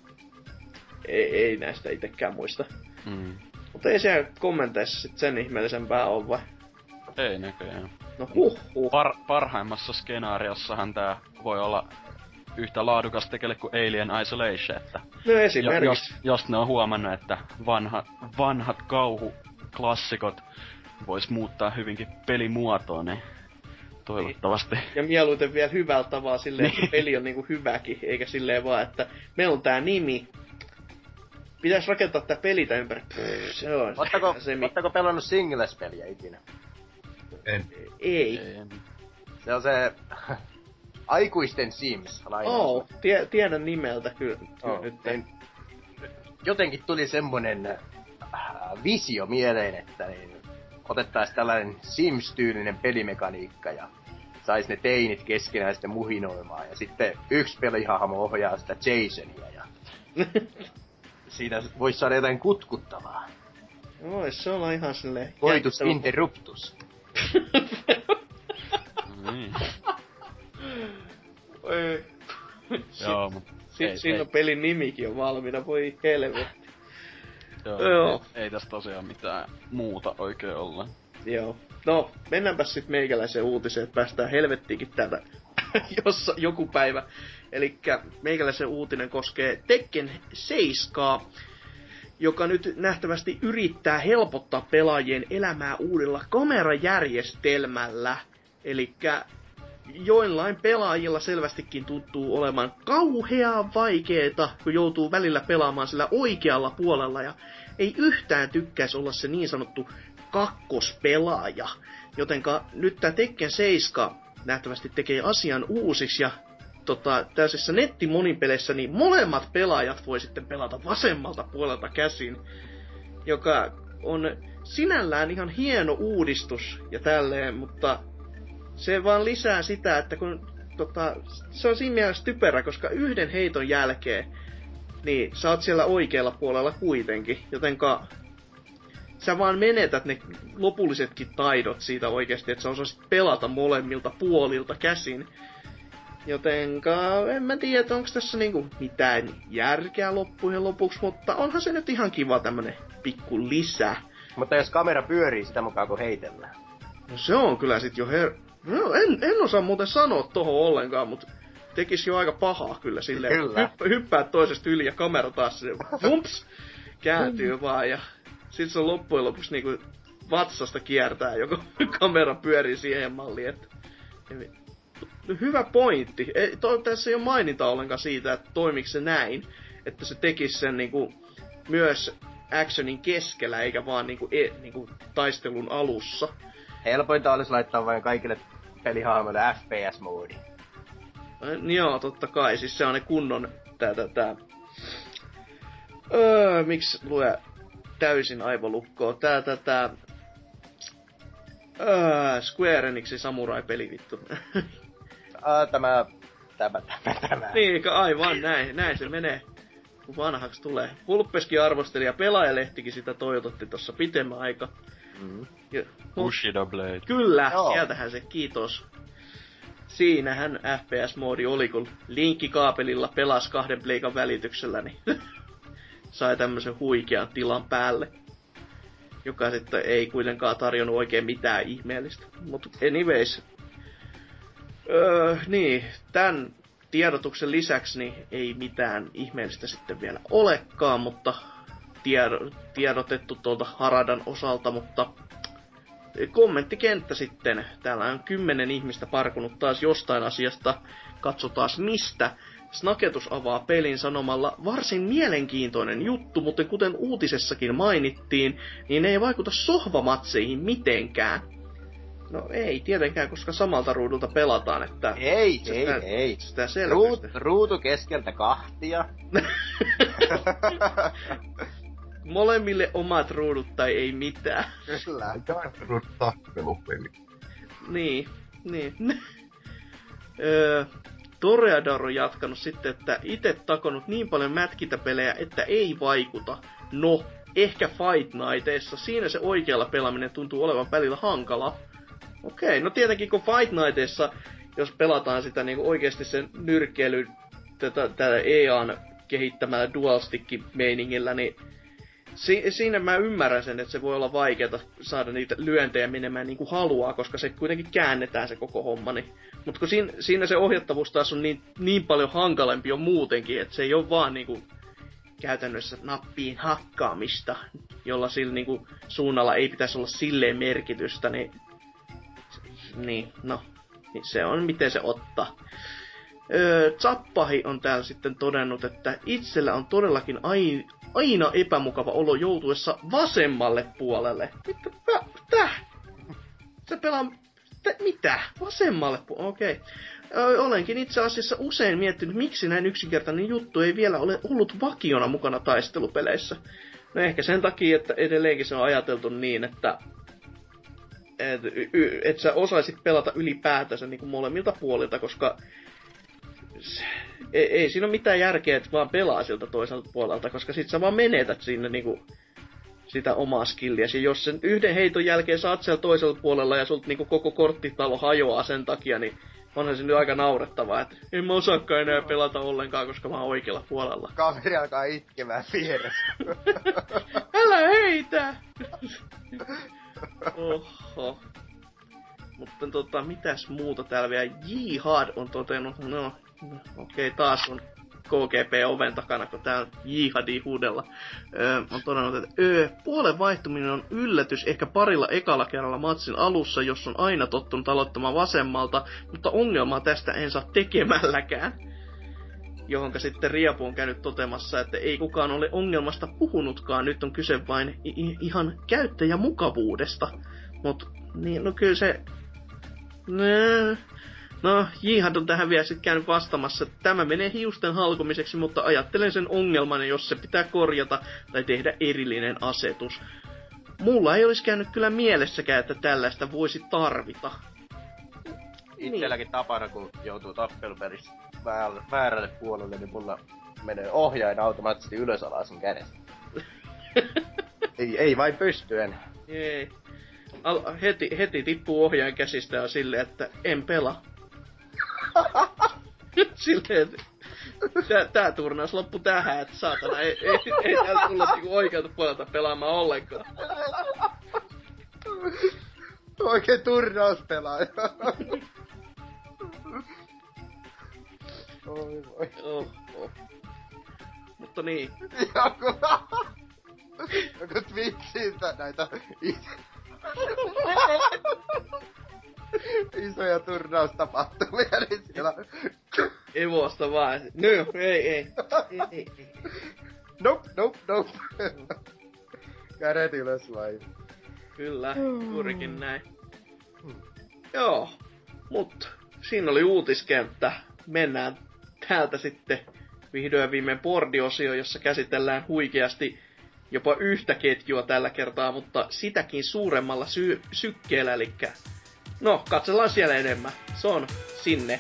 ei, ei näistä itsekään muista. Mm. Mutta ei siellä kommenteissa sit sen ihmeellisempää ole vai? Ei näköjään. No huh, huh. Par- parhaimmassa skenaariossahan tää voi olla yhtä laadukas tekele kuin Alien Isolation, että No esimerkiksi. jos, jos ne on huomannut, että vanha, vanhat kauhuklassikot vois muuttaa hyvinkin pelimuotoon, niin toivottavasti. Ja mieluiten vielä hyvällä tavalla silleen, että Niin. peli on niinku hyväkin, eikä silleen vaan, että meillä on tää nimi. Pitäis rakentaa tää peli tän ympäri. Pff, se on Ootteko, se, mi- pelannut singles-peliä ikinä? En. Ei. En. Se on se aikuisten Sims, lainaus. Oo, tie, tiedän nimeltä kyllä, Oh, nyt. niin, jotenkin tuli semmonen äh, visio mieleen, että niin, otettaisiin tällainen Sims-tyylinen pelimekaniikka ja sais ne teinit keskenään sitten muhinoimaan. Ja sitten yksi pelihahmo ohjaa sitä Jasonia ja siitä voisi saada jotain kutkuttavaa. Vois se olla ihan silleen... Koitus interruptus. Niin. Oi. Joo, mut Si- ei, siinä on pelin nimikin on valmiina, voi helvetti. joo, Joo. Ei, ei tässä tosiaan mitään muuta oikein olla. Joo. No, mennäänpä sitten meikäläiseen uutiseen, että päästään helvettiinkin täältä jossa, joku päivä. Eli meikäläisen uutinen koskee Tekken 7, joka nyt nähtävästi yrittää helpottaa pelaajien elämää uudella kamerajärjestelmällä. Eli joillain pelaajilla selvästikin tuntuu olevan kauheaa vaikeeta, kun joutuu välillä pelaamaan sillä oikealla puolella ja ei yhtään tykkäisi olla se niin sanottu kakkospelaaja. Jotenka nyt tämä Tekken 7 nähtävästi tekee asian uusiksi ja tota, tällaisessa nettimoninpeleissä niin molemmat pelaajat voi sitten pelata vasemmalta puolelta käsin, joka on sinällään ihan hieno uudistus ja tälleen, mutta se vaan lisää sitä, että kun tota, se on siinä mielessä typerä, koska yhden heiton jälkeen niin sä oot siellä oikealla puolella kuitenkin, jotenka sä vaan menetät ne lopullisetkin taidot siitä oikeasti, että sä osasit pelata molemmilta puolilta käsin. Jotenka en mä tiedä, onko tässä niinku mitään järkeä loppujen lopuksi, mutta onhan se nyt ihan kiva tämmönen pikku lisä. Mutta jos kamera pyörii sitä mukaan kun heitellään. No se on kyllä sit jo her... No, en, en osaa muuten sanoa tohon ollenkaan, mutta tekisi jo aika pahaa kyllä silleen. Kyllä. Hyppää, hyppää toisesta yli ja kamera taas se vumps, kääntyy vaan ja sit se on loppujen lopuksi niinku vatsasta kiertää, joko kamera pyörii siihen malliin, että... Hyvä pointti. Ei, to, tässä ei ole maininta ollenkaan siitä, että toimiko se näin, että se tekisi sen niinku myös actionin keskellä, eikä vaan niinku, e, niinku taistelun alussa. Helpointa olisi laittaa vain kaikille pelihahmoille FPS-moodi. Äh, Joo, totta kai. Siis se on ne kunnon tää, tää, tää. Öö, miksi lue täysin aivolukkoa? Tää, tää, tää. Öö, Square Enixin samurai-peli vittu. Ah, tämä, tämä, tämä, tämä. niin, aivan näin, näin se menee. Kun vanhaksi tulee. Pulppeskin arvosteli ja pelaajalehtikin sitä toivotti tossa pitemmän aika. Mm. Ja, Bushido Blade. Kyllä, Joo. sieltähän se, kiitos. Siinähän FPS-moodi oli, kun linkkikaapelilla pelasi kahden pleikan välityksellä, niin sai tämmöisen huikean tilan päälle. Joka sitten ei kuitenkaan tarjonnut oikein mitään ihmeellistä. Mutta anyways. Öö, niin, tämän tiedotuksen lisäksi niin ei mitään ihmeellistä sitten vielä olekaan, mutta tiedo, tiedotettu tuolta Haradan osalta, mutta kommenttikenttä sitten. Täällä on kymmenen ihmistä parkunut taas jostain asiasta. Katsotaan mistä. Snaketus avaa pelin sanomalla varsin mielenkiintoinen juttu, mutta kuten uutisessakin mainittiin, niin ei vaikuta sohvamatseihin mitenkään. No ei tietenkään, koska samalta ruudulta pelataan, että Ei, Se ei, sitä- ei. sitä Ruut, ruutu keskeltä kahtia. Molemmille omat ruudut tai ei mitään. Kyllä. Jaettu tappelupeli. Niin, niin. öö, Toreador on jatkanut sitten, että itse takonut niin paljon mätkintäpelejä, että ei vaikuta. No, ehkä Fight Nightissa. Siinä se oikealla pelaaminen tuntuu olevan välillä hankala. Okei, no tietenkin kun Fight Nightissa, jos pelataan sitä niin oikeasti sen nyrkkeily, tätä, tätä EAN kehittämällä dualstick meiningillä, niin si- siinä mä ymmärrän sen, että se voi olla vaikeaa saada niitä lyöntejä menemään niin kuin haluaa, koska se kuitenkin käännetään se koko homma. Niin. Mutta kun siinä, siinä se ohjattavuus taas on niin, niin paljon hankalempi jo muutenkin, että se ei ole vaan niin kuin käytännössä nappiin hakkaamista, jolla sillä niin kuin, suunnalla ei pitäisi olla silleen merkitystä, niin, niin no, niin se on miten se ottaa. Öö, Zappahi on täällä sitten todennut, että itsellä on todellakin ai, aina epämukava olo joutuessa vasemmalle puolelle. Mitä? Täh? Se pelaa... Tä, mitä? Vasemmalle puolelle? Okei. Okay. olenkin itse asiassa usein miettinyt, miksi näin yksinkertainen juttu ei vielä ole ollut vakiona mukana taistelupeleissä. No ehkä sen takia, että edelleenkin se on ajateltu niin, että et, et sä osaisit pelata ylipäätänsä niin kuin molemmilta puolilta, koska ei, ei siinä ole mitään järkeä, että vaan pelaa siltä toiselta puolelta, koska sit sä vaan menetät sinne niinku sitä omaa skilliä. Ja jos sen yhden heiton jälkeen saat siellä toisella puolella ja sulta niinku koko korttitalo hajoaa sen takia, niin onhan se nyt aika naurettavaa, että en mä osaakaan enää pelata ollenkaan, koska mä oon oikealla puolella. Kaveri alkaa itkemään vieressä. Älä heitä! Oho. Mutta tota, mitäs muuta täällä vielä? Jihad on totenut, no okei, okay, taas on KGP oven takana, kun tää jihadi huudella. Öö, on todennut, että öö, puolen vaihtuminen on yllätys ehkä parilla ekalla kerralla matsin alussa, jos on aina tottunut aloittamaan vasemmalta, mutta ongelmaa tästä en saa tekemälläkään. Johonka sitten Riapu on käynyt totemassa, että ei kukaan ole ongelmasta puhunutkaan, nyt on kyse vain i- ihan käyttäjämukavuudesta. Mut niin, no kyllä se... Nää, No, Jihad on tähän vielä sitten käynyt vastamassa, että tämä menee hiusten halkomiseksi, mutta ajattelen sen ongelman, jos se pitää korjata tai tehdä erillinen asetus. Mulla ei olisi käynyt kyllä mielessäkään, että tällaista voisi tarvita. Itselläkin tapana, kun joutuu tappeluperissä väärälle puolelle, niin mulla menee ohjain automaattisesti ylös alas sun kädestä. ei, ei vain pystyen. Ei. Al- heti, heti tippuu ohjaajan käsistä ja silleen, että en pelaa. Silleen, tää, tää turnaus loppu tähän, että saatana, ei, ei, ei täällä tulla niinku oikealta puolelta pelaamaan ollenkaan. Oikein turnauspelaaja. Oi voi. Oh, oh. Mutta niin. Joku... Joku Twitchiltä näitä isoja turnaustapahtumia, niin siellä... Evosta vaan. No, ei, ei. ei, ei, ei. Nope, nope, nope. Kädet ylös vai? Kyllä, juurikin näin. Joo, mutta siinä oli uutiskenttä. Mennään täältä sitten vihdoin viimein bordiosio, jossa käsitellään huikeasti jopa yhtä ketjua tällä kertaa, mutta sitäkin suuremmalla sy- sykkeellä, eli No, katsellaan siellä enemmän. Se on sinne.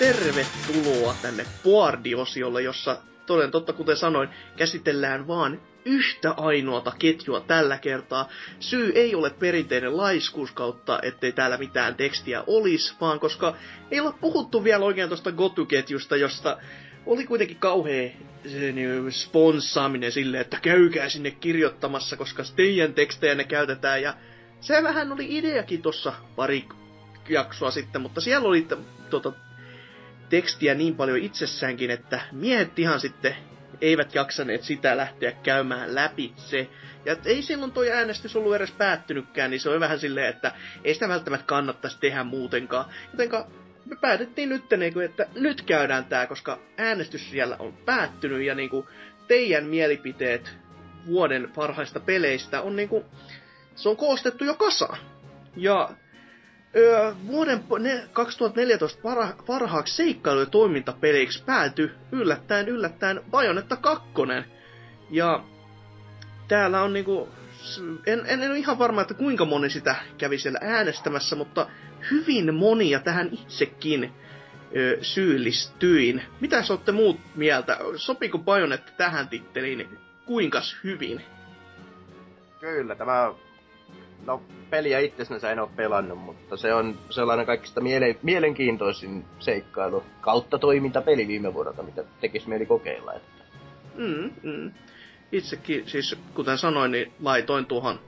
Tervetuloa tänne Boardi-osiolle, jossa toden totta kuten sanoin, käsitellään vaan yhtä ainoata ketjua tällä kertaa. Syy ei ole perinteinen laiskuus kautta, ettei täällä mitään tekstiä olisi, vaan koska ei ole puhuttu vielä oikein tuosta Gotu-ketjusta, josta oli kuitenkin kauhea niin, sponssaaminen sille, että käykää sinne kirjoittamassa, koska teidän tekstejä ne käytetään. Ja se vähän oli ideakin tuossa pari jaksoa sitten, mutta siellä oli tota, tekstiä niin paljon itsessäänkin, että miehet ihan sitten eivät jaksaneet sitä lähteä käymään läpi se. Ja ei silloin toi äänestys ollut edes päättynytkään, niin se on vähän silleen, että ei sitä välttämättä kannattaisi tehdä muutenkaan. Jotenka me päätettiin nyt, niin että nyt käydään tää, koska äänestys siellä on päättynyt ja niin kuin, teidän mielipiteet vuoden parhaista peleistä on niinku, se on koostettu jo kasa. Ja öö, vuoden 2014 parha, parhaaksi seikkailu- ja toimintapeleiksi päätyi yllättäen yllättäen Bayonetta 2. Ja täällä on niinku, en, en, en ole ihan varma, että kuinka moni sitä kävi siellä äänestämässä, mutta hyvin monia tähän itsekin ö, syyllistyin. Mitä olette muut mieltä? Sopiko Bayonetta tähän titteliin kuinkas hyvin? Kyllä, tämä... No, peliä itsessään en ole pelannut, mutta se on sellainen kaikista miele- mielenkiintoisin seikkailu kautta toimintapeli viime vuodelta, mitä tekisi mieli kokeilla. Että. Mm, mm. Itsekin, siis kuten sanoin, niin laitoin tuohon,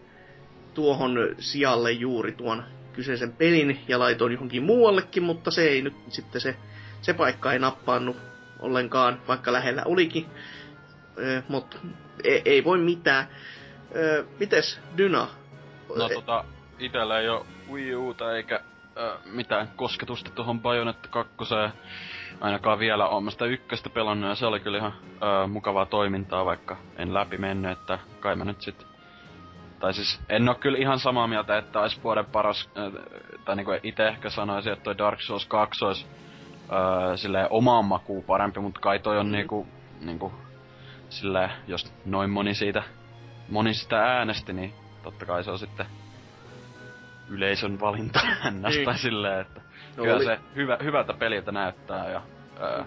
tuohon sijalle juuri tuon kyseisen pelin ja laitoin johonkin muuallekin, mutta se ei nyt sitten se, se paikka ei nappaannut ollenkaan, vaikka lähellä olikin. Ö, mutta ei, ei voi mitään. Mites Dyna? No tota, itellä ei oo Wii Uta eikä ö, mitään kosketusta tuohon Bayonetta 2. Ainakaan vielä oon sitä ykköstä pelannut ja se oli kyllä ihan ö, mukavaa toimintaa, vaikka en läpi mennyt, että kai mä nyt sit tai siis en oo kyllä ihan samaa mieltä, että olisi vuoden paras, äh, tai niinku itse ehkä sanoisin, että toi Dark Souls 2 olisi äh, silleen omaan makuun parempi, mutta kai toi on mm. niinku, niinku silleen, jos noin moni siitä, moni sitä äänesti, niin totta kai se on sitten yleisön valinta ns. tai silleen, että no kyllä oli... se hyvä, hyvältä peliltä näyttää ja ää,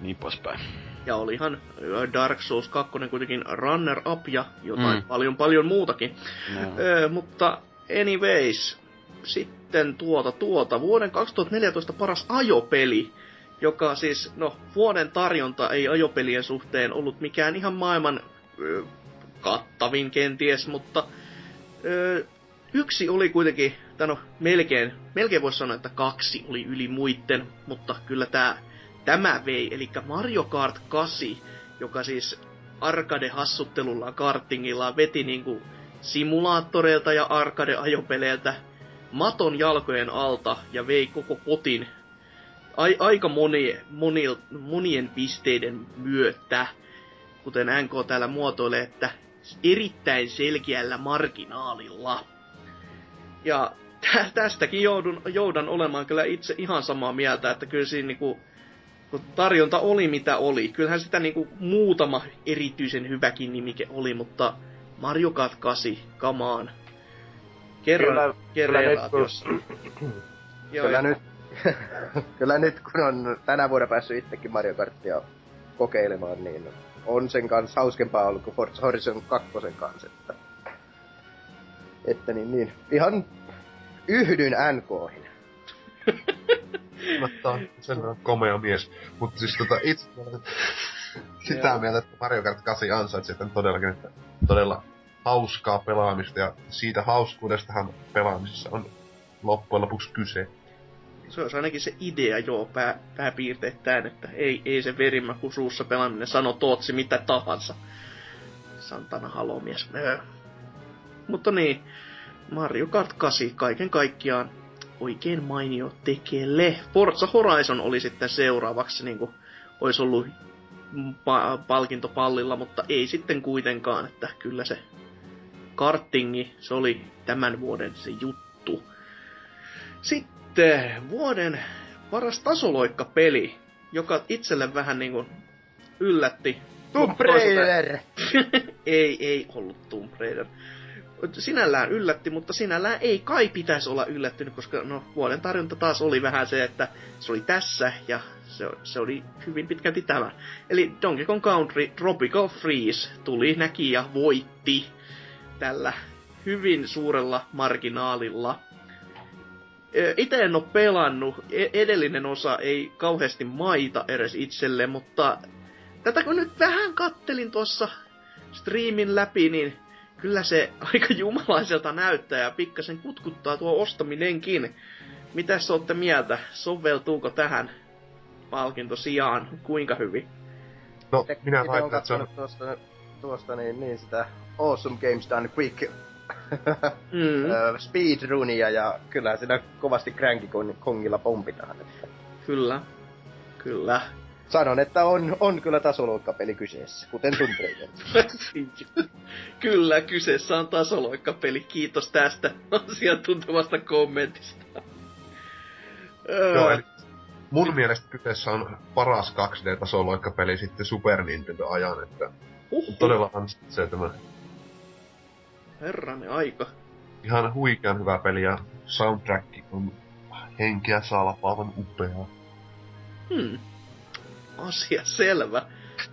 niin poispäin. Ja olihan Dark Souls 2 kuitenkin runner-up ja jotain mm. paljon paljon muutakin. No. Ö, mutta anyways, sitten tuota tuota, vuoden 2014 paras ajopeli, joka siis, no, vuoden tarjonta ei ajopelien suhteen ollut mikään ihan maailman kattavin kenties, mutta ö, yksi oli kuitenkin, tai no melkein, melkein voisi sanoa, että kaksi oli yli muitten, mutta kyllä tämä tämä vei, eli Mario Kart 8, joka siis arcade-hassuttelullaan, kartingillaan veti niinku simulaattoreilta ja arcade-ajopeleiltä maton jalkojen alta ja vei koko potin ai, aika moni, moni, monien pisteiden myötä, kuten NK täällä muotoilee, että erittäin selkeällä marginaalilla. Ja tästäkin joudun, joudan olemaan kyllä itse ihan samaa mieltä, että kyllä siinä niinku, kun tarjonta oli mitä oli. Kyllähän sitä niinku muutama erityisen hyväkin nimike oli, mutta Mario Kart 8, come on. Kerran, kyllä, kyllä nyt, kun, kyllä, nyt, kyllä nyt kun on tänä vuonna päässyt itsekin Mario Kartia kokeilemaan, niin on sen kanssa hauskempaa ollut kuin Forza Horizon 2 kanssa. Että, että niin, niin. Ihan yhdyn NKihin. Mutta on sen verran komea mies. Mutta siis tota itse sitä mieltä, että Mario Kart 8 ansaitsee sitten todellakin, että todella hauskaa pelaamista ja siitä hauskuudestahan pelaamisessa on loppujen lopuksi kyse. Se on ainakin se idea, joo, pää, pääpiirteittäin, että ei, ei se verimaku suussa pelaaminen sano tootsi mitä tahansa. Santana halomies. Öö. Mutta niin, Mario Kart 8 kaiken kaikkiaan oikein mainio tekele. Forza Horizon oli sitten seuraavaksi, niin kuin olisi ollut pa- palkintopallilla, mutta ei sitten kuitenkaan, että kyllä se kartingi, se oli tämän vuoden se juttu. Sitten vuoden paras tasoloikka-peli, joka itselle vähän niin kuin yllätti. Tomb Raider! ei, ei ollut Tomb Raider sinällään yllätti, mutta sinällään ei kai pitäisi olla yllättynyt, koska no, vuoden tarjonta taas oli vähän se, että se oli tässä ja se, se oli hyvin pitkälti tämä. Eli Donkey Kong Country Tropical Freeze tuli, näki ja voitti tällä hyvin suurella marginaalilla. Itse en ole pelannut, e, edellinen osa ei kauheasti maita edes itselle, mutta tätä kun nyt vähän kattelin tuossa striimin läpi, niin kyllä se aika jumalaiselta näyttää ja pikkasen kutkuttaa tuo ostaminenkin. Mitä sä ootte mieltä? Soveltuuko tähän palkinto sijaan? Kuinka hyvin? No, minä väitän, että se on... tuosta, tuosta niin, niin sitä Awesome Games Done Quick Mm. speedrunia ja kyllä siinä kovasti Cranky Kongilla pompitaan. Kyllä. Kyllä. Sanon, että on, on kyllä tasoluokkapeli kyseessä, kuten Tomb Raider. Kyllä, kyseessä on tasoloikkapeli. Kiitos tästä asiantuntevasta kommentista. Joo, Öö, eli mun mielestä kyseessä on paras 2D-tasoloikkapeli sitten Super Nintendo-ajan, että Huhhuh. todella ansaitsee tämä Herranen aika. ihan huikean hyvä peli ja soundtrack on henkeä salpaavan upea. Hmm. Asia selvä.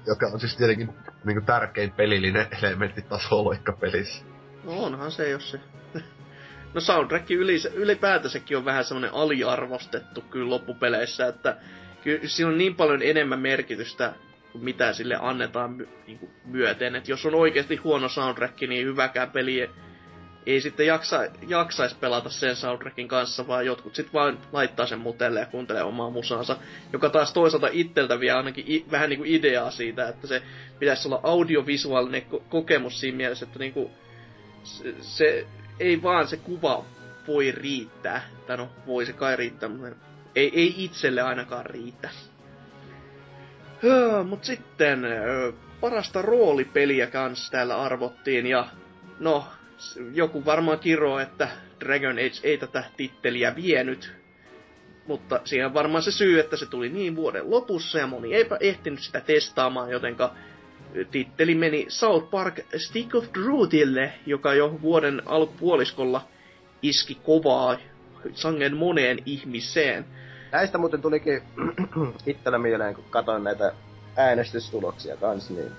Joka on siis tietenkin niinku tärkein pelillinen elementti tasoloikkapelissä. No onhan se, jos se... No soundtrack yli, ylipäätänsäkin on vähän semmonen aliarvostettu kyllä loppupeleissä, että kyllä siinä on niin paljon enemmän merkitystä kuin mitä sille annetaan my, niin kuin myöten. Että jos on oikeasti huono soundtrack, niin hyväkään peli ei, sitten jaksa, jaksais pelata sen soundtrackin kanssa, vaan jotkut sitten vaan laittaa sen mutelle ja kuuntelee omaa musaansa, joka taas toisaalta itseltä vie ainakin i, vähän niinku ideaa siitä, että se pitäisi olla audiovisuaalinen ko- kokemus siinä mielessä, että niinku se, se ei vaan se kuva voi riittää. Tai no, voi se kai riittää, mutta ei, ei itselle ainakaan riitä. Öö, mut sitten öö, parasta roolipeliä kans täällä arvottiin ja no, joku varmaan kiroo, että Dragon Age ei tätä titteliä vienyt. Mutta siihen varmaan se syy, että se tuli niin vuoden lopussa ja moni eipä ehtinyt sitä testaamaan, jotenka titteli meni South Park Stick of Truthille, joka jo vuoden alkupuoliskolla iski kovaa sangen moneen ihmiseen. Näistä muuten tulikin itsellä mieleen, kun katsoin näitä äänestystuloksia kans, niin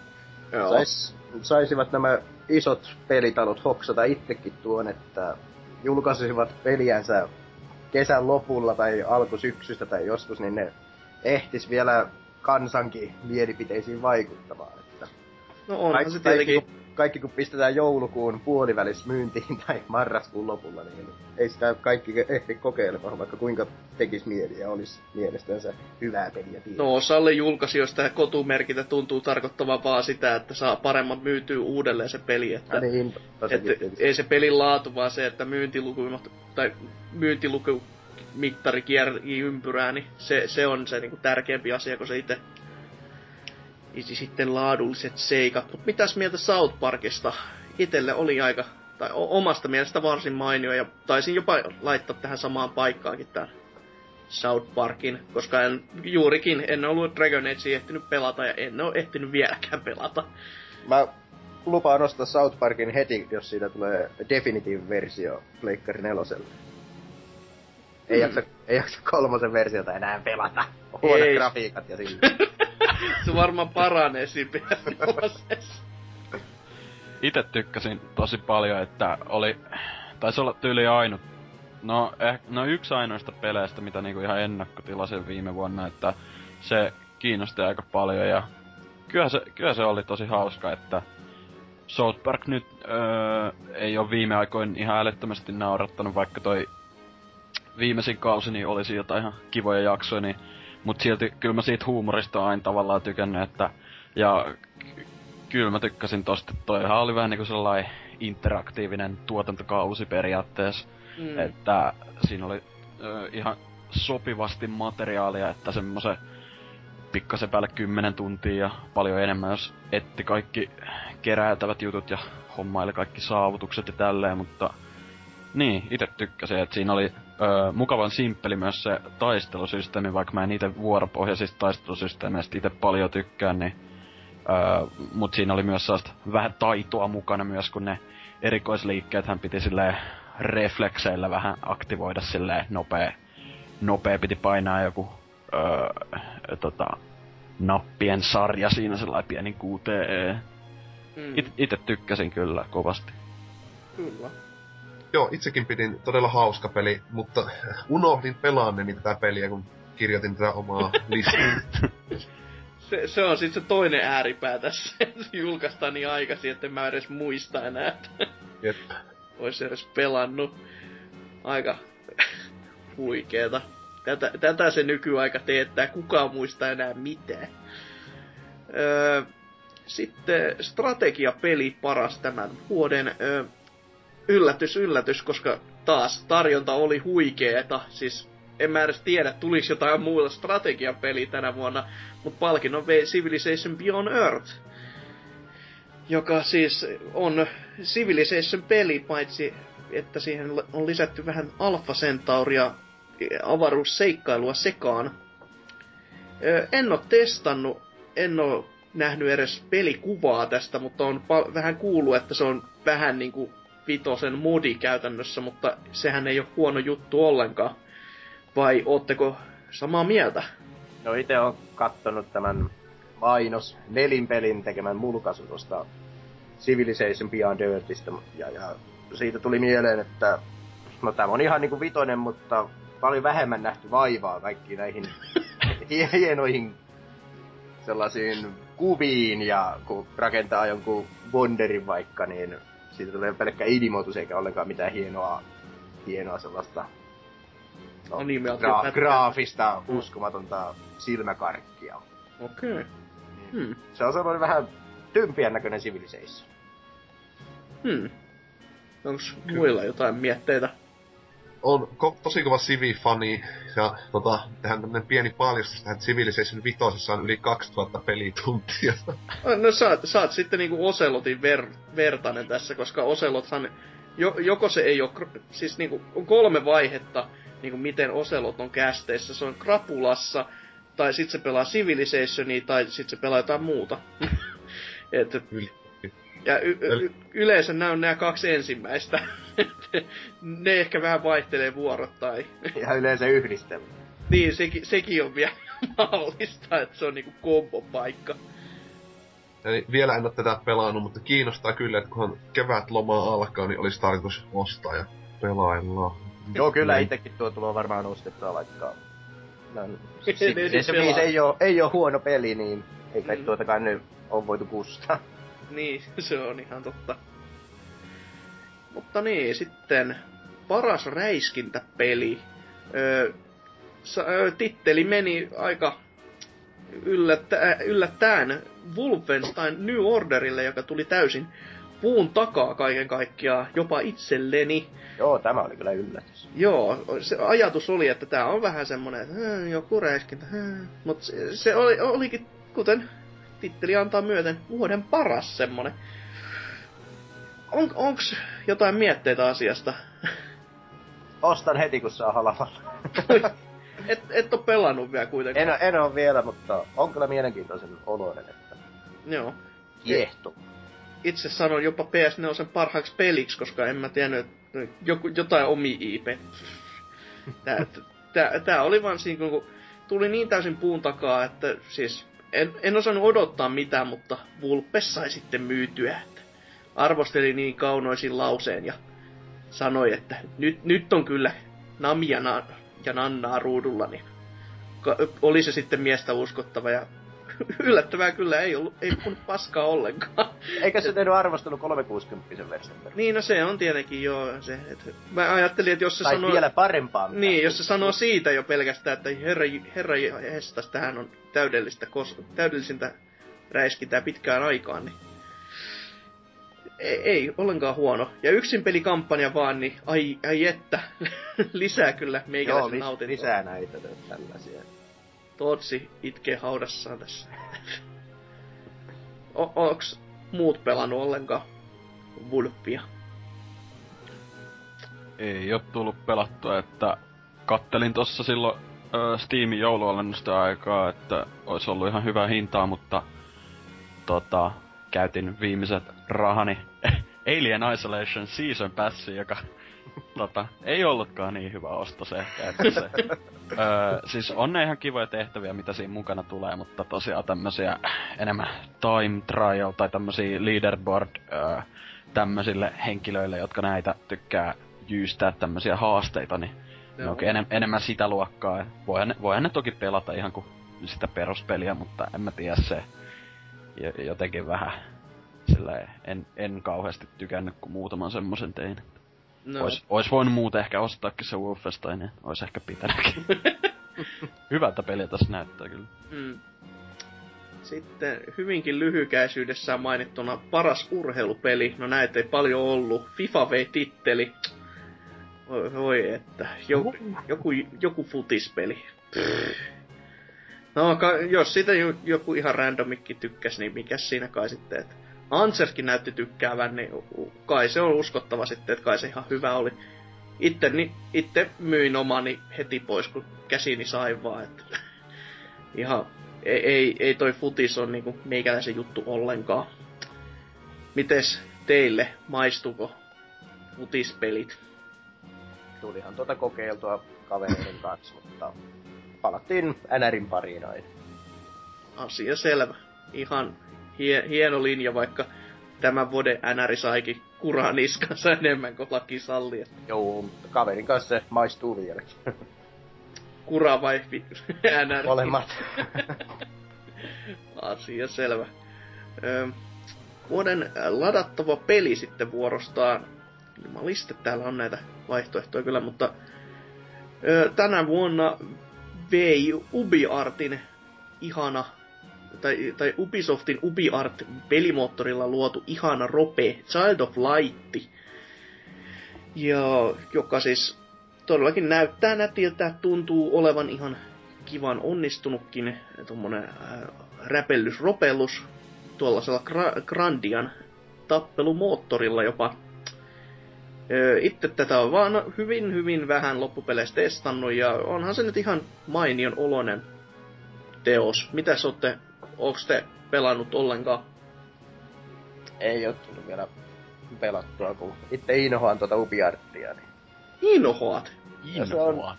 Joo. sais, saisivat nämä isot pelitalot hoksata itsekin tuon, että julkaisisivat peliänsä kesän lopulla tai alkusyksystä tai joskus, niin ne ehtis vielä kansankin mielipiteisiin vaikuttamaan. Että No onhan se tietenkin... kaikki, kun, pistetään joulukuun puolivälissä myyntiin tai marraskuun lopulla, niin ei sitä kaikki ehdi kokeilemaan, vaikka kuinka tekis mieli ja olisi mielestänsä hyvää peliä tiedä. No osalle julkaisijoista kotumerkintä tuntuu tarkoittavan vaan sitä, että saa paremman myytyä uudelleen se peli. Että, Ja niin, että ei se pelin laatu, vaan se, että myyntiluku, tai myyntiluku mittari kierii ympyrää, niin se, se on se niinku tärkeämpi asia kuin se itse sitten laadulliset seikat. Mutta mitäs mieltä South Parkista? Itelle oli aika, tai omasta mielestä varsin mainio, ja taisin jopa laittaa tähän samaan paikkaankin tämän South Parkin, koska en, juurikin en ollut Dragon Age ehtinyt pelata, ja en ole ehtinyt vieläkään pelata. Mä lupaan ostaa South Parkin heti, jos siitä tulee definitive versio Pleikkari neloselle. Ei, Hmm. jaksa, ei jaksa kolmosen versiota enää pelata. Huonot grafiikat ja sillä. se varmaan paranee siinä PS4. Itse tykkäsin tosi paljon, että oli... Taisi olla tyyli ainut... No, eh, no yksi ainoista peleistä, mitä niinku ihan ennakkotilasin viime vuonna, että se kiinnosti aika paljon ja kyllä se, kyllä se oli tosi hauska, että South Park nyt öö, ei ole viime aikoin ihan älyttömästi naurattanut, vaikka toi viimeisin kausi niin olisi jotain ihan kivoja jaksoja, niin, mut silti kyllä mä siitä huumorista aina tavallaan tykännyt, että ja ky- kyllä mä tykkäsin tosta, että toihan oli vähän niinku sellainen interaktiivinen tuotantokausi periaatteessa, Mm. että siinä oli ö, ihan sopivasti materiaalia, että semmoisen pikkasen päälle 10 tuntia ja paljon enemmän, jos etti kaikki keräiltävät jutut ja hommaili kaikki saavutukset ja tälleen, mutta niin, itse tykkäsin, että siinä oli ö, mukavan simppeli myös se taistelusysteemi, vaikka mä en itse vuoropohjaisista taistelusysteemeistä itse paljon tykkään, niin Öö, mut siinä oli myös sellaista vähän taitoa mukana myös, kun ne erikoisliikkeet hän piti silleen reflekseillä vähän aktivoida silleen nopea, nopea piti painaa joku öö, tota, nappien sarja siinä sellainen pieni QTE. Mm. It, itse tykkäsin kyllä kovasti. Kyllä. Joo, itsekin pidin todella hauska peli, mutta unohdin pelaanneeni tätä peliä, kun kirjoitin tätä omaa listaa. Se, se on sitten se toinen ääripää tässä. Se julkaistaan niin aikaisin, että mä edes muista enää, että Jep. ois edes pelannut. Aika huikeeta. Tätä, tätä se nykyaika teettää, kukaan muista enää mitään. Öö, sitten strategiapeli paras tämän vuoden. Öö, yllätys, yllätys, koska taas tarjonta oli huikeeta. Siis en mä edes tiedä, tuliko jotain muuta strategiapeli tänä vuonna, mutta palkinnon vei Civilization Beyond Earth. Joka siis on Civilization-peli, paitsi että siihen on lisätty vähän Alpha Centauria avaruusseikkailua sekaan. En oo testannut, en oo nähnyt edes pelikuvaa tästä, mutta on pal- vähän kuullut, että se on vähän niinku vitosen modi käytännössä, mutta sehän ei ole huono juttu ollenkaan. Vai ootteko samaa mieltä? No itse on kattonut tämän mainos nelinpelin tekemän mulkaisun tuosta Civilization Beyond Earthistä, ja, ja siitä tuli mieleen, että no tämä on ihan niinku vitonen, mutta paljon vähemmän nähty vaivaa kaikkiin näihin hienoihin sellaisiin kuviin, ja kun rakentaa jonkun Wonderin vaikka, niin siitä tulee pelkkä idimoitus eikä ollenkaan mitään hienoa, hienoa sellaista No, niin, gra- graafista, uskomatonta silmäkarkkia. Okei. Okay. Hmm. Se on sellainen vähän tympien näköinen Civilization. Hmm. Onks muilla jotain mietteitä? On ko- tosi kova Civi-fani, ja tota, tehdään tämmönen pieni paljastus tähän Civilization 5 on yli 2000 pelituntia. No oot, sä oot sitten niinku Oselotin ver, vertainen tässä, koska Oselothan, jo, joko se ei ole, siis niinku on kolme vaihetta, niinku miten Oselot on kästeissä. Se on Krapulassa, tai sit se pelaa Civilizationia, tai sit se pelaa jotain muuta. Et, ja y- y- yleensä nämä on nämä kaksi ensimmäistä. ne ehkä vähän vaihtelee vuorottain. ja yleensä yhdistelmä. niin, sekin, sekin on vielä mahdollista, että se on niinku kombopaikka. Eli vielä en ole tätä pelannut, mutta kiinnostaa kyllä, että kunhan kevät loma alkaa, niin olisi tarkoitus ostaa ja pelailla. Joo, kyllä itsekin tuo tulee varmaan ostettua, vaikka... No, siis, siis se ei ole, ei ole huono peli, niin ei kai mm. tuotakaan nyt on voitu kustaa. Niin, se on ihan totta. Mutta niin, sitten paras räiskintäpeli. Öö, öö, titteli meni aika yllättä, yllättäen Wolfenstein New Orderille, joka tuli täysin puun takaa kaiken kaikkiaan, jopa itselleni. Joo, tämä oli kyllä yllätys. Joo, se ajatus oli, että tämä on vähän semmonen, että joku räiskintä, mutta se, se oli, olikin, kuten titteli antaa myöten, vuoden paras semmonen. On, onks jotain mietteitä asiasta? Ostan heti, kun saa halvalla. et, et oo pelannut vielä kuitenkaan. En, en oo vielä, mutta on kyllä mielenkiintoisen oloinen, että... Joo. Kiehto. Itse sanon jopa PS4 sen parhaaksi peliksi, koska en mä tiennyt, että joku, jotain omi IP. Tää, tää, tää oli vaan siinä, kun tuli niin täysin puun takaa, että siis en, en osannut odottaa mitään, mutta Vulpes sai sitten myytyä. Arvosteli niin kaunoisin lauseen ja sanoi, että nyt, nyt on kyllä Namia na, ja Nannaa ruudulla, niin ka, oli se sitten miestä uskottava ja yllättävää kyllä ei ollut, ei puhunut paskaa ollenkaan. Eikä se tehnyt arvostelu 360 version Niin, no se on tietenkin joo se, että mä ajattelin, että jos se tai sanoo... vielä parempaa. Niin, jos se sanoo siitä jo pelkästään, että herra, herra Hestas, tähän on täydellistä, kos, täydellisintä räiskintää pitkään aikaan, niin ei, ei ollenkaan huono. Ja yksin pelikampanja vaan, niin ai, ai että, lisää kyllä meikäläisen Joo, lis- lisää näitä tällaisia. Tootsi itkee haudassaan tässä. o- onks muut pelannut ollenkaan Vulpia? Ei oo tullut pelattua, että kattelin tossa silloin ö, Steamin joulualennusta aikaa, että olisi ollut ihan hyvä hintaa, mutta tota, käytin viimeiset rahani Alien Isolation Season Passi, joka tota, ei ollutkaan niin hyvä ostos ehkä, että se... öö, siis on ne ihan kivoja tehtäviä, mitä siinä mukana tulee, mutta tosiaan tämmösiä enemmän time trial tai tämmösiä leaderboard öö, tämmöisille henkilöille, jotka näitä tykkää jyystää tämmösiä haasteita, niin no. ne onkin enem- enemmän sitä luokkaa. Voihan ne, voihan ne toki pelata ihan kuin sitä peruspeliä, mutta en mä tiedä se jotenkin vähän sillä en, en kauheasti tykännyt, kun muutaman semmosen tein. No. Ois, ois voinut muuten ehkä ostaakin se Wolfenstein, niin ois ehkä pitänytkin. Hyvältä peliä tässä näyttää kyllä. Mm. Sitten hyvinkin lyhykäisyydessään mainittuna paras urheilupeli. No näitä ei paljon ollut. FIFA vei titteli. Voi, voi että. Joku, joku, joku futispeli. No, ka, jos siitä joku ihan randomikki tykkäsi, niin mikä siinä kai sitten, että Anserskin näytti tykkäävän, niin kai se on uskottava sitten, että kai se ihan hyvä oli. Itte, niin, itte myin omani heti pois, kun käsini sai vaan, että ihan ei, ei, ei toi futis on niinku meikäläisen juttu ollenkaan. Mites teille, maistuko futispelit? Tulihan tuota kokeiltua kavereiden kanssa, mutta palattiin NRin pariin aina. Asia selvä. Ihan hie, hieno linja, vaikka tämä vuoden NR saikin kuraa niskansa enemmän kuin laki salli. Joo, mutta kaverin kanssa se maistuu vieläkin. Kura vai NR? Molemmat. Asia selvä. Öö, vuoden ladattava peli sitten vuorostaan. Jumaliste, täällä on näitä vaihtoehtoja kyllä, mutta öö, tänä vuonna vei UbiArtin ihana, tai, tai Ubisoftin UbiArt pelimoottorilla luotu ihana rope Child of Light, ja joka siis todellakin näyttää nätiltä, tuntuu olevan ihan kivan onnistunutkin tuommoinen äh, räpellysropellus tuollaisella gra- Grandian tappelumoottorilla jopa. Itse tätä on vaan hyvin, hyvin vähän loppupeleissä testannut ja onhan se nyt ihan mainion oloinen teos. Mitä olette, onko te pelannut ollenkaan? Ei ole tullut vielä pelattua, kun itse inhoan tuota Ubiarttia. Niin... Inhoat? Inhoat.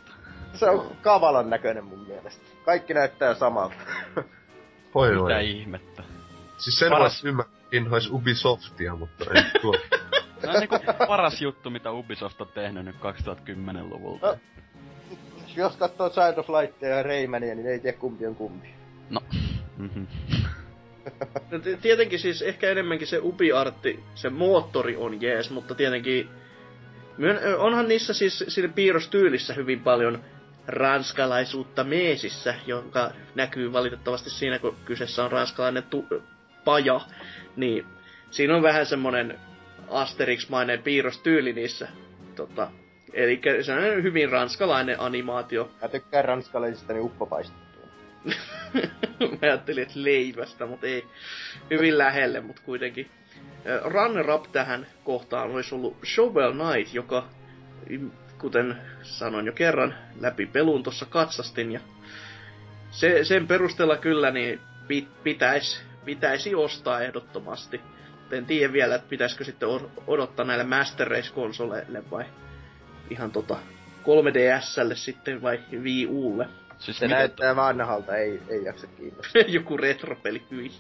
Se on kavalan näköinen mun mielestä. Kaikki näyttää samalta. Voi Mitä ihmettä. Siis sen Paras- ymmärrin olisi Ubisoftia, mutta ei tuo. Tämä on niinku paras juttu, mitä Ubisoft on tehnyt nyt 2010-luvulta. No. Jos katsoo Child of Lightia ja Raymania, niin ei tiedä kumpi on kumpi. No. Mhm. No, t- tietenkin siis ehkä enemmänkin se UbiArtti, se moottori on jees, mutta tietenkin myön, onhan niissä siis siinä piirrostyylissä hyvin paljon ranskalaisuutta meesissä, joka näkyy valitettavasti siinä, kun kyseessä on ranskalainen tu- paja, niin siinä on vähän semmonen Asterix-mainen piirrostyyli niissä. Tota, eli se on hyvin ranskalainen animaatio. Mä tykkään ranskalaisista, niin uppo paistettua. Mä ajattelin, että leivästä, mutta ei. Hyvin lähelle, mutta kuitenkin. Ö, Runner-up tähän kohtaan olisi ollut Shovel Knight, joka, kuten sanoin jo kerran, läpi pelun tuossa katsastin. Ja se, sen perusteella kyllä niin pit, pitäisi, pitäisi ostaa ehdottomasti. En tiedä vielä, että pitäisikö sitten odottaa näille Master Race-konsoleille vai ihan tota 3DSlle sitten vai Wii Ulle. Siis Se mikä, näyttää vanhalta, ei, ei jaksa kiinnostaa. Joku retropeli, hyi.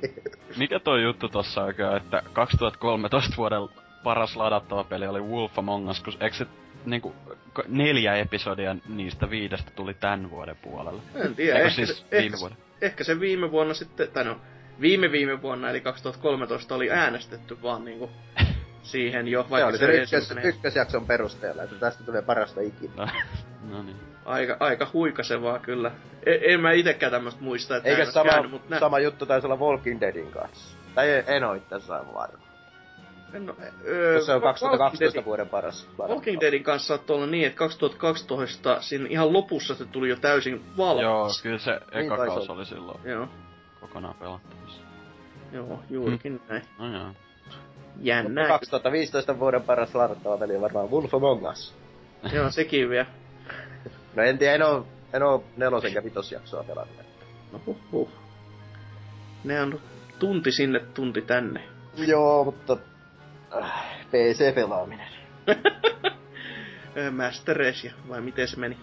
mikä toi juttu tossa oikein, että 2013 vuoden paras ladattava peli oli Wolf Among Us, kun eikö se niinku neljä episodia niistä viidestä tuli tän vuoden puolelle? En tiedä, Eikö ehkä, siis se, viime ehkä, vuoden? ehkä se viime vuonna sitten, tai no, viime viime vuonna, eli 2013 oli äänestetty vaan niinku siihen jo, Se vaikka oli se, se ykkös, ykkösjakson perusteella, että tästä tulee parasta ikinä. No, no niin. aika, aika huikasevaa kyllä. En, en mä itekään tämmöstä muista, että Eikä sama, käynyt, mutta nä- sama juttu taisi olla Walking Deadin kanssa. Tai en, en oo itse asiassa varma. en, oo- öö, Se on Walking 2012 Deadin- vuoden paras. Walking Deadin kanssa saattoi olla niin, että 2012 siinä ihan lopussa se tuli jo täysin valmis. Joo, kyllä se Niin eka taisi kausi oli silloin Joo, kokonaan pelattavissa. joo, juurikin näin. No joo. Mutta Jännää. 2015 vuoden paras ladattava peli on varmaan Wolf Among Us. Joo, sekin vielä. No en tiedä, en oo, en oo nelosen ja vitosjaksoa pelannut. No huh, huh. Ne on tunti sinne, tunti tänne. Joo, mutta... Äh, PC-pelaaminen. Master Race, vai miten se meni?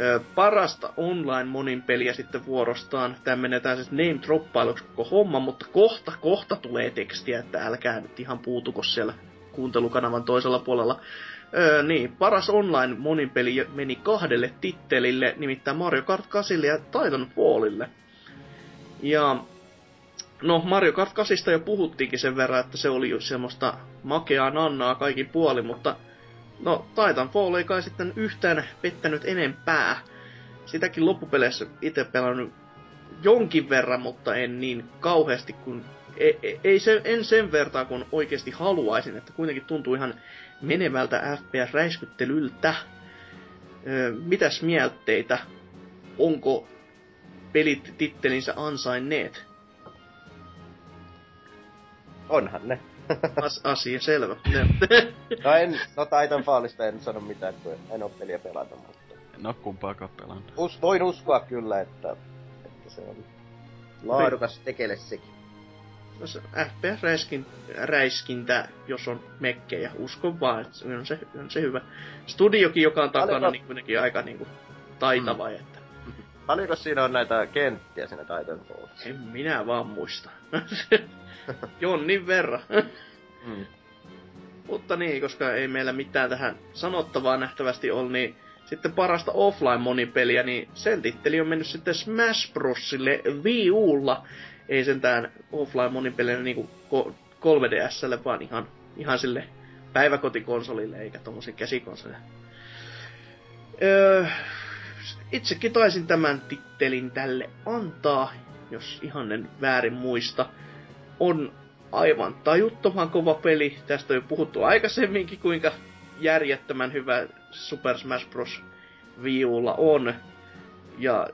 Ö, parasta online monin peliä sitten vuorostaan. Tämä menetään siis name droppailuksi koko homma, mutta kohta, kohta tulee tekstiä, että älkää nyt ihan puutuko siellä kuuntelukanavan toisella puolella. Öö, niin, paras online monin peli meni kahdelle tittelille, nimittäin Mario Kart 8 ja Titanfallille. Ja No, Mario Kart 8 jo puhuttiinkin sen verran, että se oli semmoista makeaa nannaa kaikin puoli, mutta no Titanfall ei kai sitten yhtään pettänyt enempää. Sitäkin loppupeleissä itse pelannut jonkin verran, mutta en niin kauheasti kuin... Ei, e, ei se, en sen vertaa, kun oikeasti haluaisin, että kuitenkin tuntuu ihan menevältä FPS-räiskyttelyltä. Öö, mitäs mielteitä? Onko pelit tittelinsä ansainneet? Onhan ne. As- asia selvä. no en, no Titanfallista en sano mitään, kun en oo peliä pelata, mutta... En oo kumpaakaan pelannut. Us, voin uskoa kyllä, että, että se on laadukas tekele sekin. No se FPS-räiskintä, jos on mekkejä, uskon vaan, että se on se, on se hyvä. Studiokin, joka on takana, niin kuitenkin aika niinku taitava, mm. että... Paljonko siinä on näitä kenttiä siinä Titanfallissa? En minä vaan muista. Jonnin verran. mm. Mutta niin, koska ei meillä mitään tähän sanottavaa nähtävästi ole, niin sitten parasta offline-monipeliä, niin sen titteli on mennyt sitten Smash Brosille Wii Ulla. Ei sentään offline monipeliä niinku 3DSlle, vaan ihan, ihan sille päiväkotikonsolille, eikä tommosen käsikonsolille. Öö, itsekin taisin tämän tittelin tälle antaa, jos ihan en väärin muista on aivan tajuttoman kova peli. Tästä on jo puhuttu aikaisemminkin, kuinka järjettömän hyvä Super Smash Bros. Viulla on. Ja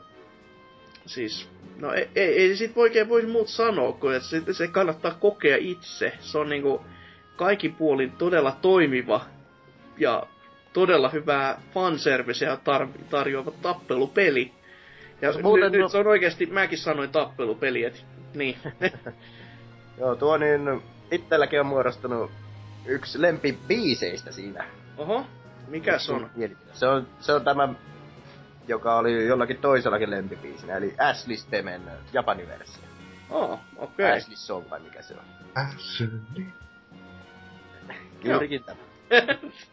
siis, no ei, ei, ei sit oikein voi muut sanoa, kun se, se kannattaa kokea itse. Se on niinku kaikin puolin todella toimiva ja todella hyvää fanserviceä tar- tarjoava tappelupeli. Ja nyt, nyt se on oikeasti, mäkin sanoin tappelupeli, et niin. Joo, tuo niin itselläkin on muodostunut yksi lempibiiseistä siinä. Oho, mikä se on? Se on, se on tämä, joka oli jollakin toisellakin lempibiisinä, eli Ashley Stemen Japanin versio. Oh, okei. Okay. Ashley Song vai mikä se on? Ashley. Juurikin tämä.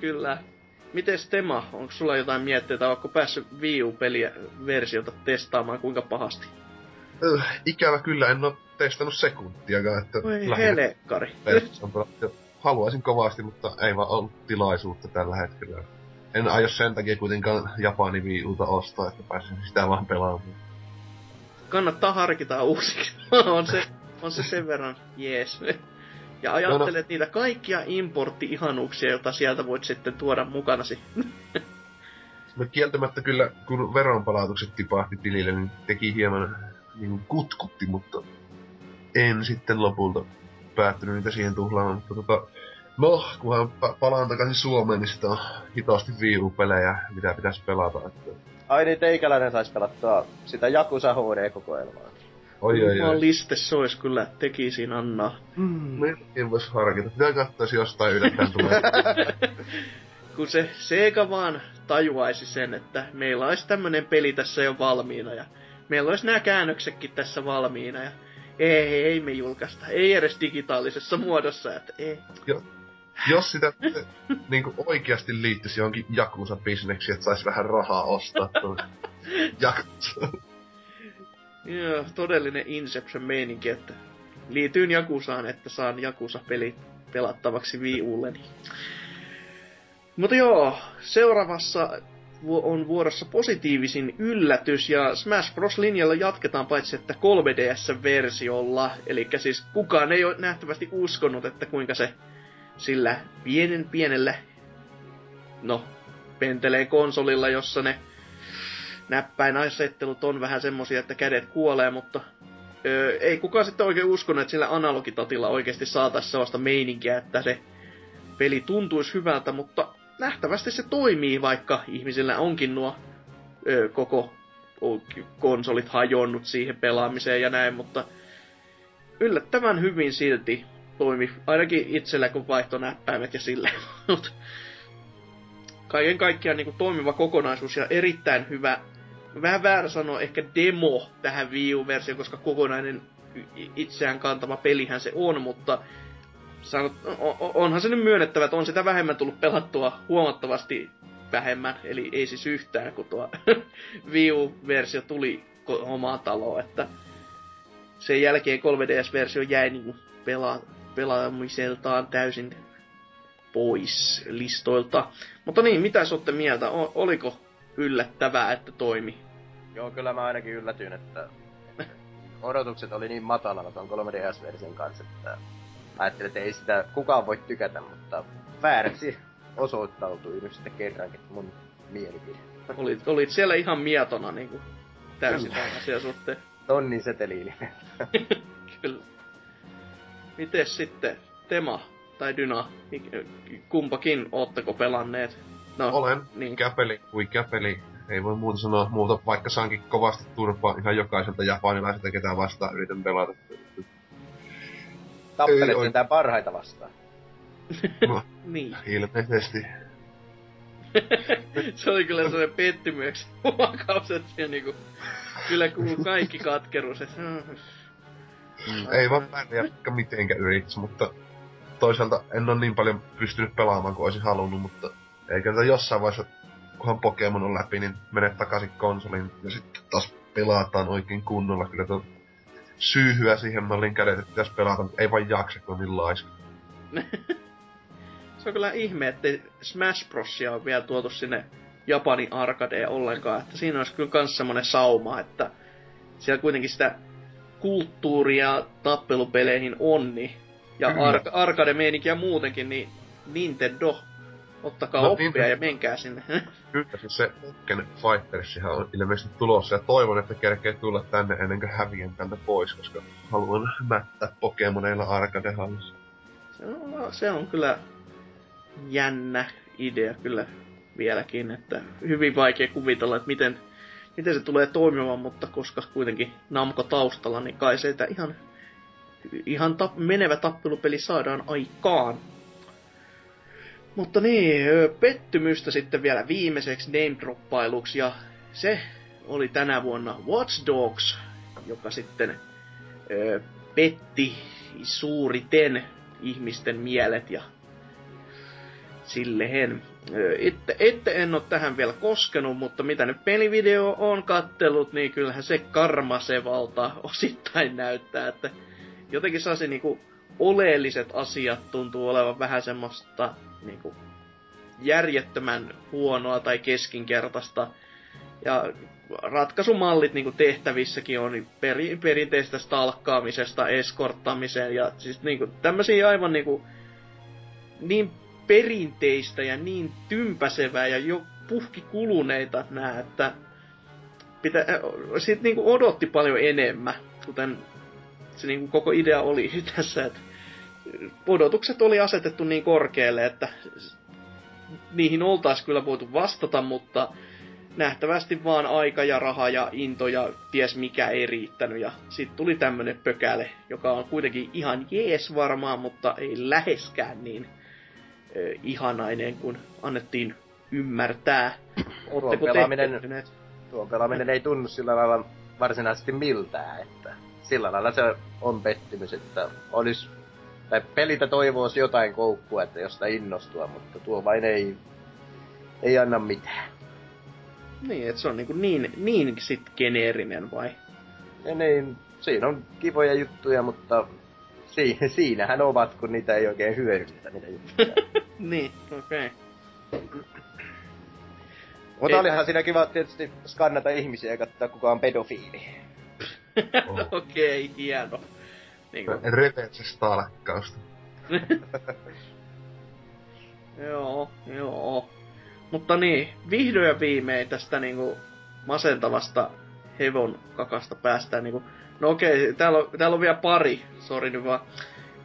Kyllä. Miten Tema, onko sulla jotain mietteitä, onko päässyt Wii U-peliä versiota testaamaan kuinka pahasti? Öh, ikävä kyllä, en oo testannut sekuntiakaan, että... Voi helekkari. Haluaisin kovasti, mutta ei vaan ollut tilaisuutta tällä hetkellä. En aio sen takia kuitenkaan Japani viiulta ostaa, että pääsen sitä vaan pelaamaan. Kannattaa harkita uusiksi. on, se, on se sen verran jees. Ja ajattelet no, no. niitä kaikkia importti-ihanuuksia, joita sieltä voit sitten tuoda mukanasi. no kieltämättä kyllä, kun veronpalautukset tipahti tilille, niin teki hieman niin kutkutti, mutta en sitten lopulta päättynyt niitä siihen tuhlaamaan. Mutta tota, no, kunhan palaan takaisin Suomeen, niin sitä on hitaasti viulupelejä, mitä pitäisi pelata. Että... Ai niin, teikäläinen saisi pelattua sitä Jakusa HD-kokoelmaa. Oi, oi, oi. liste se olisi kyllä tekisin Anna. Mm. En vois harkita. Pitää jos jostain yllättäen tulee. Kun se Sega vaan tajuaisi sen, että meillä olisi tämmönen peli tässä jo valmiina ja meillä olisi nämä käännöksetkin tässä valmiina ja ei, ei me julkaista. Ei edes digitaalisessa muodossa, että ei. Jo, jos sitä niin oikeasti liittyisi johonkin Jakusa-bisneksiin, että saisi vähän rahaa ostaa tuon Jakusa. Joo, todellinen Inception-meininki, että liityin Jakusaan, että saan Jakusa-peli pelattavaksi Wii Ulleni. Mutta joo, seuraavassa on vuorossa positiivisin yllätys, ja Smash Bros. linjalla jatketaan paitsi että 3DS-versiolla, eli siis kukaan ei ole nähtävästi uskonut, että kuinka se sillä pienen pienellä, no, pentelee konsolilla, jossa ne näppäinasettelut on vähän semmosia, että kädet kuolee, mutta öö, ei kukaan sitten oikein uskonut, että sillä analogitatilla oikeasti saataisiin sellaista meininkiä, että se peli tuntuisi hyvältä, mutta nähtävästi se toimii, vaikka ihmisillä onkin nuo ö, koko konsolit hajonnut siihen pelaamiseen ja näin, mutta yllättävän hyvin silti toimi, ainakin itsellä kun vaihto näppäimet ja sille. kaiken kaikkiaan niin kuin toimiva kokonaisuus ja erittäin hyvä, vähän väärä sanoa ehkä demo tähän Wii U-versioon, koska kokonainen itseään kantava pelihän se on, mutta sanot, onhan se nyt myönnettävä, että on sitä vähemmän tullut pelattua huomattavasti vähemmän, eli ei siis yhtään, kun tuo Wii U-versio tuli omaan taloon, että sen jälkeen 3DS-versio jäi niin pela- pelaamiseltaan täysin pois listoilta. Mutta niin, mitä olette mieltä? O- oliko yllättävää, että toimi Joo, kyllä mä ainakin yllätyin, että odotukset oli niin matalalla ton 3DS-version kanssa, että ajattelin, että ei sitä kukaan voi tykätä, mutta vääräksi osoittautui nyt sitten kerrankin mun mielipide. Olit, olit siellä ihan mietona niinku täysin tämän asian suhteen. Tonnin seteliin. Kyllä. Mites sitten Tema tai Dyna, kumpakin ootteko pelanneet? No, Olen. Niin. Käpeli kuin käpeli. Ei voi muuta sanoa muuta, vaikka saankin kovasti turpaa ihan jokaiselta japanilaiselta, ketä vastaan yritän pelata. Tappelet tää parhaita vastaan. No, niin. Ilmeisesti. se oli kyllä sellainen pettymyksi huokaus, että se niinku, kyllä kuuluu kaikki katkeruus. Että... Mm. Ei vaan pärjää mitenkä yrittäisi, mutta toisaalta en ole niin paljon pystynyt pelaamaan kuin olisin halunnut, mutta eikä tätä jossain vaiheessa, kunhan Pokemon on läpi, niin mene takaisin konsolin ja sitten taas pelataan oikein kunnolla. Kyllä tuo syyhyä siihen mallin kädet, että pitäisi pelata, mutta ei vaan jaksa, kun on niin laiska. se on kyllä ihme, että Smash Brosia on vielä tuotu sinne Japanin arcadeen ollenkaan. Että siinä olisi kyllä kans semmonen sauma, että siellä kuitenkin sitä kulttuuria tappelupeleihin on, niin, ja ar- arcade-meininkiä muutenkin, niin Nintendo, ottakaa no, oppia Nintendo. ja menkää sinne. Kyllä, siis se Tekken Fightersihan on ilmeisesti tulossa, ja toivon, että kerkee tulla tänne ennen kuin häviän tältä pois, koska haluan mättää Pokemoneilla arcade-hallissa. Se on, se on kyllä jännä idea kyllä vieläkin, että hyvin vaikea kuvitella, että miten, miten se tulee toimimaan, mutta koska kuitenkin Namco taustalla, niin kai se ihan, ihan tap, menevä tappelupeli saadaan aikaan. Mutta niin, pettymystä sitten vielä viimeiseksi name-droppailuksi, ja se oli tänä vuonna Watch Dogs, joka sitten ö, petti suuriten ihmisten mielet ja silleen. Itse, itse en ole tähän vielä koskenut, mutta mitä nyt pelivideo on kattellut, niin kyllähän se karmasevalta osittain näyttää, että jotenkin saa se niinku oleelliset asiat tuntuu olevan vähän semmoista niinku järjettömän huonoa tai keskinkertaista. Ja ratkaisumallit niin tehtävissäkin on peri, perinteistä stalkkaamisesta eskorttamiseen ja siis niin kuin, tämmöisiä aivan niin, kuin, niin perinteistä ja niin tympäsevää ja jo puhki kuluneita nää, että pitä, sit niinku odotti paljon enemmän, kuten se niinku koko idea oli tässä, että odotukset oli asetettu niin korkealle, että niihin oltaisiin kyllä voitu vastata, mutta nähtävästi vaan aika ja raha ja into ja ties mikä ei riittänyt. Ja sitten tuli tämmönen pökäle, joka on kuitenkin ihan jees varmaan, mutta ei läheskään niin eh, ihanainen, kun annettiin ymmärtää. tuo pelaaminen, tuo pelaaminen ei tunnu sillä lailla varsinaisesti miltään, että sillä lailla se on pettymys, että olisi tai pelitä toivoisi jotain koukkua, että josta innostua, mutta tuo vain ei, ei anna mitään. Niin, että se on niinku niin, niin sit geneerinen vai? Ja niin, siinä on kivoja juttuja, mutta si- siinähän ovat, kun niitä ei oikein hyödynnetä, niitä juttuja. niin, okei. Okay. Mutta olihan siinä kiva tietysti skannata ihmisiä ja katsoa kuka on pedofiili. Okei, okay, hieno. Niin kuin... Revenge stalkkausta. joo, joo. Mutta niin, vihdoin ja viimein tästä niinku masentavasta hevon kakasta päästään niinku... No okei, täällä on, täällä on vielä pari, sori nyt vaan.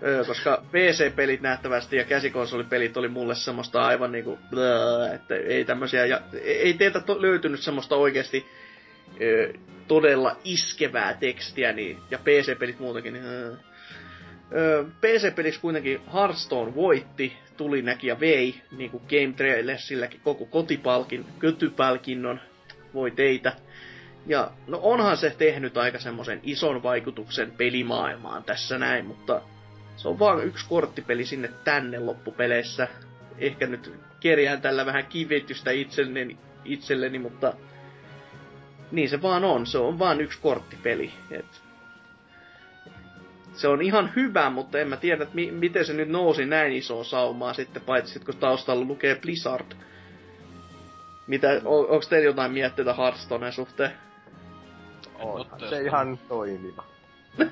Öö, koska PC-pelit nähtävästi ja käsikonsolipelit oli mulle semmoista aivan niinku, blää, että ei tämmösiä, ja ei teiltä to, löytynyt semmoista oikeasti öö, todella iskevää tekstiä, niin, ja PC-pelit muutenkin, niin, öö. PC-pelissä kuitenkin Hearthstone voitti, tuli näki ja vei, niin kuin Game Trailersilläkin koko kotipalkin, kötypalkinnon voi teitä. Ja no onhan se tehnyt aika semmoisen ison vaikutuksen pelimaailmaan tässä näin, mutta se on vaan yksi korttipeli sinne tänne loppupeleissä. Ehkä nyt kerjään tällä vähän kivitystä itselleni, itselleni mutta niin se vaan on. Se on vaan yksi korttipeli. Et se on ihan hyvä, mutta en mä tiedä, että mi- miten se nyt nousi näin isoon saumaan sitten, paitsi kun taustalla lukee Blizzard. Mitä, on, onko teillä jotain mietteitä Hearthstoneen suhteen? Oo se ihan toimiva.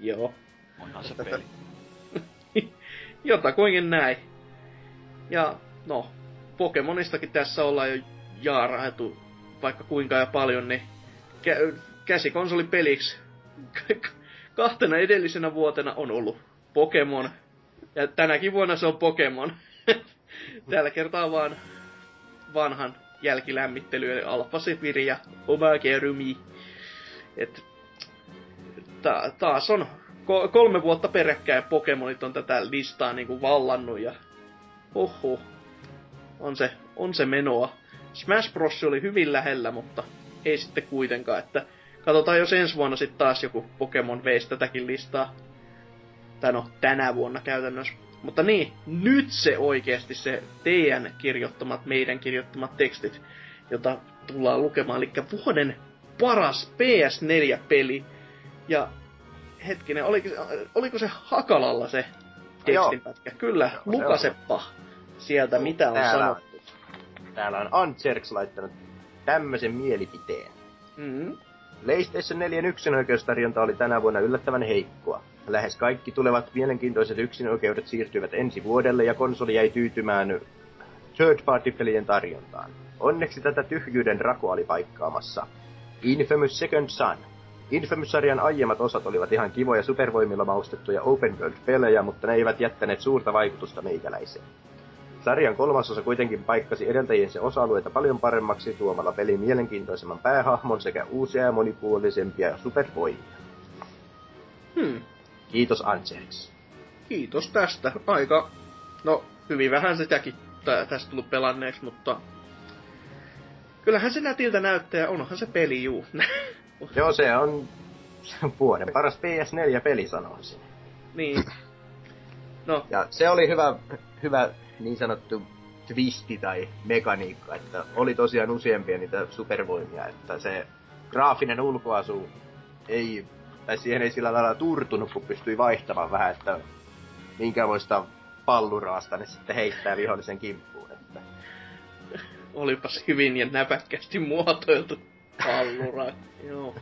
Joo. Onhan se peli. Jotakuinkin näin. Ja no, Pokemonistakin tässä ollaan jo jaarailtu vaikka kuinka ja paljon, niin kä- käsikonsolipeliksi kahtena edellisenä vuotena on ollut Pokemon. Ja tänäkin vuonna se on Pokemon. Tällä kertaa vaan vanhan jälkilämmittely, eli Alpha Sephiroth ja Omega Rumi. Et, ta- taas on ko- kolme vuotta peräkkäin Pokemonit on tätä listaa niinku vallannut ja oho, on se, on se menoa. Smash Bros. oli hyvin lähellä, mutta ei sitten kuitenkaan, että katsotaan jos ensi vuonna sitten taas joku Pokemon veisi tätäkin listaa. Tai no, tänä vuonna käytännössä. Mutta niin, nyt se oikeasti se teidän kirjoittamat, meidän kirjoittamat tekstit, jota tullaan lukemaan. Eli vuoden paras PS4-peli. Ja hetkinen, oliko, oliko se Hakalalla se tekstinpätkä? Kyllä, Joo, lukaseppa sieltä, mitä on sanottu. Täällä on Antserks laittanut tämmöisen mielipiteen. Mm. PlayStation 4 yksinoikeustarjonta oli tänä vuonna yllättävän heikkoa. Lähes kaikki tulevat mielenkiintoiset yksinoikeudet siirtyivät ensi vuodelle ja konsoli jäi tyytymään third party pelien tarjontaan. Onneksi tätä tyhjyyden rakoa oli paikkaamassa. Infamous Second Son. Infamous-sarjan aiemmat osat olivat ihan kivoja supervoimilla maustettuja open world-pelejä, mutta ne eivät jättäneet suurta vaikutusta meikäläiseen. Sarjan kolmas osa kuitenkin paikkasi edeltäjiensä osa-alueita paljon paremmaksi tuomalla pelin mielenkiintoisemman päähahmon sekä uusia ja monipuolisempia supervoimia. Hmm. Kiitos Anserks. Kiitos tästä. Aika, no hyvin vähän sitäkin tä- tästä tullut pelanneeksi, mutta kyllähän se nätiltä näyttää ja onhan se peli juu. Joo, se on se on vuoden paras PS4-peli sanoisin. niin. No, Ja se oli hyvä, hyvä niin sanottu twisti tai mekaniikka, että oli tosiaan useampia niitä supervoimia, että se graafinen ulkoasu ei, tai siihen ei sillä lailla turtunut, kun pystyi vaihtamaan vähän, että minkämoista palluraasta ne sitten heittää vihollisen kimppuun. Että olipas hyvin ja näpäkkästi muotoiltu pallura. Joo.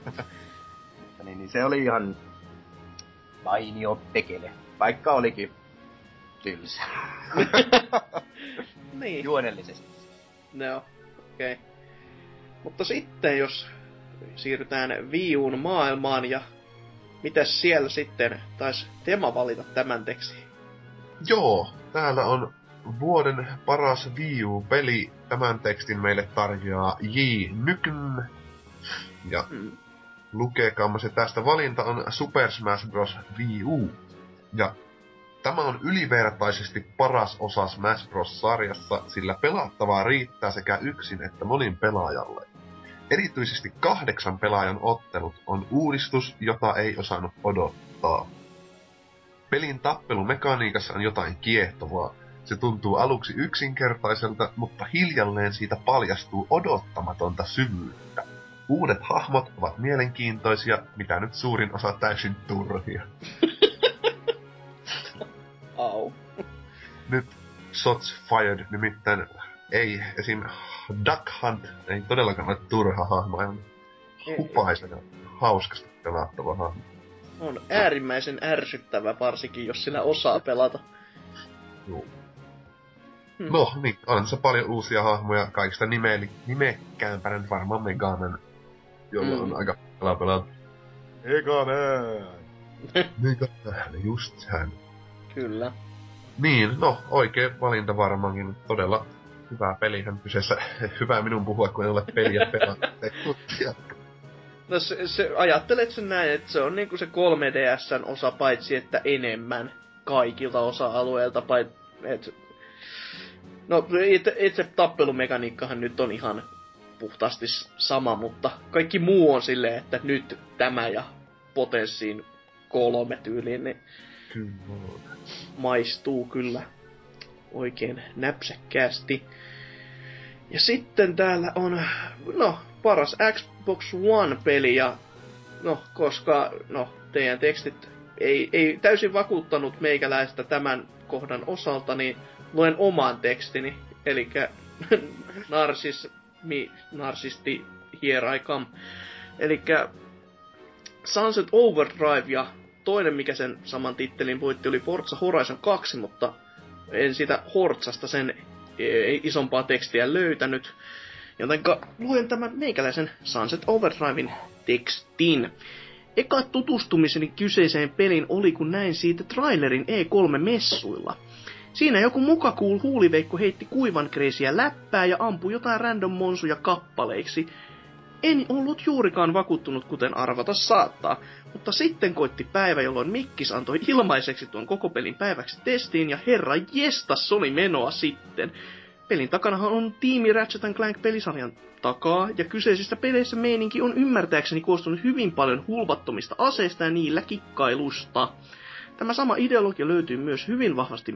Niin, niin se oli ihan mainio pekele. Vaikka olikin tylsä. niin. Juonellisesti. No, okei. Okay. Mutta sitten jos siirrytään Viun maailmaan ja mitäs siellä sitten taisi Tema valita tämän tekstin? Joo, täällä on vuoden paras Wii U-peli. Tämän tekstin meille tarjoaa J. Nykn. Ja Mm. lukekaamme se tästä. Valinta on Super Smash Bros. Wii U. Ja tämä on ylivertaisesti paras osa Smash Bros. sarjassa, sillä pelattavaa riittää sekä yksin että monin pelaajalle. Erityisesti kahdeksan pelaajan ottelut on uudistus, jota ei osannut odottaa. Pelin tappelumekaniikassa on jotain kiehtovaa. Se tuntuu aluksi yksinkertaiselta, mutta hiljalleen siitä paljastuu odottamatonta syvyyttä. Uudet hahmot ovat mielenkiintoisia, mitä nyt suurin osa täysin turhia. Au. Nyt shots fired, nimittäin ei esim. Duck Hunt ei todellakaan ole turha hahmo, ihan hupaisen ja hauskasti pelattava hahmo. On äärimmäisen ärsyttävä varsinkin, jos sillä osaa pelata. Joo. Hmm. No niin, on se paljon uusia hahmoja, kaikista nimeli, nimekkäämpänä nyt varmaan Megaman, jolla Mm. on aika pelaa pelaa. Megaman! Megaman, just hän. Kyllä. Niin, no oikein valinta varmaankin. Todella hyvä pelihän kyseessä. Hyvä minun puhua, kun en ole peliä pelannut. No se, se, ajattelet sen näin, että se on niinku se 3DSn osa, paitsi että enemmän kaikilta osa-alueilta, pait, et, No itse, itse tappelumekaniikkahan nyt on ihan puhtaasti sama, mutta kaikki muu on silleen, että nyt tämä ja potenssiin kolme tyyliin, niin Kyllä. Maistuu kyllä oikein näpsäkkäästi. Ja sitten täällä on, no, paras Xbox One-peli ja, no, koska, no, teidän tekstit ei, ei täysin vakuuttanut meikäläistä tämän kohdan osalta, niin luen oman tekstini, eli narsismi, narsisti, come. Eli Sunset Overdrive ja toinen, mikä sen saman tittelin voitti, oli Forza Horizon 2, mutta en sitä Horzasta sen e, isompaa tekstiä löytänyt. Jotenka luen tämän meikäläisen Sunset Overdrivein tekstin. Eka tutustumiseni kyseiseen pelin oli, kun näin siitä trailerin E3-messuilla. Siinä joku mukakuul huuliveikko heitti kuivan kreisiä läppää ja ampui jotain random monsuja kappaleiksi. En ollut juurikaan vakuuttunut, kuten arvata saattaa, mutta sitten koitti päivä, jolloin Mikkis antoi ilmaiseksi tuon koko pelin päiväksi testiin, ja herra jestas, oli menoa sitten. Pelin takanahan on tiimi Ratchet Clank pelisarjan takaa, ja kyseisissä peleissä meininki on ymmärtääkseni koostunut hyvin paljon hulvattomista aseista ja niillä kikkailusta. Tämä sama ideologia löytyy myös hyvin vahvasti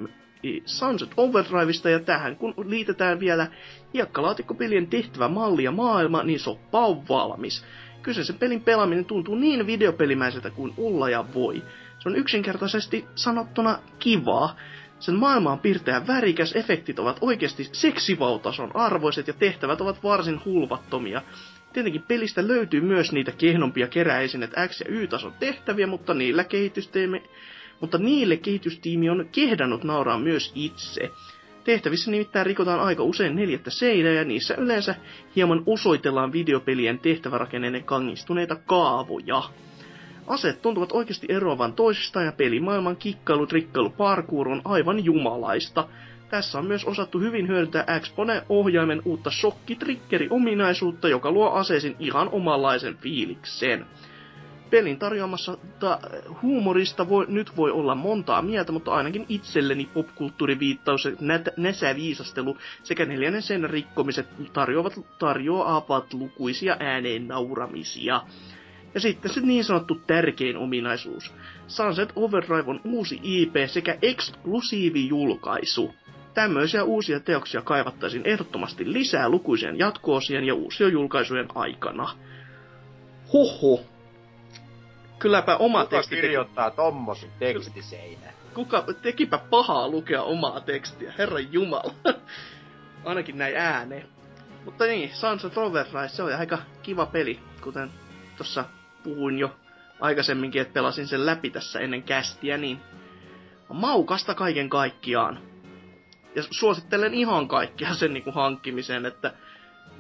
Sunset Overdriveista, ja tähän kun liitetään vielä hiekkalaatikkopelien tehtävä malli ja maailma, niin soppa on valmis. Kyseisen pelin pelaaminen tuntuu niin videopelimäiseltä kuin olla ja voi. Se on yksinkertaisesti sanottuna kivaa. Sen maailma on pirteä värikäs, efektit ovat oikeasti seksivautason arvoiset ja tehtävät ovat varsin hulvattomia. Tietenkin pelistä löytyy myös niitä kehnompia keräisinet X- ja Y-tason tehtäviä, mutta niillä kehitysteemme mutta niille kehitystiimi on kehdannut nauraa myös itse. Tehtävissä nimittäin rikotaan aika usein neljättä seinää ja niissä yleensä hieman osoitellaan videopelien tehtävärakenneiden kangistuneita kaavoja. Aseet tuntuvat oikeasti eroavan toisistaan ja pelimaailman kikkailu, trikkailu, parkour on aivan jumalaista. Tässä on myös osattu hyvin hyödyntää Xpone-ohjaimen uutta shokkitrikkeri-ominaisuutta, joka luo aseesin ihan omanlaisen fiiliksen pelin tarjoamassa ta, huumorista voi, nyt voi olla montaa mieltä, mutta ainakin itselleni popkulttuuriviittaus, nä, näsäviisastelu sekä neljännen sen rikkomiset tarjoavat, tarjoavat lukuisia ääneen nauramisia. Ja sitten se niin sanottu tärkein ominaisuus. Sunset Overdrive on uusi IP sekä eksklusiivi julkaisu. Tämmöisiä uusia teoksia kaivattaisiin ehdottomasti lisää lukuisien jatkoosien ja uusien julkaisujen aikana. Hoho, Kylläpä oma Kuka teksti kirjoittaa tommosen tekstiseinä? Kuka tekipä pahaa lukea omaa tekstiä, herran jumala. Ainakin näin ääneen. Mutta niin, Sunset Overdrive, se oli aika kiva peli, kuten tuossa puhuin jo aikaisemminkin, että pelasin sen läpi tässä ennen kästiä, niin maukasta kaiken kaikkiaan. Ja suosittelen ihan kaikkia sen niin kuin hankkimiseen, että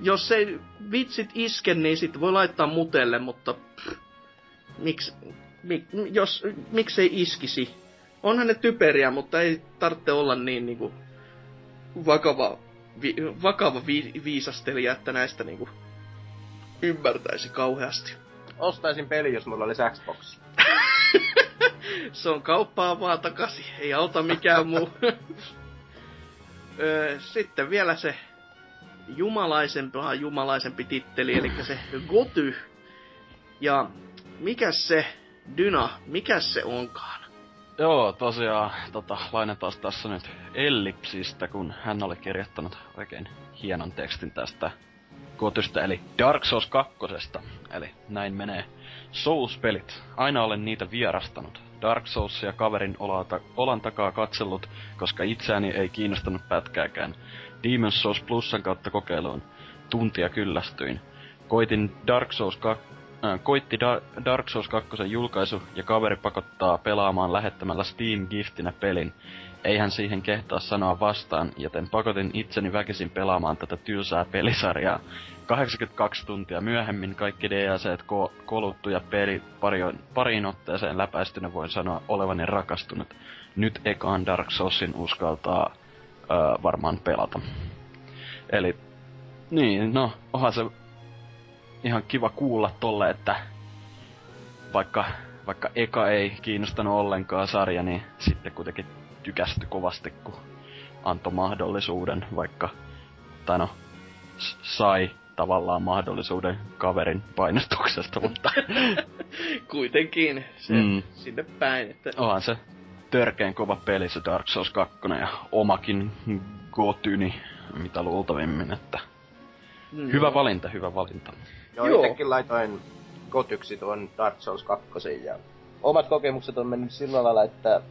jos ei vitsit iske, niin sitten voi laittaa mutelle, mutta pff, miksi, mik, jos, miksei iskisi. Onhan ne typeriä, mutta ei tarvitse olla niin niinku vakava, vi, vakava vi, viisastelija, että näistä niinku ymmärtäisi kauheasti. Ostaisin peli, jos mulla olisi Xbox. Se on kauppaa vaan takaisin, ei auta mikään muu. Sitten vielä se jumalaisempi, jumalaisempi titteli, eli se Goty. Ja mikä se Dyna, mikä se onkaan? Joo, tosiaan, tota, lainataan tässä nyt Ellipsistä, kun hän oli kirjoittanut oikein hienon tekstin tästä kotystä, eli Dark Souls 2. Eli näin menee. Souls-pelit. Aina olen niitä vierastanut. Dark Soulsia kaverin olata, olan takaa katsellut, koska itseäni ei kiinnostanut pätkääkään. Demon's Souls Plusan kautta kokeiluun. Tuntia kyllästyin. Koitin Dark Souls 2 äh, koitti da- Dark Souls 2 julkaisu ja kaveri pakottaa pelaamaan lähettämällä Steam-giftinä pelin. Eihän siihen kehtaa sanoa vastaan, joten pakotin itseni väkisin pelaamaan tätä tylsää pelisarjaa. 82 tuntia myöhemmin kaikki DLCt ko- koluttu ja peli pariin, pariin otteeseen läpäistynä voin sanoa olevani rakastunut. Nyt ekaan Dark Soulsin uskaltaa öö, varmaan pelata. Eli, niin, no, onhan se ihan kiva kuulla tolle, että vaikka, vaikka eka ei kiinnostanut ollenkaan sarja, niin sitten kuitenkin tykästy kovasti, kun antoi mahdollisuuden, vaikka, tai no, sai tavallaan mahdollisuuden kaverin painostuksesta, mutta... Kuitenkin se mm. sinne päin, että... Onhan se törkeen kova peli se Dark Souls 2 ja omakin gotyni, mitä luultavimmin, että... No. Hyvä valinta, hyvä valinta. Joo, Joo. itsekin laitoin kotyksi tuon Dark Souls 2 ja omat kokemukset on mennyt sillä lailla, että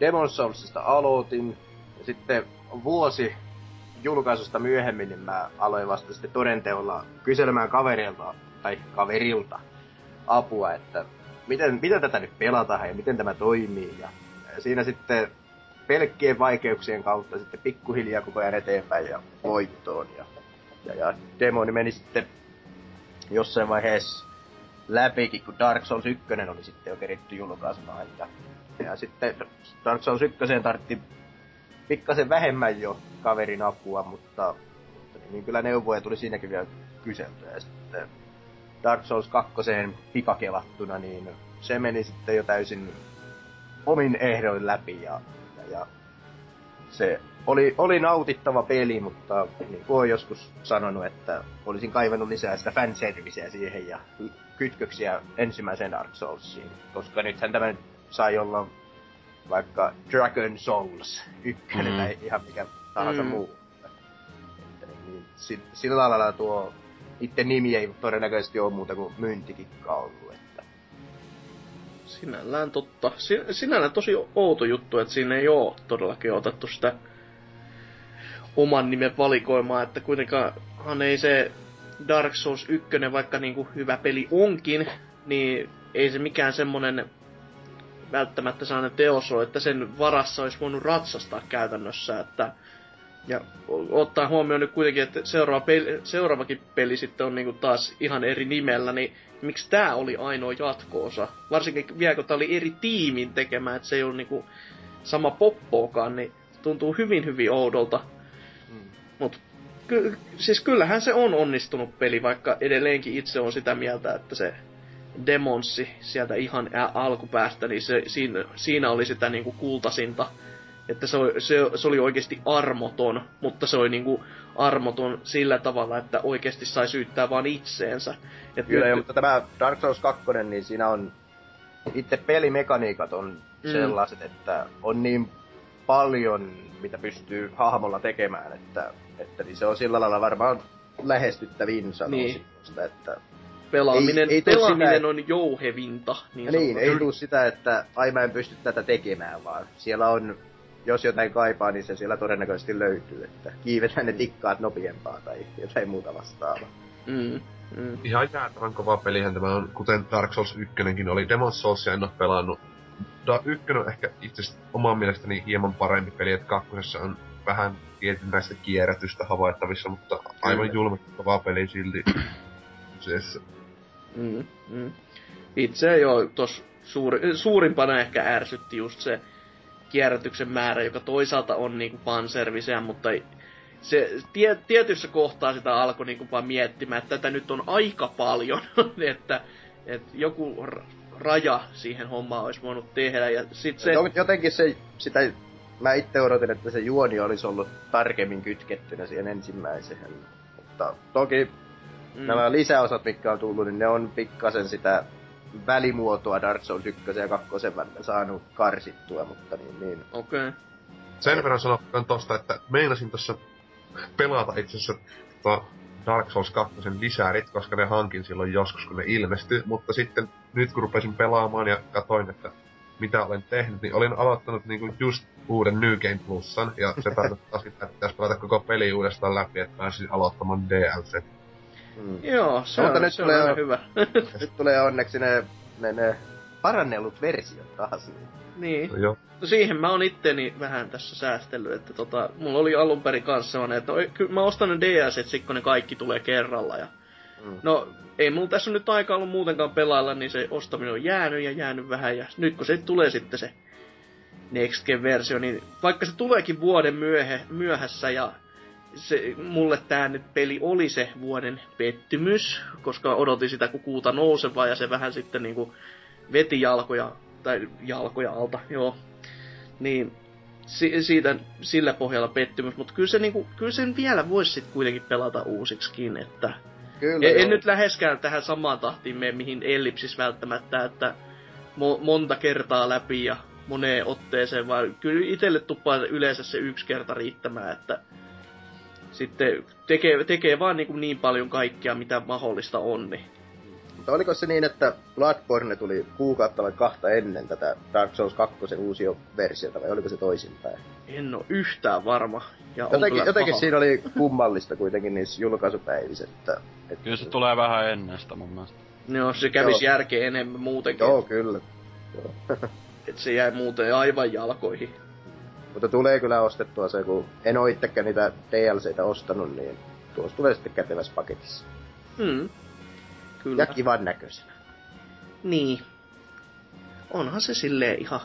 Demon Soulsista aloitin ja sitten vuosi julkaisusta myöhemmin niin mä aloin vasta sitten todenteolla kyselemään kaverilta tai kaverilta apua, että miten, miten tätä nyt pelataan ja miten tämä toimii. Ja, siinä sitten pelkkien vaikeuksien kautta sitten pikkuhiljaa koko ajan eteenpäin ja voittoon. Ja, ja, ja demoni meni sitten jossain vaiheessa läpikin, kun Dark Souls 1 oli sitten jo keritty julkaisemaan. Ja, ja sitten Dark Souls 1 tartti pikkasen vähemmän jo kaverin apua, mutta, mutta niin, niin kyllä neuvoja tuli siinäkin vielä kyseltyä. Ja sitten Dark Souls 2 pikakelattuna, niin se meni sitten jo täysin omin ehdoin läpi ja, ja, ja se oli, oli nautittava peli, mutta niin kuin olen joskus sanonut, että olisin kaivannut lisää sitä fanserviceä siihen ja kytköksiä ensimmäiseen Dark Soulsiin, koska nythän tämä sai olla vaikka Dragon Souls ykkönen mm. tai ihan mikä tahansa mm. muu. Että niin, sillä lailla tuo itse nimi ei todennäköisesti ole muuta kuin myyntikikka ollut. Että... Sinällään totta. Sinällään tosi outo juttu, että siinä ei ole todellakin otettu sitä oman nimen valikoimaa, että kuitenkaan ei se Dark Souls 1, vaikka niinku hyvä peli onkin, niin ei se mikään semmonen välttämättä sellainen teos ole, että sen varassa olisi voinut ratsastaa käytännössä, että ja ottaa huomioon nyt kuitenkin, että seuraava peli, seuraavakin peli sitten on niinku taas ihan eri nimellä, niin miksi tämä oli ainoa jatko-osa? Varsinkin vielä kun tämä oli eri tiimin tekemä, että se ei ollut niinku sama poppoakaan, niin tuntuu hyvin hyvin oudolta. Mm. Mut ky- siis kyllähän se on onnistunut peli, vaikka edelleenkin itse on sitä mieltä, että se demonssi sieltä ihan alkupäästä, niin se, siinä, siinä oli sitä niinku kultasinta että se, se, se oli oikeasti armoton, mutta se oli niinku armoton sillä tavalla, että oikeasti sai syyttää vaan itseensä. Et Kyllä, nyt... mutta tämä Dark Souls 2, niin siinä on itse pelimekaniikat on mm. sellaiset, että on niin paljon, mitä pystyy hahmolla tekemään, että, että niin se on sillä lailla varmaan lähestyttävin sanoisin niin. että pelaaminen, ei, ei pelaaminen sitä, on jouhevinta. Niin, niin ei tule sitä, että ai mä en pysty tätä tekemään, vaan siellä on jos jotain kaipaa, niin se siellä todennäköisesti löytyy, että kiivetään ne tikkaat nopeampaa tai jotain muuta vastaavaa. Mm, mm. Ihan jäätävän kova pelihän tämä on, kuten Dark Souls 1 oli. Demon Souls en ole pelannut. Da, 1 on ehkä itse oman mielestäni hieman parempi peli, että kakkosessa on vähän tietynlaista kierrätystä havaittavissa, mutta aivan julmettu kova peli silti kyseessä. Mm, mm. Itse jo tos suuri, suurimpana ehkä ärsytti just se, kierrätyksen määrä, joka toisaalta on niinku fanserviceä, mutta se tie, tietyssä kohtaa sitä alkoi niinku vaan miettimään, että tätä nyt on aika paljon, että, että joku raja siihen hommaan olisi voinut tehdä. Ja sit se... Jotenkin se, sitä, mä itse odotin, että se juoni olisi ollut tarkemmin kytkettynä siihen ensimmäiseen. Mutta toki mm. nämä lisäosat, mitkä on tullut, niin ne on pikkasen sitä välimuotoa Dark Souls 1 ja 2 välillä saanut karsittua, mutta niin, niin. Okei. Okay. Sen verran sanotaan tosta, että meinasin tuossa pelata itse asiassa tota Dark Souls 2 lisärit, koska ne hankin silloin joskus, kun ne ilmestyi, mutta sitten nyt kun rupesin pelaamaan ja katoin, että mitä olen tehnyt, niin olin aloittanut niinku just uuden New Game Plusan, ja se tarkoittaa sitä, että pitäisi pelata koko peli uudestaan läpi, että pääsin aloittamaan DLC. Mm. Joo, se on, nyt se tulee, on hyvä. nyt tulee onneksi ne, ne, ne parannellut versiot taas. Niin. Niin. No, joo. no siihen mä oon itteni vähän tässä säästellyt, että tota, mulla oli alun perin kanssa sellainen, että no, kyllä mä ostan ne DS, sit kun ne kaikki tulee kerralla ja mm. No, ei mulla tässä nyt aika ollut muutenkaan pelailla, niin se ostaminen on jäänyt ja jäänyt vähän. Ja nyt kun se tulee sitten se Next Gen-versio, niin vaikka se tuleekin vuoden myöhe, myöhässä ja se, mulle tämä nyt peli oli se vuoden pettymys, koska odotin sitä kukuuta nousevaa ja se vähän sitten niinku veti jalkoja, tai jalkoja alta, joo. Niin si- siitä, sillä pohjalla pettymys, mutta kyllä, se niinku, kyllä sen vielä voisi sitten kuitenkin pelata uusiksikin, että Kyllä, en, en nyt läheskään tähän samaan tahtiin mene, mihin ellipsis välttämättä, että mo- monta kertaa läpi ja moneen otteeseen, vaan kyllä itselle tuppaa yleensä se yksi kerta riittämään, että sitten tekee, tekee vaan niin, kuin niin paljon kaikkea, mitä mahdollista on. Niin. Mutta oliko se niin, että Bloodborne tuli kuukautta vai kahta ennen tätä Dark Souls 2 uusia versiota, vai oliko se toisinpäin? En ole yhtään varma. Ja jotenkin, jotenkin siinä oli kummallista kuitenkin niissä julkaisupäivissä, että... että... Kyllä se tulee vähän ennen sitä mun mielestä. Joo, se kävisi järkeä enemmän muutenkin. Joo, kyllä. Joo. Et se jäi muuten aivan jalkoihin. Mutta tulee kyllä ostettua se, kun en oo itsekään niitä DLCitä ostanut, niin tuossa tulee sitten kätevässä paketissa. Mm. Kyllä. Ja kivan näköisenä. Niin. Onhan se silleen ihan...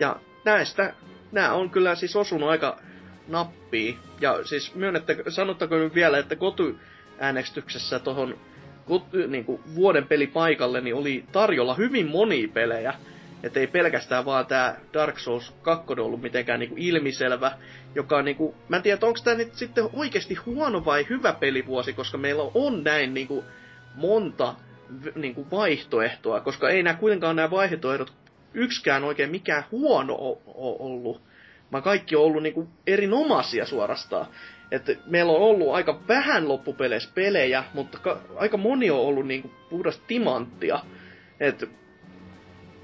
Ja näistä, nämä on kyllä siis osunut aika nappiin. Ja siis myönnettäkö, sanottako nyt vielä, että kotyäänestyksessä tohon niin kuin vuoden pelipaikalle niin oli tarjolla hyvin monia pelejä. Että ei pelkästään vaan tämä Dark Souls 2 ollut mitenkään niinku ilmiselvä, joka on niinku, mä en tiedä, onko tämä nyt sitten oikeasti huono vai hyvä pelivuosi, koska meillä on näin niinku monta niinku vaihtoehtoa, koska ei nämä kuitenkaan nämä vaihtoehdot yksikään oikein mikään huono ole ollut, vaan kaikki on ollut niinku erinomaisia suorastaan. että meillä on ollut aika vähän loppupeleissä pelejä, mutta ka- aika moni on ollut niinku puhdas timanttia. että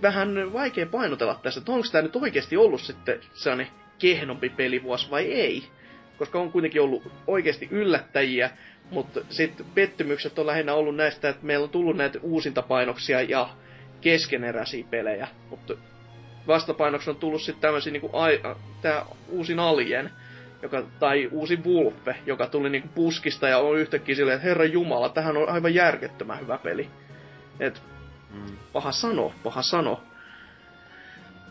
vähän vaikea painotella tässä, että onko tämä nyt oikeasti ollut sitten sellainen kehnompi pelivuosi vai ei. Koska on kuitenkin ollut oikeasti yllättäjiä, mutta sitten pettymykset on lähinnä ollut näistä, että meillä on tullut näitä uusintapainoksia ja keskeneräisiä pelejä. Mutta vastapainoksi on tullut sitten tämmöisiä niinku tämä uusin Alien, joka, tai uusi Wolfe, joka tuli niinku puskista ja on yhtäkkiä silleen, että herra jumala, tähän on aivan järkettömän hyvä peli. Et Mm. Paha sano, paha sano.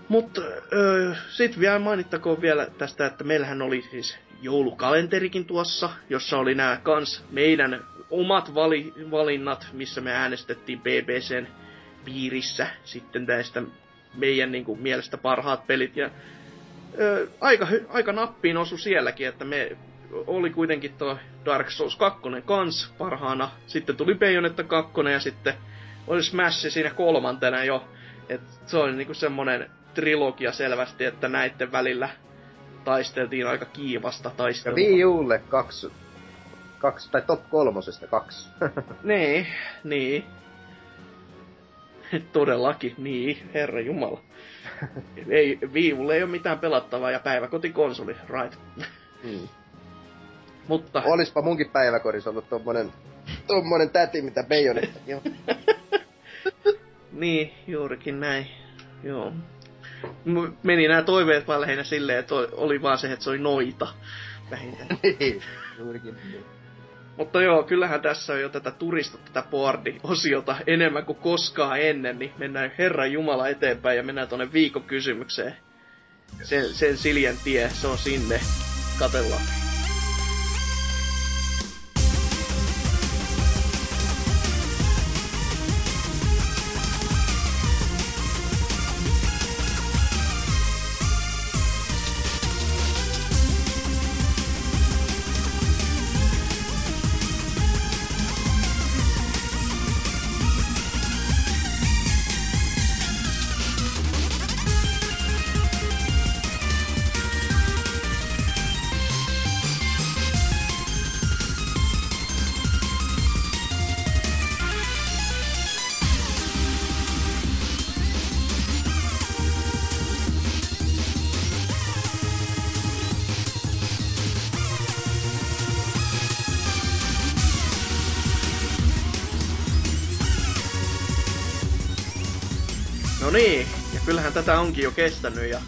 Mutta öö, sitten vielä mainittakoon vielä tästä, että meillähän oli siis joulukalenterikin tuossa, jossa oli nämä kans meidän omat vali, valinnat, missä me äänestettiin BBCn piirissä sitten tästä meidän niin kuin, mielestä parhaat pelit. Ja öö, aika, aika nappiin osu sielläkin, että me oli kuitenkin tuo Dark Souls 2 kans parhaana. Sitten tuli Bayonetta 2 ja sitten oli Smash siinä kolmantena jo. Et se oli niinku semmonen trilogia selvästi, että näiden välillä taisteltiin aika kiivasta taistelua. Ja Wii Ulle kaksi, kaksi tai top kolmosesta kaksi. niin, niin. Todellakin, niin, herra jumala. ei, Wii Ulle ei ole mitään pelattavaa ja päiväkotikonsoli, right. Mm. Mutta... Olispa munkin päiväkodissa ollut tommonen, tommonen täti, mitä Bayonettakin on. Niin, juurikin näin. Joo. Meni nämä toiveet vaan lähinnä silleen, että oli vaan se, että se oli noita. Vähintään. Niin, juurikin. Mutta joo, kyllähän tässä on jo tätä turista, tätä boardi-osiota enemmän kuin koskaan ennen, niin mennään Herran Jumala eteenpäin ja mennään tuonne viikon kysymykseen. Sen, sen Siljen tie, se on sinne. Katellaan. Tätä onkin jo kestänyt ja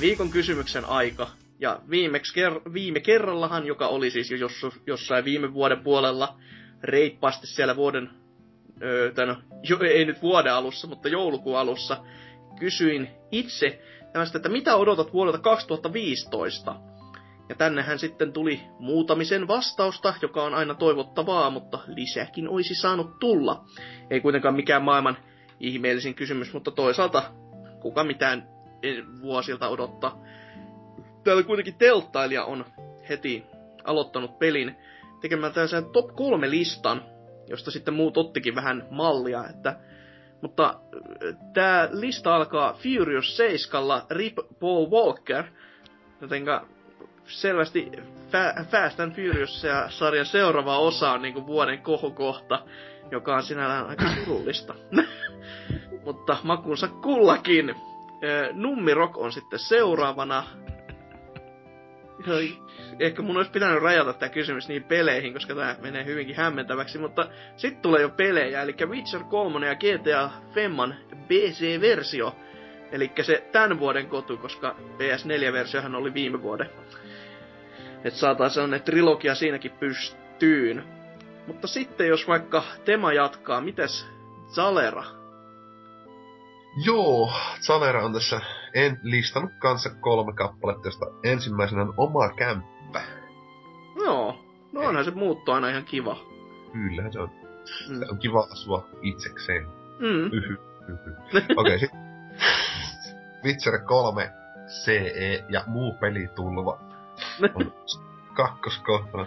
viikon kysymyksen aika. Ja ker- viime kerrallahan, joka oli siis jo joss- jossain viime vuoden puolella, reippaasti siellä vuoden, öö, tämän, jo, ei nyt vuoden alussa, mutta joulukuun alussa, kysyin itse tämmöistä, että mitä odotat vuodelta 2015? Ja tännehän sitten tuli muutamisen vastausta, joka on aina toivottavaa, mutta lisäkin olisi saanut tulla. Ei kuitenkaan mikään maailman ihmeellisin kysymys, mutta toisaalta kuka mitään vuosilta odottaa. Täällä kuitenkin telttailija on heti aloittanut pelin tekemään tällaisen top 3 listan, josta sitten muut ottikin vähän mallia, että mutta äh, tämä lista alkaa Furious 7 Rip Paul Walker, jotenka selvästi Fa- Fast and Furious ja sarjan seuraava osa on niinku vuoden kohokohta. joka on sinällään aika surullista. Mutta makunsa kullakin. Nummirok on sitten seuraavana. Ehkä mun olisi pitänyt rajata tämä kysymys niin peleihin, koska tämä menee hyvinkin hämmentäväksi, mutta sitten tulee jo pelejä, eli Witcher 3 ja GTA Femman BC-versio. Eli se tämän vuoden kotu, koska PS4-versiohan oli viime vuoden. Että saataisiin sellainen trilogia siinäkin pystyyn. Mutta sitten jos vaikka tema jatkaa, mites Zalera? Joo, Zalera on tässä en listannut kanssa kolme kappaletta, josta ensimmäisenä on oma kämppä. Joo, no onhan se muutto aina ihan kiva. Kyllä, se on. Mm. Se on kiva asua itsekseen. Mm. Yhy, yhy. Okei, okay, sit Witcher 3 CE ja muu pelitulva on kakkoskohtana.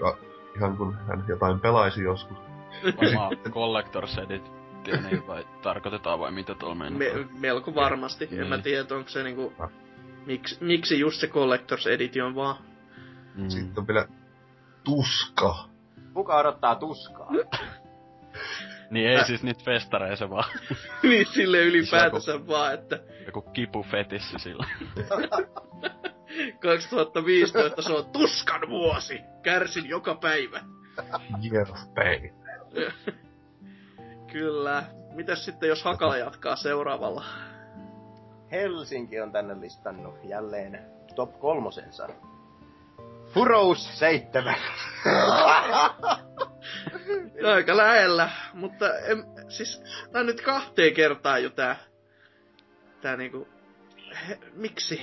Ja ihan kun hän jotain pelaisi joskus. Varmaan Collector's Edition vai tarkoitetaan vai mitä tuolla mennä? Me, melko varmasti. Niin. En mä niin. tiedä, onko se niinku... Ah. Miksi, miksi just se Collector's Edition vaan? Mm. Sitten on vielä tuska. Kuka odottaa tuskaa? niin ei siis niitä festareissa vaan. niin sille ylipäätänsä joku, vaan, että... Joku kipu fetissi sillä. 2015 se on tuskan vuosi. Kärsin joka päivä. Year of pain. Kyllä. Mitäs sitten jos Hakala jatkaa seuraavalla? Helsinki on tänne listannut jälleen top kolmosensa. Furous 7. Aika lähellä, mutta en, siis tää on nyt kahteen kertaan jo tää, tää niinku, he, miksi?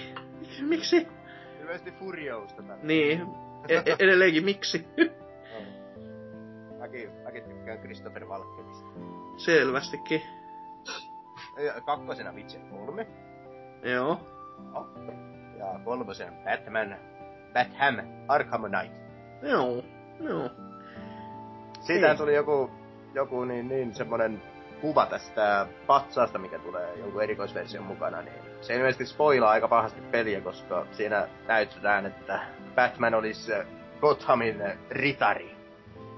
Miksi? Ilmeisesti Furiousta tänne. Niin, e- e- edelleenkin miksi? mäkin, mäkin tykkään Christopher Walkenista. Selvästikin. Ja kakkosena Witcher 3. Joo. Oh. Ja kolmosena Batman, Batham, Arkham Knight. Joo, joo. Siitä tuli joku, joku niin, niin semmonen kuva tästä patsaasta, mikä tulee jonkun erikoisversion mukana, niin se ilmeisesti spoilaa aika pahasti peliä, koska siinä näytetään, että Batman olisi Gothamin ritari.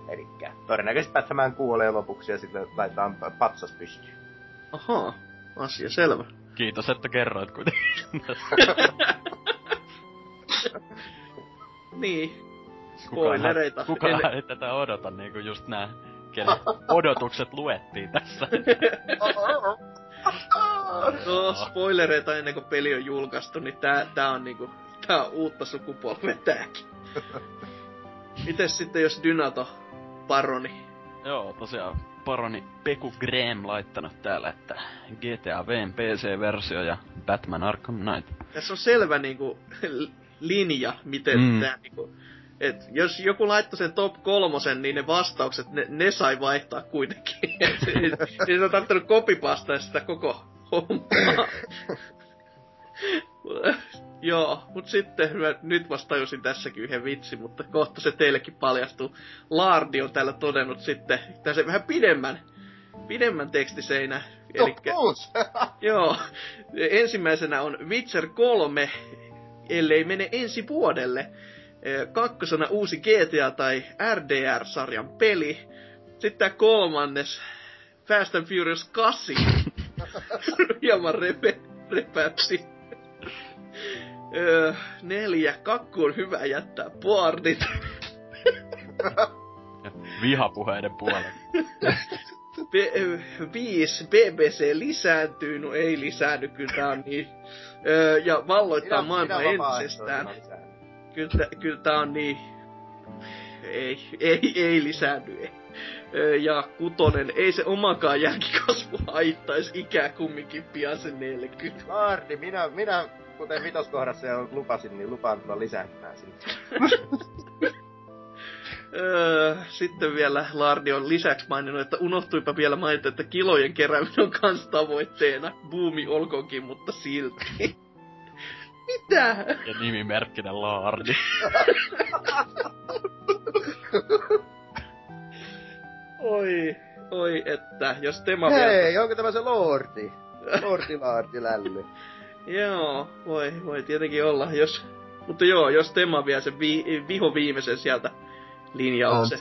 Eli todennäköisesti Batman kuolee lopuksi ja sitten laitetaan patsas pystyyn. Ahaa, asia selvä. Kiitos, että kerroit kuitenkin. niin. Spoilereita. Kukaan, kukaan ei tätä odota, niinku just nää kenen odotukset luettiin tässä. no, spoilereita ennen kuin peli on julkaistu, niin tää, tää on niinku, tää on uutta sukupolvea tääkin. Mites sitten jos Dynato paroni? Joo, tosiaan paroni Peku Graham laittanut täällä, että GTA Vn PC-versio ja Batman Arkham Knight. Tässä on selvä niinku linja, miten mm. tää niinku et jos joku laittoi sen top kolmosen, niin ne vastaukset, ne, ne sai vaihtaa kuitenkin. niin on tarvittanut kopipastaa sitä koko hommaa. Joo, mut sitten mä nyt vasta tajusin tässäkin yhden vitsi, mutta kohta se teillekin paljastuu. Laardi on täällä todennut sitten tässä vähän pidemmän, pidemmän tekstiseinä. Elikkä, joo, ensimmäisenä on Witcher 3, ellei mene ensi vuodelle kakkosena uusi GTA tai RDR-sarjan peli. Sitten tää kolmannes, Fast and Furious 8. Hieman repe, repäpsi. Öö, neljä, kakku on hyvä jättää boardit. Vihapuheiden puolelle. Be- viisi, BBC lisääntyy, no ei lisäänny, kyllä tää on niin. Öö, ja valloittaa minä, maailman minä entisestään kyllä, kyllä tää on niin... Ei, ei, ei lisäänny. Ja kutonen, ei se omakaan jälkikasvu haittaisi ikää kumminkin pian sen 40. Laardi, minä, minä kuten vitoskohdassa jo lupasin, niin lupaan tulla lisääntymään sinne. Sitten vielä Lardi on lisäksi maininnut, että unohtuipa vielä mainita, että kilojen kerääminen on kans tavoitteena. Buumi olkoonkin, mutta silti. Mitä? Ja nimimerkkinen Laardi. oi, oi, että jos tema Hei, vielä... onko tämä se Lordi? Lordi Laardi lälly. Joo, voi, voi tietenkin olla, jos... Mutta joo, jos tema vie sen vi, viho viimeisen sieltä linjauksen.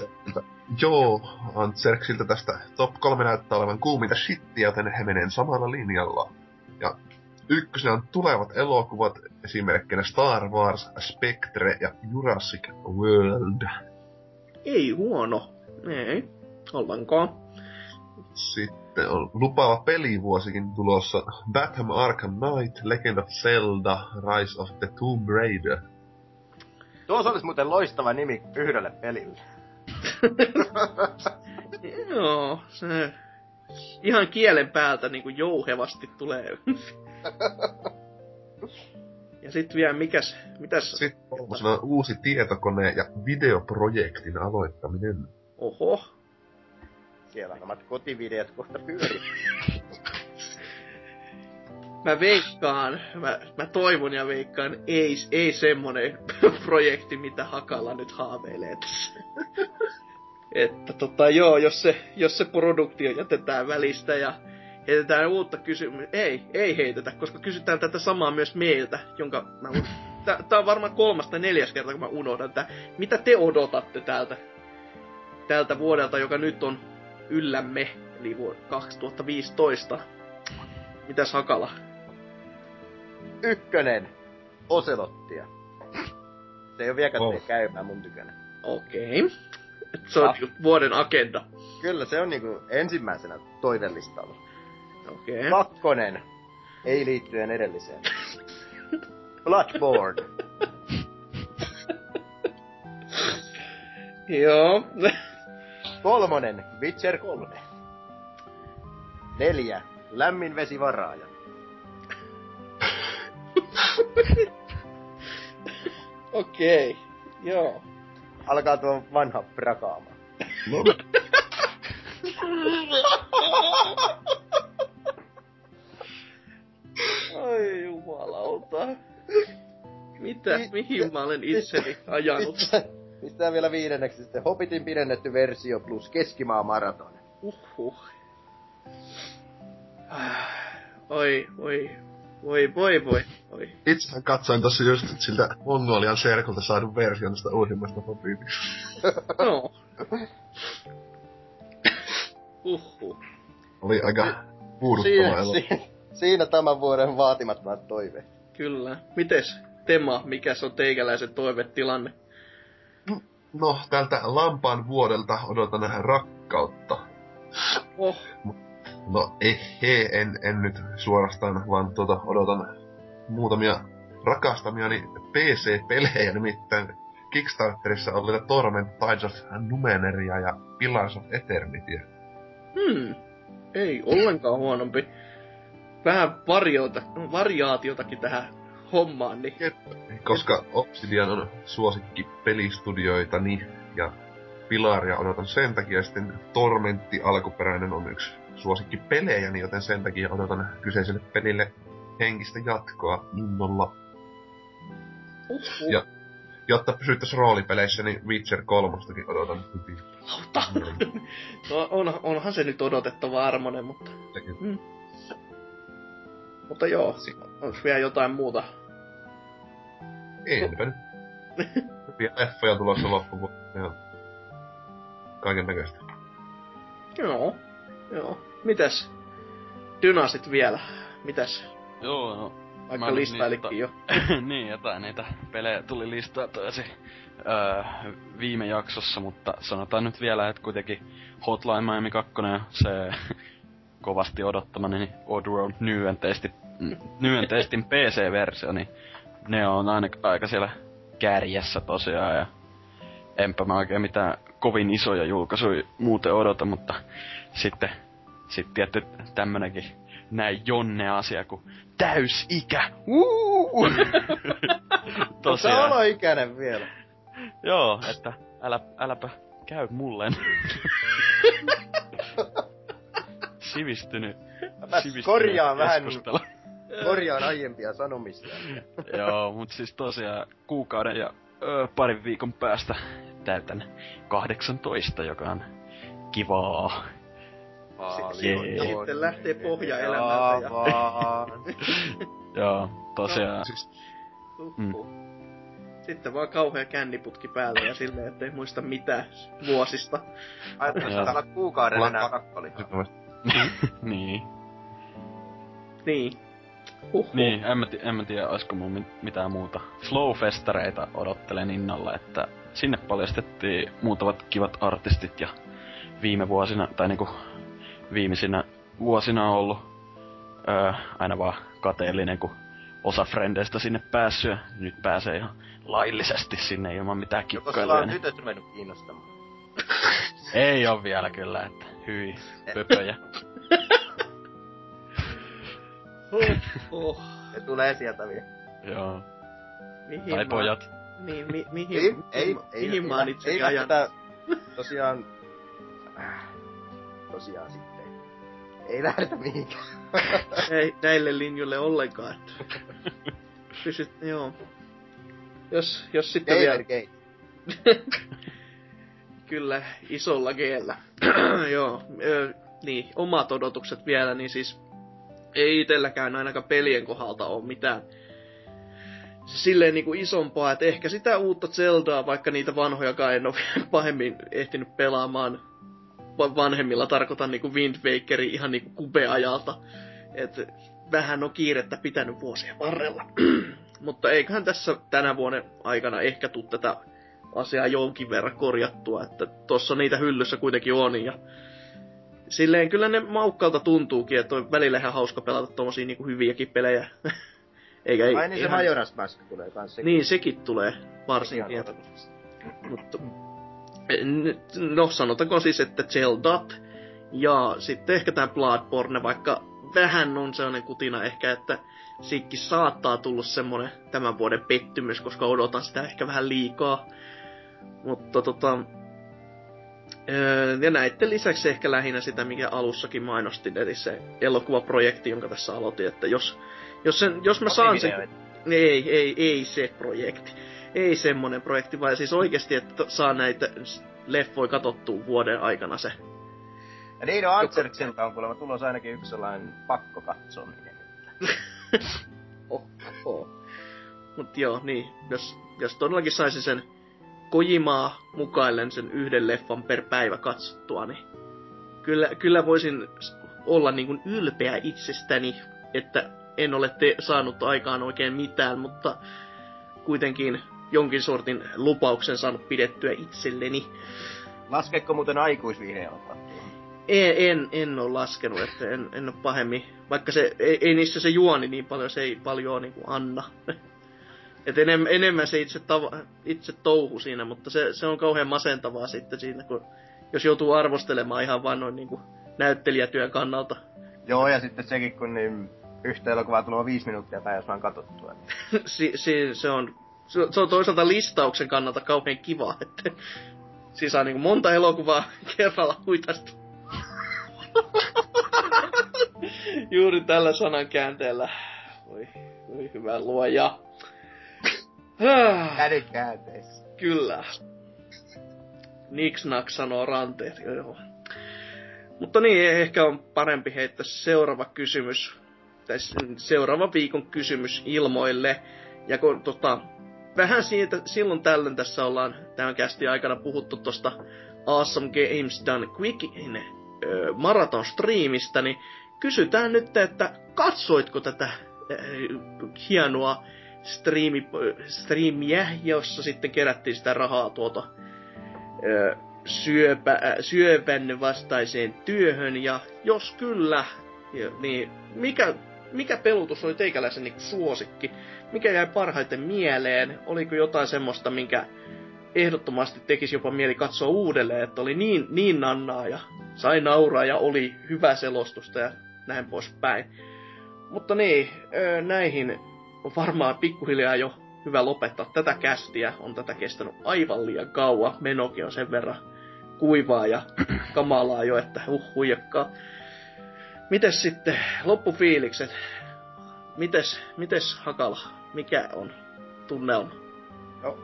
joo, Antserksiltä tästä top 3 näyttää olevan kuuminta shittiä, joten he menee samalla linjalla. Ja ykkösenä on tulevat elokuvat, esimerkkinä Star Wars, Spectre ja Jurassic World. Ei huono. Ei. Ollenkaan. Sitten on lupaava pelivuosikin tulossa Batman Arkham Knight, Legend of Zelda, Rise of the Tomb Raider. Tuossa olisi muuten loistava nimi yhdelle pelille. Joo, se ihan kielen päältä niinku jouhevasti tulee. ja sit vielä mikäs, mitäs? Sitten on uusi tietokone ja videoprojektin aloittaminen. Oho. Siellä nämä kotivideot kohta pyörii. Mä veikkaan, mä, mä toivon ja veikkaan, ei, ei semmonen projekti, mitä Hakala nyt haaveilee tässä. että tota joo, jos se, jos se produktio jätetään välistä ja heitetään uutta kysymystä, ei, ei heitetä, koska kysytään tätä samaa myös meiltä, jonka mä, tää, on varmaan kolmas tai neljäs kerta, kun mä unohdan, että mitä te odotatte täältä, tältä vuodelta, joka nyt on yllämme, eli vuonna 2015. Mitäs Hakala? Ykkönen. Oselottia. Se ei ole vieläkään Oh. käymään mun tykönä. Okei. Okay. Se on Ah. niinku vuoden agenda. Kyllä se on niinku ensimmäisenä toivellistalla. Okei. Okay. Kakkonen. Ei liittyen edelliseen. Bloodborne. Joo. Kolmonen. Witcher 3. Neljä. Lämmin vesi varaaja. Okei. Okay. Joo. Alkaa tuo vanha prakaama. No, Ai jumalauta. Mitä? Mi- Mihin mä olen itseni ajanut? Pistää, vielä viidenneksi sitten Hobbitin pidennetty versio plus keskimaa maraton. Uhuh. Oi, oi, voi, voi, voi, voi. itsehän katsoin tossa just siltä Mongolian serkulta saadun version tästä uusimmasta Hobbitista. No. Uhuh. Oli aika puuduttava Siinä, elo. siinä, siinä tämän vuoden vaatimattomat toiveet. Kyllä. Mites, Tema, mikä se on teikäläisen toivetilanne? No, tältä lampaan vuodelta odotan rakkautta. Oh, No, ehe, en, en nyt suorastaan, vaan tuota, odotan muutamia rakastamiani PC-pelejä, nimittäin Kickstarterissa oli Torment Tides of Numeneria ja Pillars of Eternityä. hmm. Ei ollenkaan huonompi. Vähän variota, variaatiotakin tähän hommaan, niin Koska Obsidian on suosikki pelistudioitani ja Pilaria odotan sen takia, ja sitten Tormentti alkuperäinen on yksi suosikki pelejäni, joten sen takia odotan kyseiselle pelille henkistä jatkoa innolla. uhuh. Ja- Jotta pysyttäis roolipeleissä, niin Witcher 3 odotan hyvin. Lauta. No, on, onhan se nyt odotettava armonen, mutta, Sekin. mutta joo, onks vielä jotain muuta? Enpä nyt. Hyviä leffoja tulossa loppuvuonna. Ja kaiken näköistä. Joo, joo. Mitäs? Dynasit vielä. Mitäs? Joo, no Vaikka listailikin jo. niin, jotain niitä pelejä tuli listaa tosi öö, viime jaksossa, mutta sanotaan nyt vielä, että kuitenkin Hotline Miami 2 ja se kovasti odottamani niin Oddworld Nyen, testi, Nyen testin PC-versio, niin ne on aina aika siellä kärjessä tosiaan ja enpä mä oikein mitään kovin isoja julkaisuja muuten odota, mutta sitten sit tietty tämmönenkin näin Jonne-asia kuin täysikä. Sä Tosiaan. oloikäinen vielä? Joo, että älä, äläpä käy mulleen. Sivistynyt. Mä sivistynyt korjaan vähän. Korjaan aiempia sanomisia. Joo, mut siis tosiaan kuukauden ja ö, parin viikon päästä täytän 18, joka on kivaa. Jee. Sitten lähtee pohjaelämältä ja- vaan. Joo, tosiaan. Siis Uhuh. Sitten vaan kauhea känniputki päällä ja silleen, ettei muista mitään vuosista. Ajattelin, että olla kuukauden enää kakkoli. Niin. Niin. Huhhuh. Niin, en mä, ti- en mä tiedä, olisiko mun mit- mitään muuta. Slowfestareita odottelen innolla, että sinne paljastettiin muutamat kivat artistit ja viime vuosina, tai niinku viimeisinä vuosina on ollut öö, aina vaan kateellinen, kun osa frendeistä sinne päässyt ja nyt pääsee ihan laillisesti sinne ilman mitään Koska sulla kikkailuja. on tytöt ruvennut kiinnostamaan. ei oo vielä kyllä, että hyi, pöpöjä. Oh, Se tulee sieltä vielä. Joo. mihin Tai mä- pojat. Niin, mi, mihin, Ei, mihin, ei, mä- ei, mihin mä oon ei ajan? tätä, tosiaan, äh, tosiaan sitten, ei lähdetä mihinkään. Ei näille linjoille ollenkaan. Pysyt, joo. Jos, jos sitten vielä... Gamergate. Kyllä, isolla geellä. Joo, ö, niin, omat odotukset vielä, niin siis ei itselläkään ainakaan pelien kohdalta ole mitään silleen niinku isompaa, että ehkä sitä uutta Zeldaa, vaikka niitä vanhojakaan en ole pahemmin ehtinyt pelaamaan. Va- Vanhemmilla tarkoitan niinku Wind Wakerin ihan niinku kupeajalta. Et vähän on kiirettä pitänyt vuosien varrella. Mutta eiköhän tässä tänä vuoden aikana ehkä tuu tätä asiaa jonkin verran korjattua, että tuossa niitä hyllyssä kuitenkin on ja silleen kyllä ne maukkaalta tuntuukin, että on välillä ihan hauska pelata tommosia niinku hyviäkin pelejä. Eikä ei, Ai niin se ihan- Majora's Mask tulee kans. sekin. Niin, sekin tulee varsinkin. että- mutta, n- no sanotaanko siis, että Zeldat ja sitten ehkä tämä Bloodborne, vaikka vähän on sellainen kutina ehkä, että sikki saattaa tulla semmonen tämän vuoden pettymys, koska odotan sitä ehkä vähän liikaa. Mutta tota... öö, Ja näiden lisäksi ehkä lähinnä sitä, mikä alussakin mainostin, eli se elokuvaprojekti, jonka tässä aloitin, että jos, jos, sen, jos mä saan sen... Ei, ei, ei se projekti. Ei semmonen projekti, vaan siis oikeasti, että saa näitä leffoja katsottua vuoden aikana se. Ja Dino Anserksilta on kuulemma tulossa ainakin yksi sellainen pakko katsominen. Oho. Mut joo, niin, jos, jos todellakin saisin sen Kojimaa mukaillen sen yhden leffan per päivä katsottua, niin kyllä, kyllä voisin olla niin kuin ylpeä itsestäni, että en ole te- saanut aikaan oikein mitään, mutta kuitenkin jonkin sortin lupauksen saanut pidettyä itselleni. Laskeeko muuten aikuisvideolta? En, en, en ole laskenut, että en, en ole pahemmin. Vaikka se, ei, ei niissä se juoni niin paljon, se ei paljon niin kuin anna. Et enem, enemmän se itse, tava, itse touhu siinä, mutta se, se on kauhean masentavaa sitten siinä, kun jos joutuu arvostelemaan ihan vain noin niin kuin näyttelijätyön kannalta. Joo, ja sitten sekin, kun niin yhtä elokuvaa tulee viisi minuuttia päivässä vaan katsottua. si, si, se, on, se, se on toisaalta listauksen kannalta kauhean kiva, että siinä saa niin kuin monta elokuvaa kerralla huitasta. Juuri tällä sanan käänteellä. Voi, voi hyvä luoja. Ah, Käden käänteessä. Kyllä. Niksnak sanoo ranteet, joo, joo. Mutta niin, ehkä on parempi heittää seuraava kysymys, tai seuraava viikon kysymys ilmoille. Ja kun tota, vähän siitä, silloin tällöin tässä ollaan tämän kästi aikana puhuttu tosta Awesome Games Done Quickin maraton striimistä, niin kysytään nyt, että katsoitko tätä ö, hienoa striimi, striimiä, jossa sitten kerättiin sitä rahaa tuota syöpä, syövän vastaiseen työhön, ja jos kyllä, niin mikä, mikä pelutus oli teikäläisen niin suosikki? Mikä jäi parhaiten mieleen? Oliko jotain semmoista, minkä ehdottomasti tekisi jopa mieli katsoa uudelleen, että oli niin, niin nannaa ja sai nauraa ja oli hyvä selostusta ja näin poispäin. Mutta niin, näihin on varmaan pikkuhiljaa jo hyvä lopettaa tätä kästiä. On tätä kestänyt aivan liian kauan. Menokin on sen verran kuivaa ja kamalaa jo, että huh huijakkaa. Mites sitten loppufiilikset? Mites, mites Hakala? Mikä on tunnelma? No,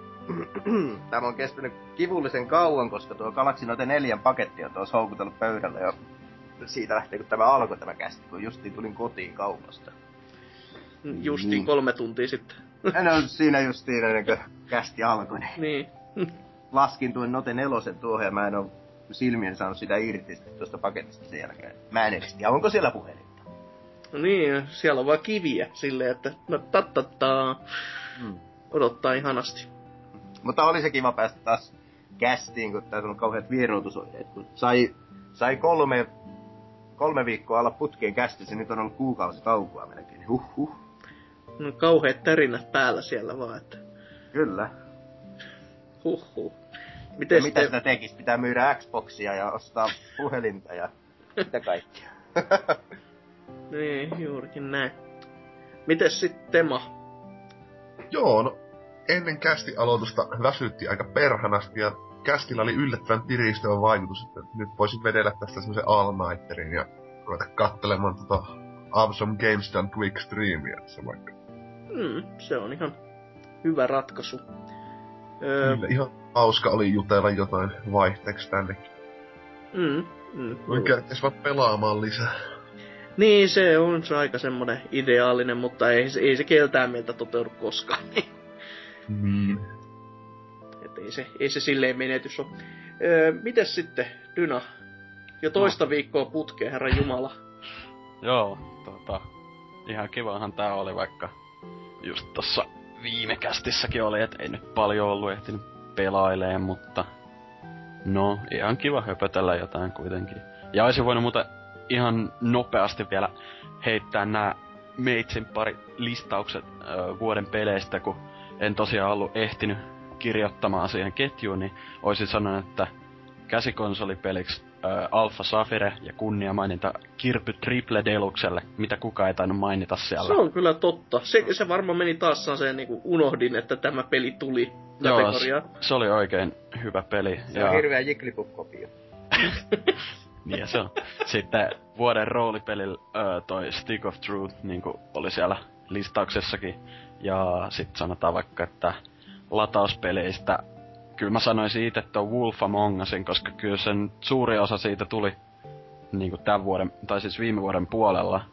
tämä on kestänyt kivullisen kauan, koska tuo Galaxy Note 4 paketti on tuossa houkutellut pöydällä jo siitä lähtien, kun tämä alkoi tämä kästi, kun justiin tulin kotiin kaupasta. Justiin Niin. kolme tuntia sitten. En ole siinä justiin ennen kuin kästi alkoi, niin Niin. laskin tuon Note 4 tuohon ja mä en oo silmien saanut sitä irti tuosta paketista sen jälkeen. Mä en edes tiedä, onko siellä puhelinta. No niin, siellä on vaan kiviä silleen, että no tattattaa. Mm. Odottaa ihanasti. Mutta oli se kiva päästä taas kästiin, kun tässä on kauheat vieroitusoireet. Kun sai, sai kolme, kolme viikkoa olla putkeen kästissä, nyt on ollut kuukausi taukoa melkein. Huhhuh. No kauheat tärinät päällä siellä vaan, että Kyllä. huhhuh. Ja Miten mitä sitä tekisi? Pitää myydä Xboxia ja ostaa puhelinta ja mitä kaikkea. niin, juurikin näin. Mites sitten Tema? Joo, no ennen kästi aloitusta väsytti aika perhanasti ja kästillä oli yllättävän tiristävä vaikutus, että nyt voisin vedellä tästä semmoisen all-nighterin ja ruveta kattelemaan tota Awesome Games Done Quick Streamia tässä vaikka. Mm, se on ihan hyvä ratkaisu. Öö, Kyllä, ihan hauska oli jutella jotain vaihteeksi tännekin. mm, mm, Voin kättis vaan pelaamaan lisää. Niin, se on se aika semmonen ideaalinen, mutta ei, se- ei se keltään meiltä toteudu koskaan. Niin. Et ei se, ei se silleen menetys ole. Öö, mites sitten, Dyna? Jo toista viikkoa putkeen, herran Jumala. Joo, tota, ihan kivahan tää oli, vaikka just tossa viime kästissäkin oli, että ei nyt paljon ollut ehtinyt pelaileen, mutta no, ihan kiva höpötellä jotain kuitenkin. Ja olisin voinut muuten ihan nopeasti vielä heittää nämä meitsin pari listaukset ö, vuoden peleistä, kun en tosiaan ollut ehtinyt kirjoittamaan siihen ketjuun, niin olisin sanonut, että käsikonsolipeliksi ö, Alpha Safire ja kunnia mainita Kirpy Triple Deluxelle, mitä kukaan ei tainnut mainita siellä. Se on kyllä totta. Se, se varmaan meni taas se niinku unohdin, että tämä peli tuli Joo, kategoriaan. s- se oli oikein hyvä peli. Se on hirveä Jigglypuff-kopio. Niin ja se on. Sitten vuoden roolipelillä öö, toi Stick of Truth niin oli siellä listauksessakin. Ja sitten sanotaan vaikka, että latauspeleistä kyllä mä sanoin siitä, että on Wolf Among Usin, koska kyllä sen suuri osa siitä tuli niin tämän vuoden, tai siis viime vuoden puolella.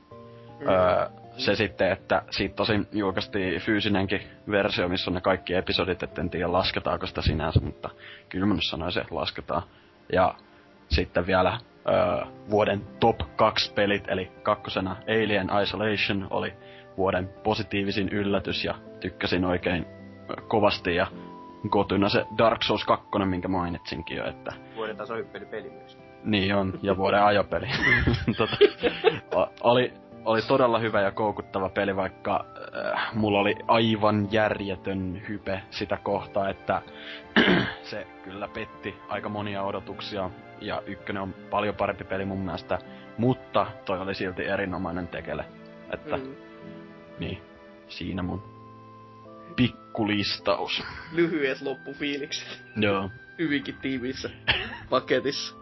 Mm. Öö, se sitten, että siitä tosin julkaistiin fyysinenkin versio, missä on ne kaikki episodit, et en tiedä lasketaanko sitä sinänsä, mutta kyllä mä nyt sanoisin, että lasketaan. Ja sitten vielä öö, vuoden top 2 pelit, eli kakkosena Alien Isolation oli vuoden positiivisin yllätys ja tykkäsin oikein kovasti ja kotuna se Dark Souls 2, minkä mainitsinkin jo, että Vuoden taso peli myös. niin on, ja vuoden ajopeli. tota, o- oli, oli todella hyvä ja koukuttava peli, vaikka äh, mulla oli aivan järjetön hype sitä kohtaa, että se kyllä petti aika monia odotuksia, ja ykkönen on paljon parempi peli mun mielestä, mutta toi oli silti erinomainen tekele. Että, mm. Mm. niin, siinä mun pikkulistaus. Lyhyet loppufiilikset. Joo. Hyvinkin tiiviissä paketissa.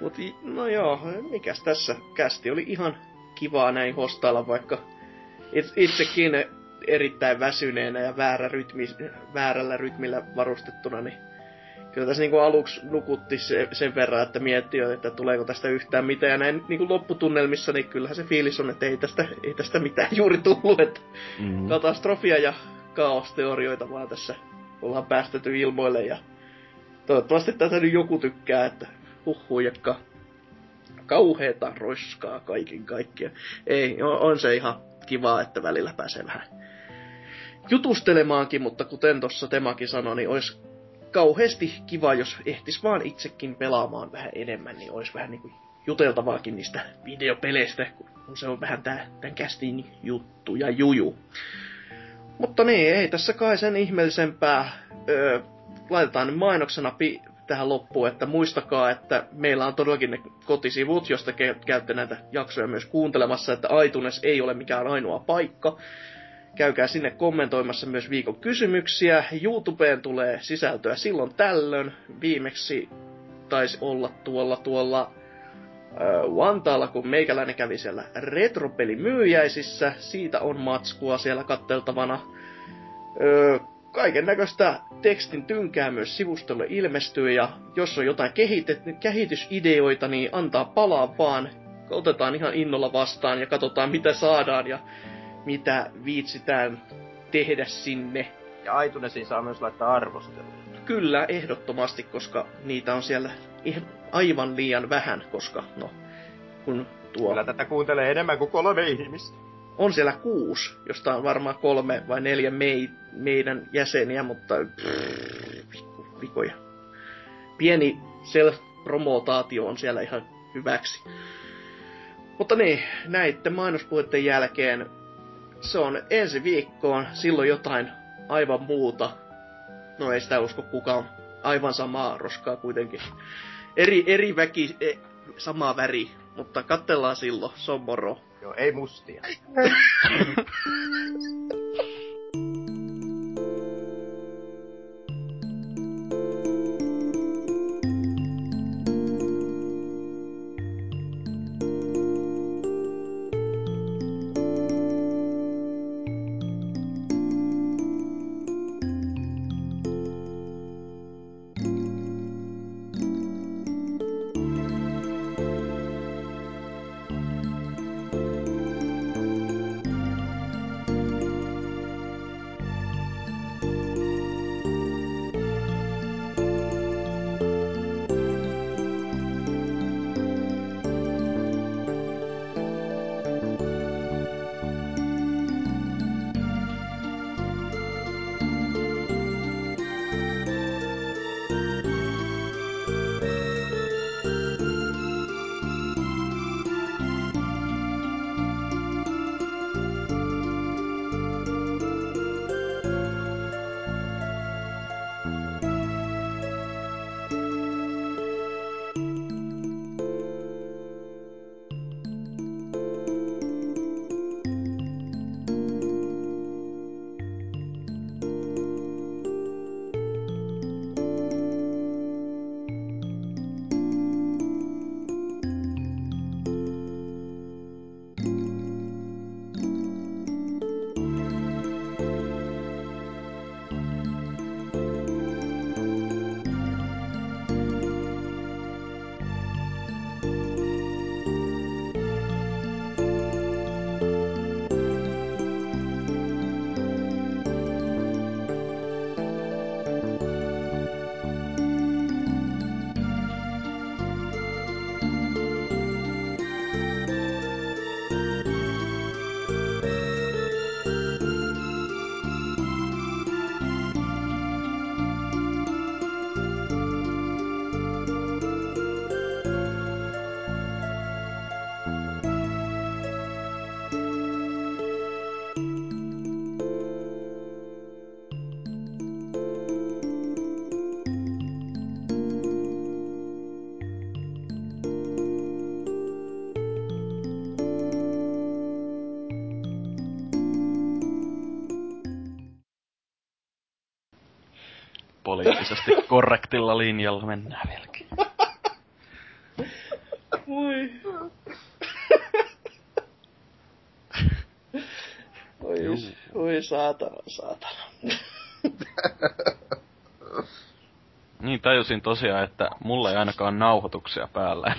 Mut no joo, mikäs tässä kästi oli ihan kivaa näin hostailla, vaikka it- itsekin erittäin väsyneenä ja väärä rytmi, väärällä rytmillä varustettuna, niin kyllä tässä niinku aluksi nukutti se, sen verran, että mietti jo, että tuleeko tästä yhtään mitään. Ja näin niinku lopputunnelmissa, niin kyllähän se fiilis on, että ei tästä, ei tästä mitään juuri tullut. Että Mm. katastrofia ja kaosteorioita vaan tässä ollaan päästetty ilmoille ja toivottavasti tätä nyt joku tykkää, että huhujakka kauheeta roskaa kaiken kaikkiaan. Ei, on, se ihan kivaa, että välillä pääsee vähän jutustelemaankin, mutta kuten tuossa Temakin sanoi, niin olisi kauheasti kiva, jos ehtis vaan itsekin pelaamaan vähän enemmän, niin olisi vähän niinku juteltavaakin niistä videopeleistä, kun se on vähän tää, tän kästin juttu ja juju. Mutta niin, ei tässä kai sen ihmeellisempää. Öö, laitetaan nyt mainoksena pi- tähän loppuun, että muistakaa, että meillä on todellakin ne kotisivut, josta ke- käytte näitä jaksoja myös kuuntelemassa, että iTunes ei ole mikään ainoa paikka. Käykää sinne kommentoimassa myös viikon kysymyksiä. YouTubeen tulee sisältöä silloin tällöin. Viimeksi taisi olla tuolla tuolla Vantaalla, kun meikäläinen kävi siellä retropelimyyjäisissä. Siitä on matskua siellä katteltavana. Öö, kaiken näköistä tekstin tynkää myös sivustolle ilmestyy ja jos on jotain kehitet- kehitysideoita, niin antaa palaa vaan. Otetaan ihan innolla vastaan ja katsotaan mitä saadaan ja mitä viitsitään tehdä sinne. Ja iTunesiin saa myös laittaa arvosteluja. Kyllä, ehdottomasti, koska niitä on siellä aivan liian vähän, koska no, kun tuo... Kyllä tätä kuuntelee enemmän kuin kolme ihmistä. On siellä kuusi, josta on varmaan kolme vai neljä mei, meidän jäseniä, mutta vikoja. Pieni self-promotaatio on siellä ihan hyväksi. Mutta niin, näiden mainospuheiden jälkeen se on ensi viikkoon, silloin jotain aivan muuta. No ei sitä usko kukaan. Aivan samaa roskaa kuitenkin. Eri, eri väki, e, sama väri, mutta kattellaan silloin, se on moro. Joo, ei mustia. korrektilla linjalla mennään vieläkin. Voi. Oi, oi saatana, saatana. niin tajusin tosiaan, että mulla ei ainakaan nauhoituksia päällä.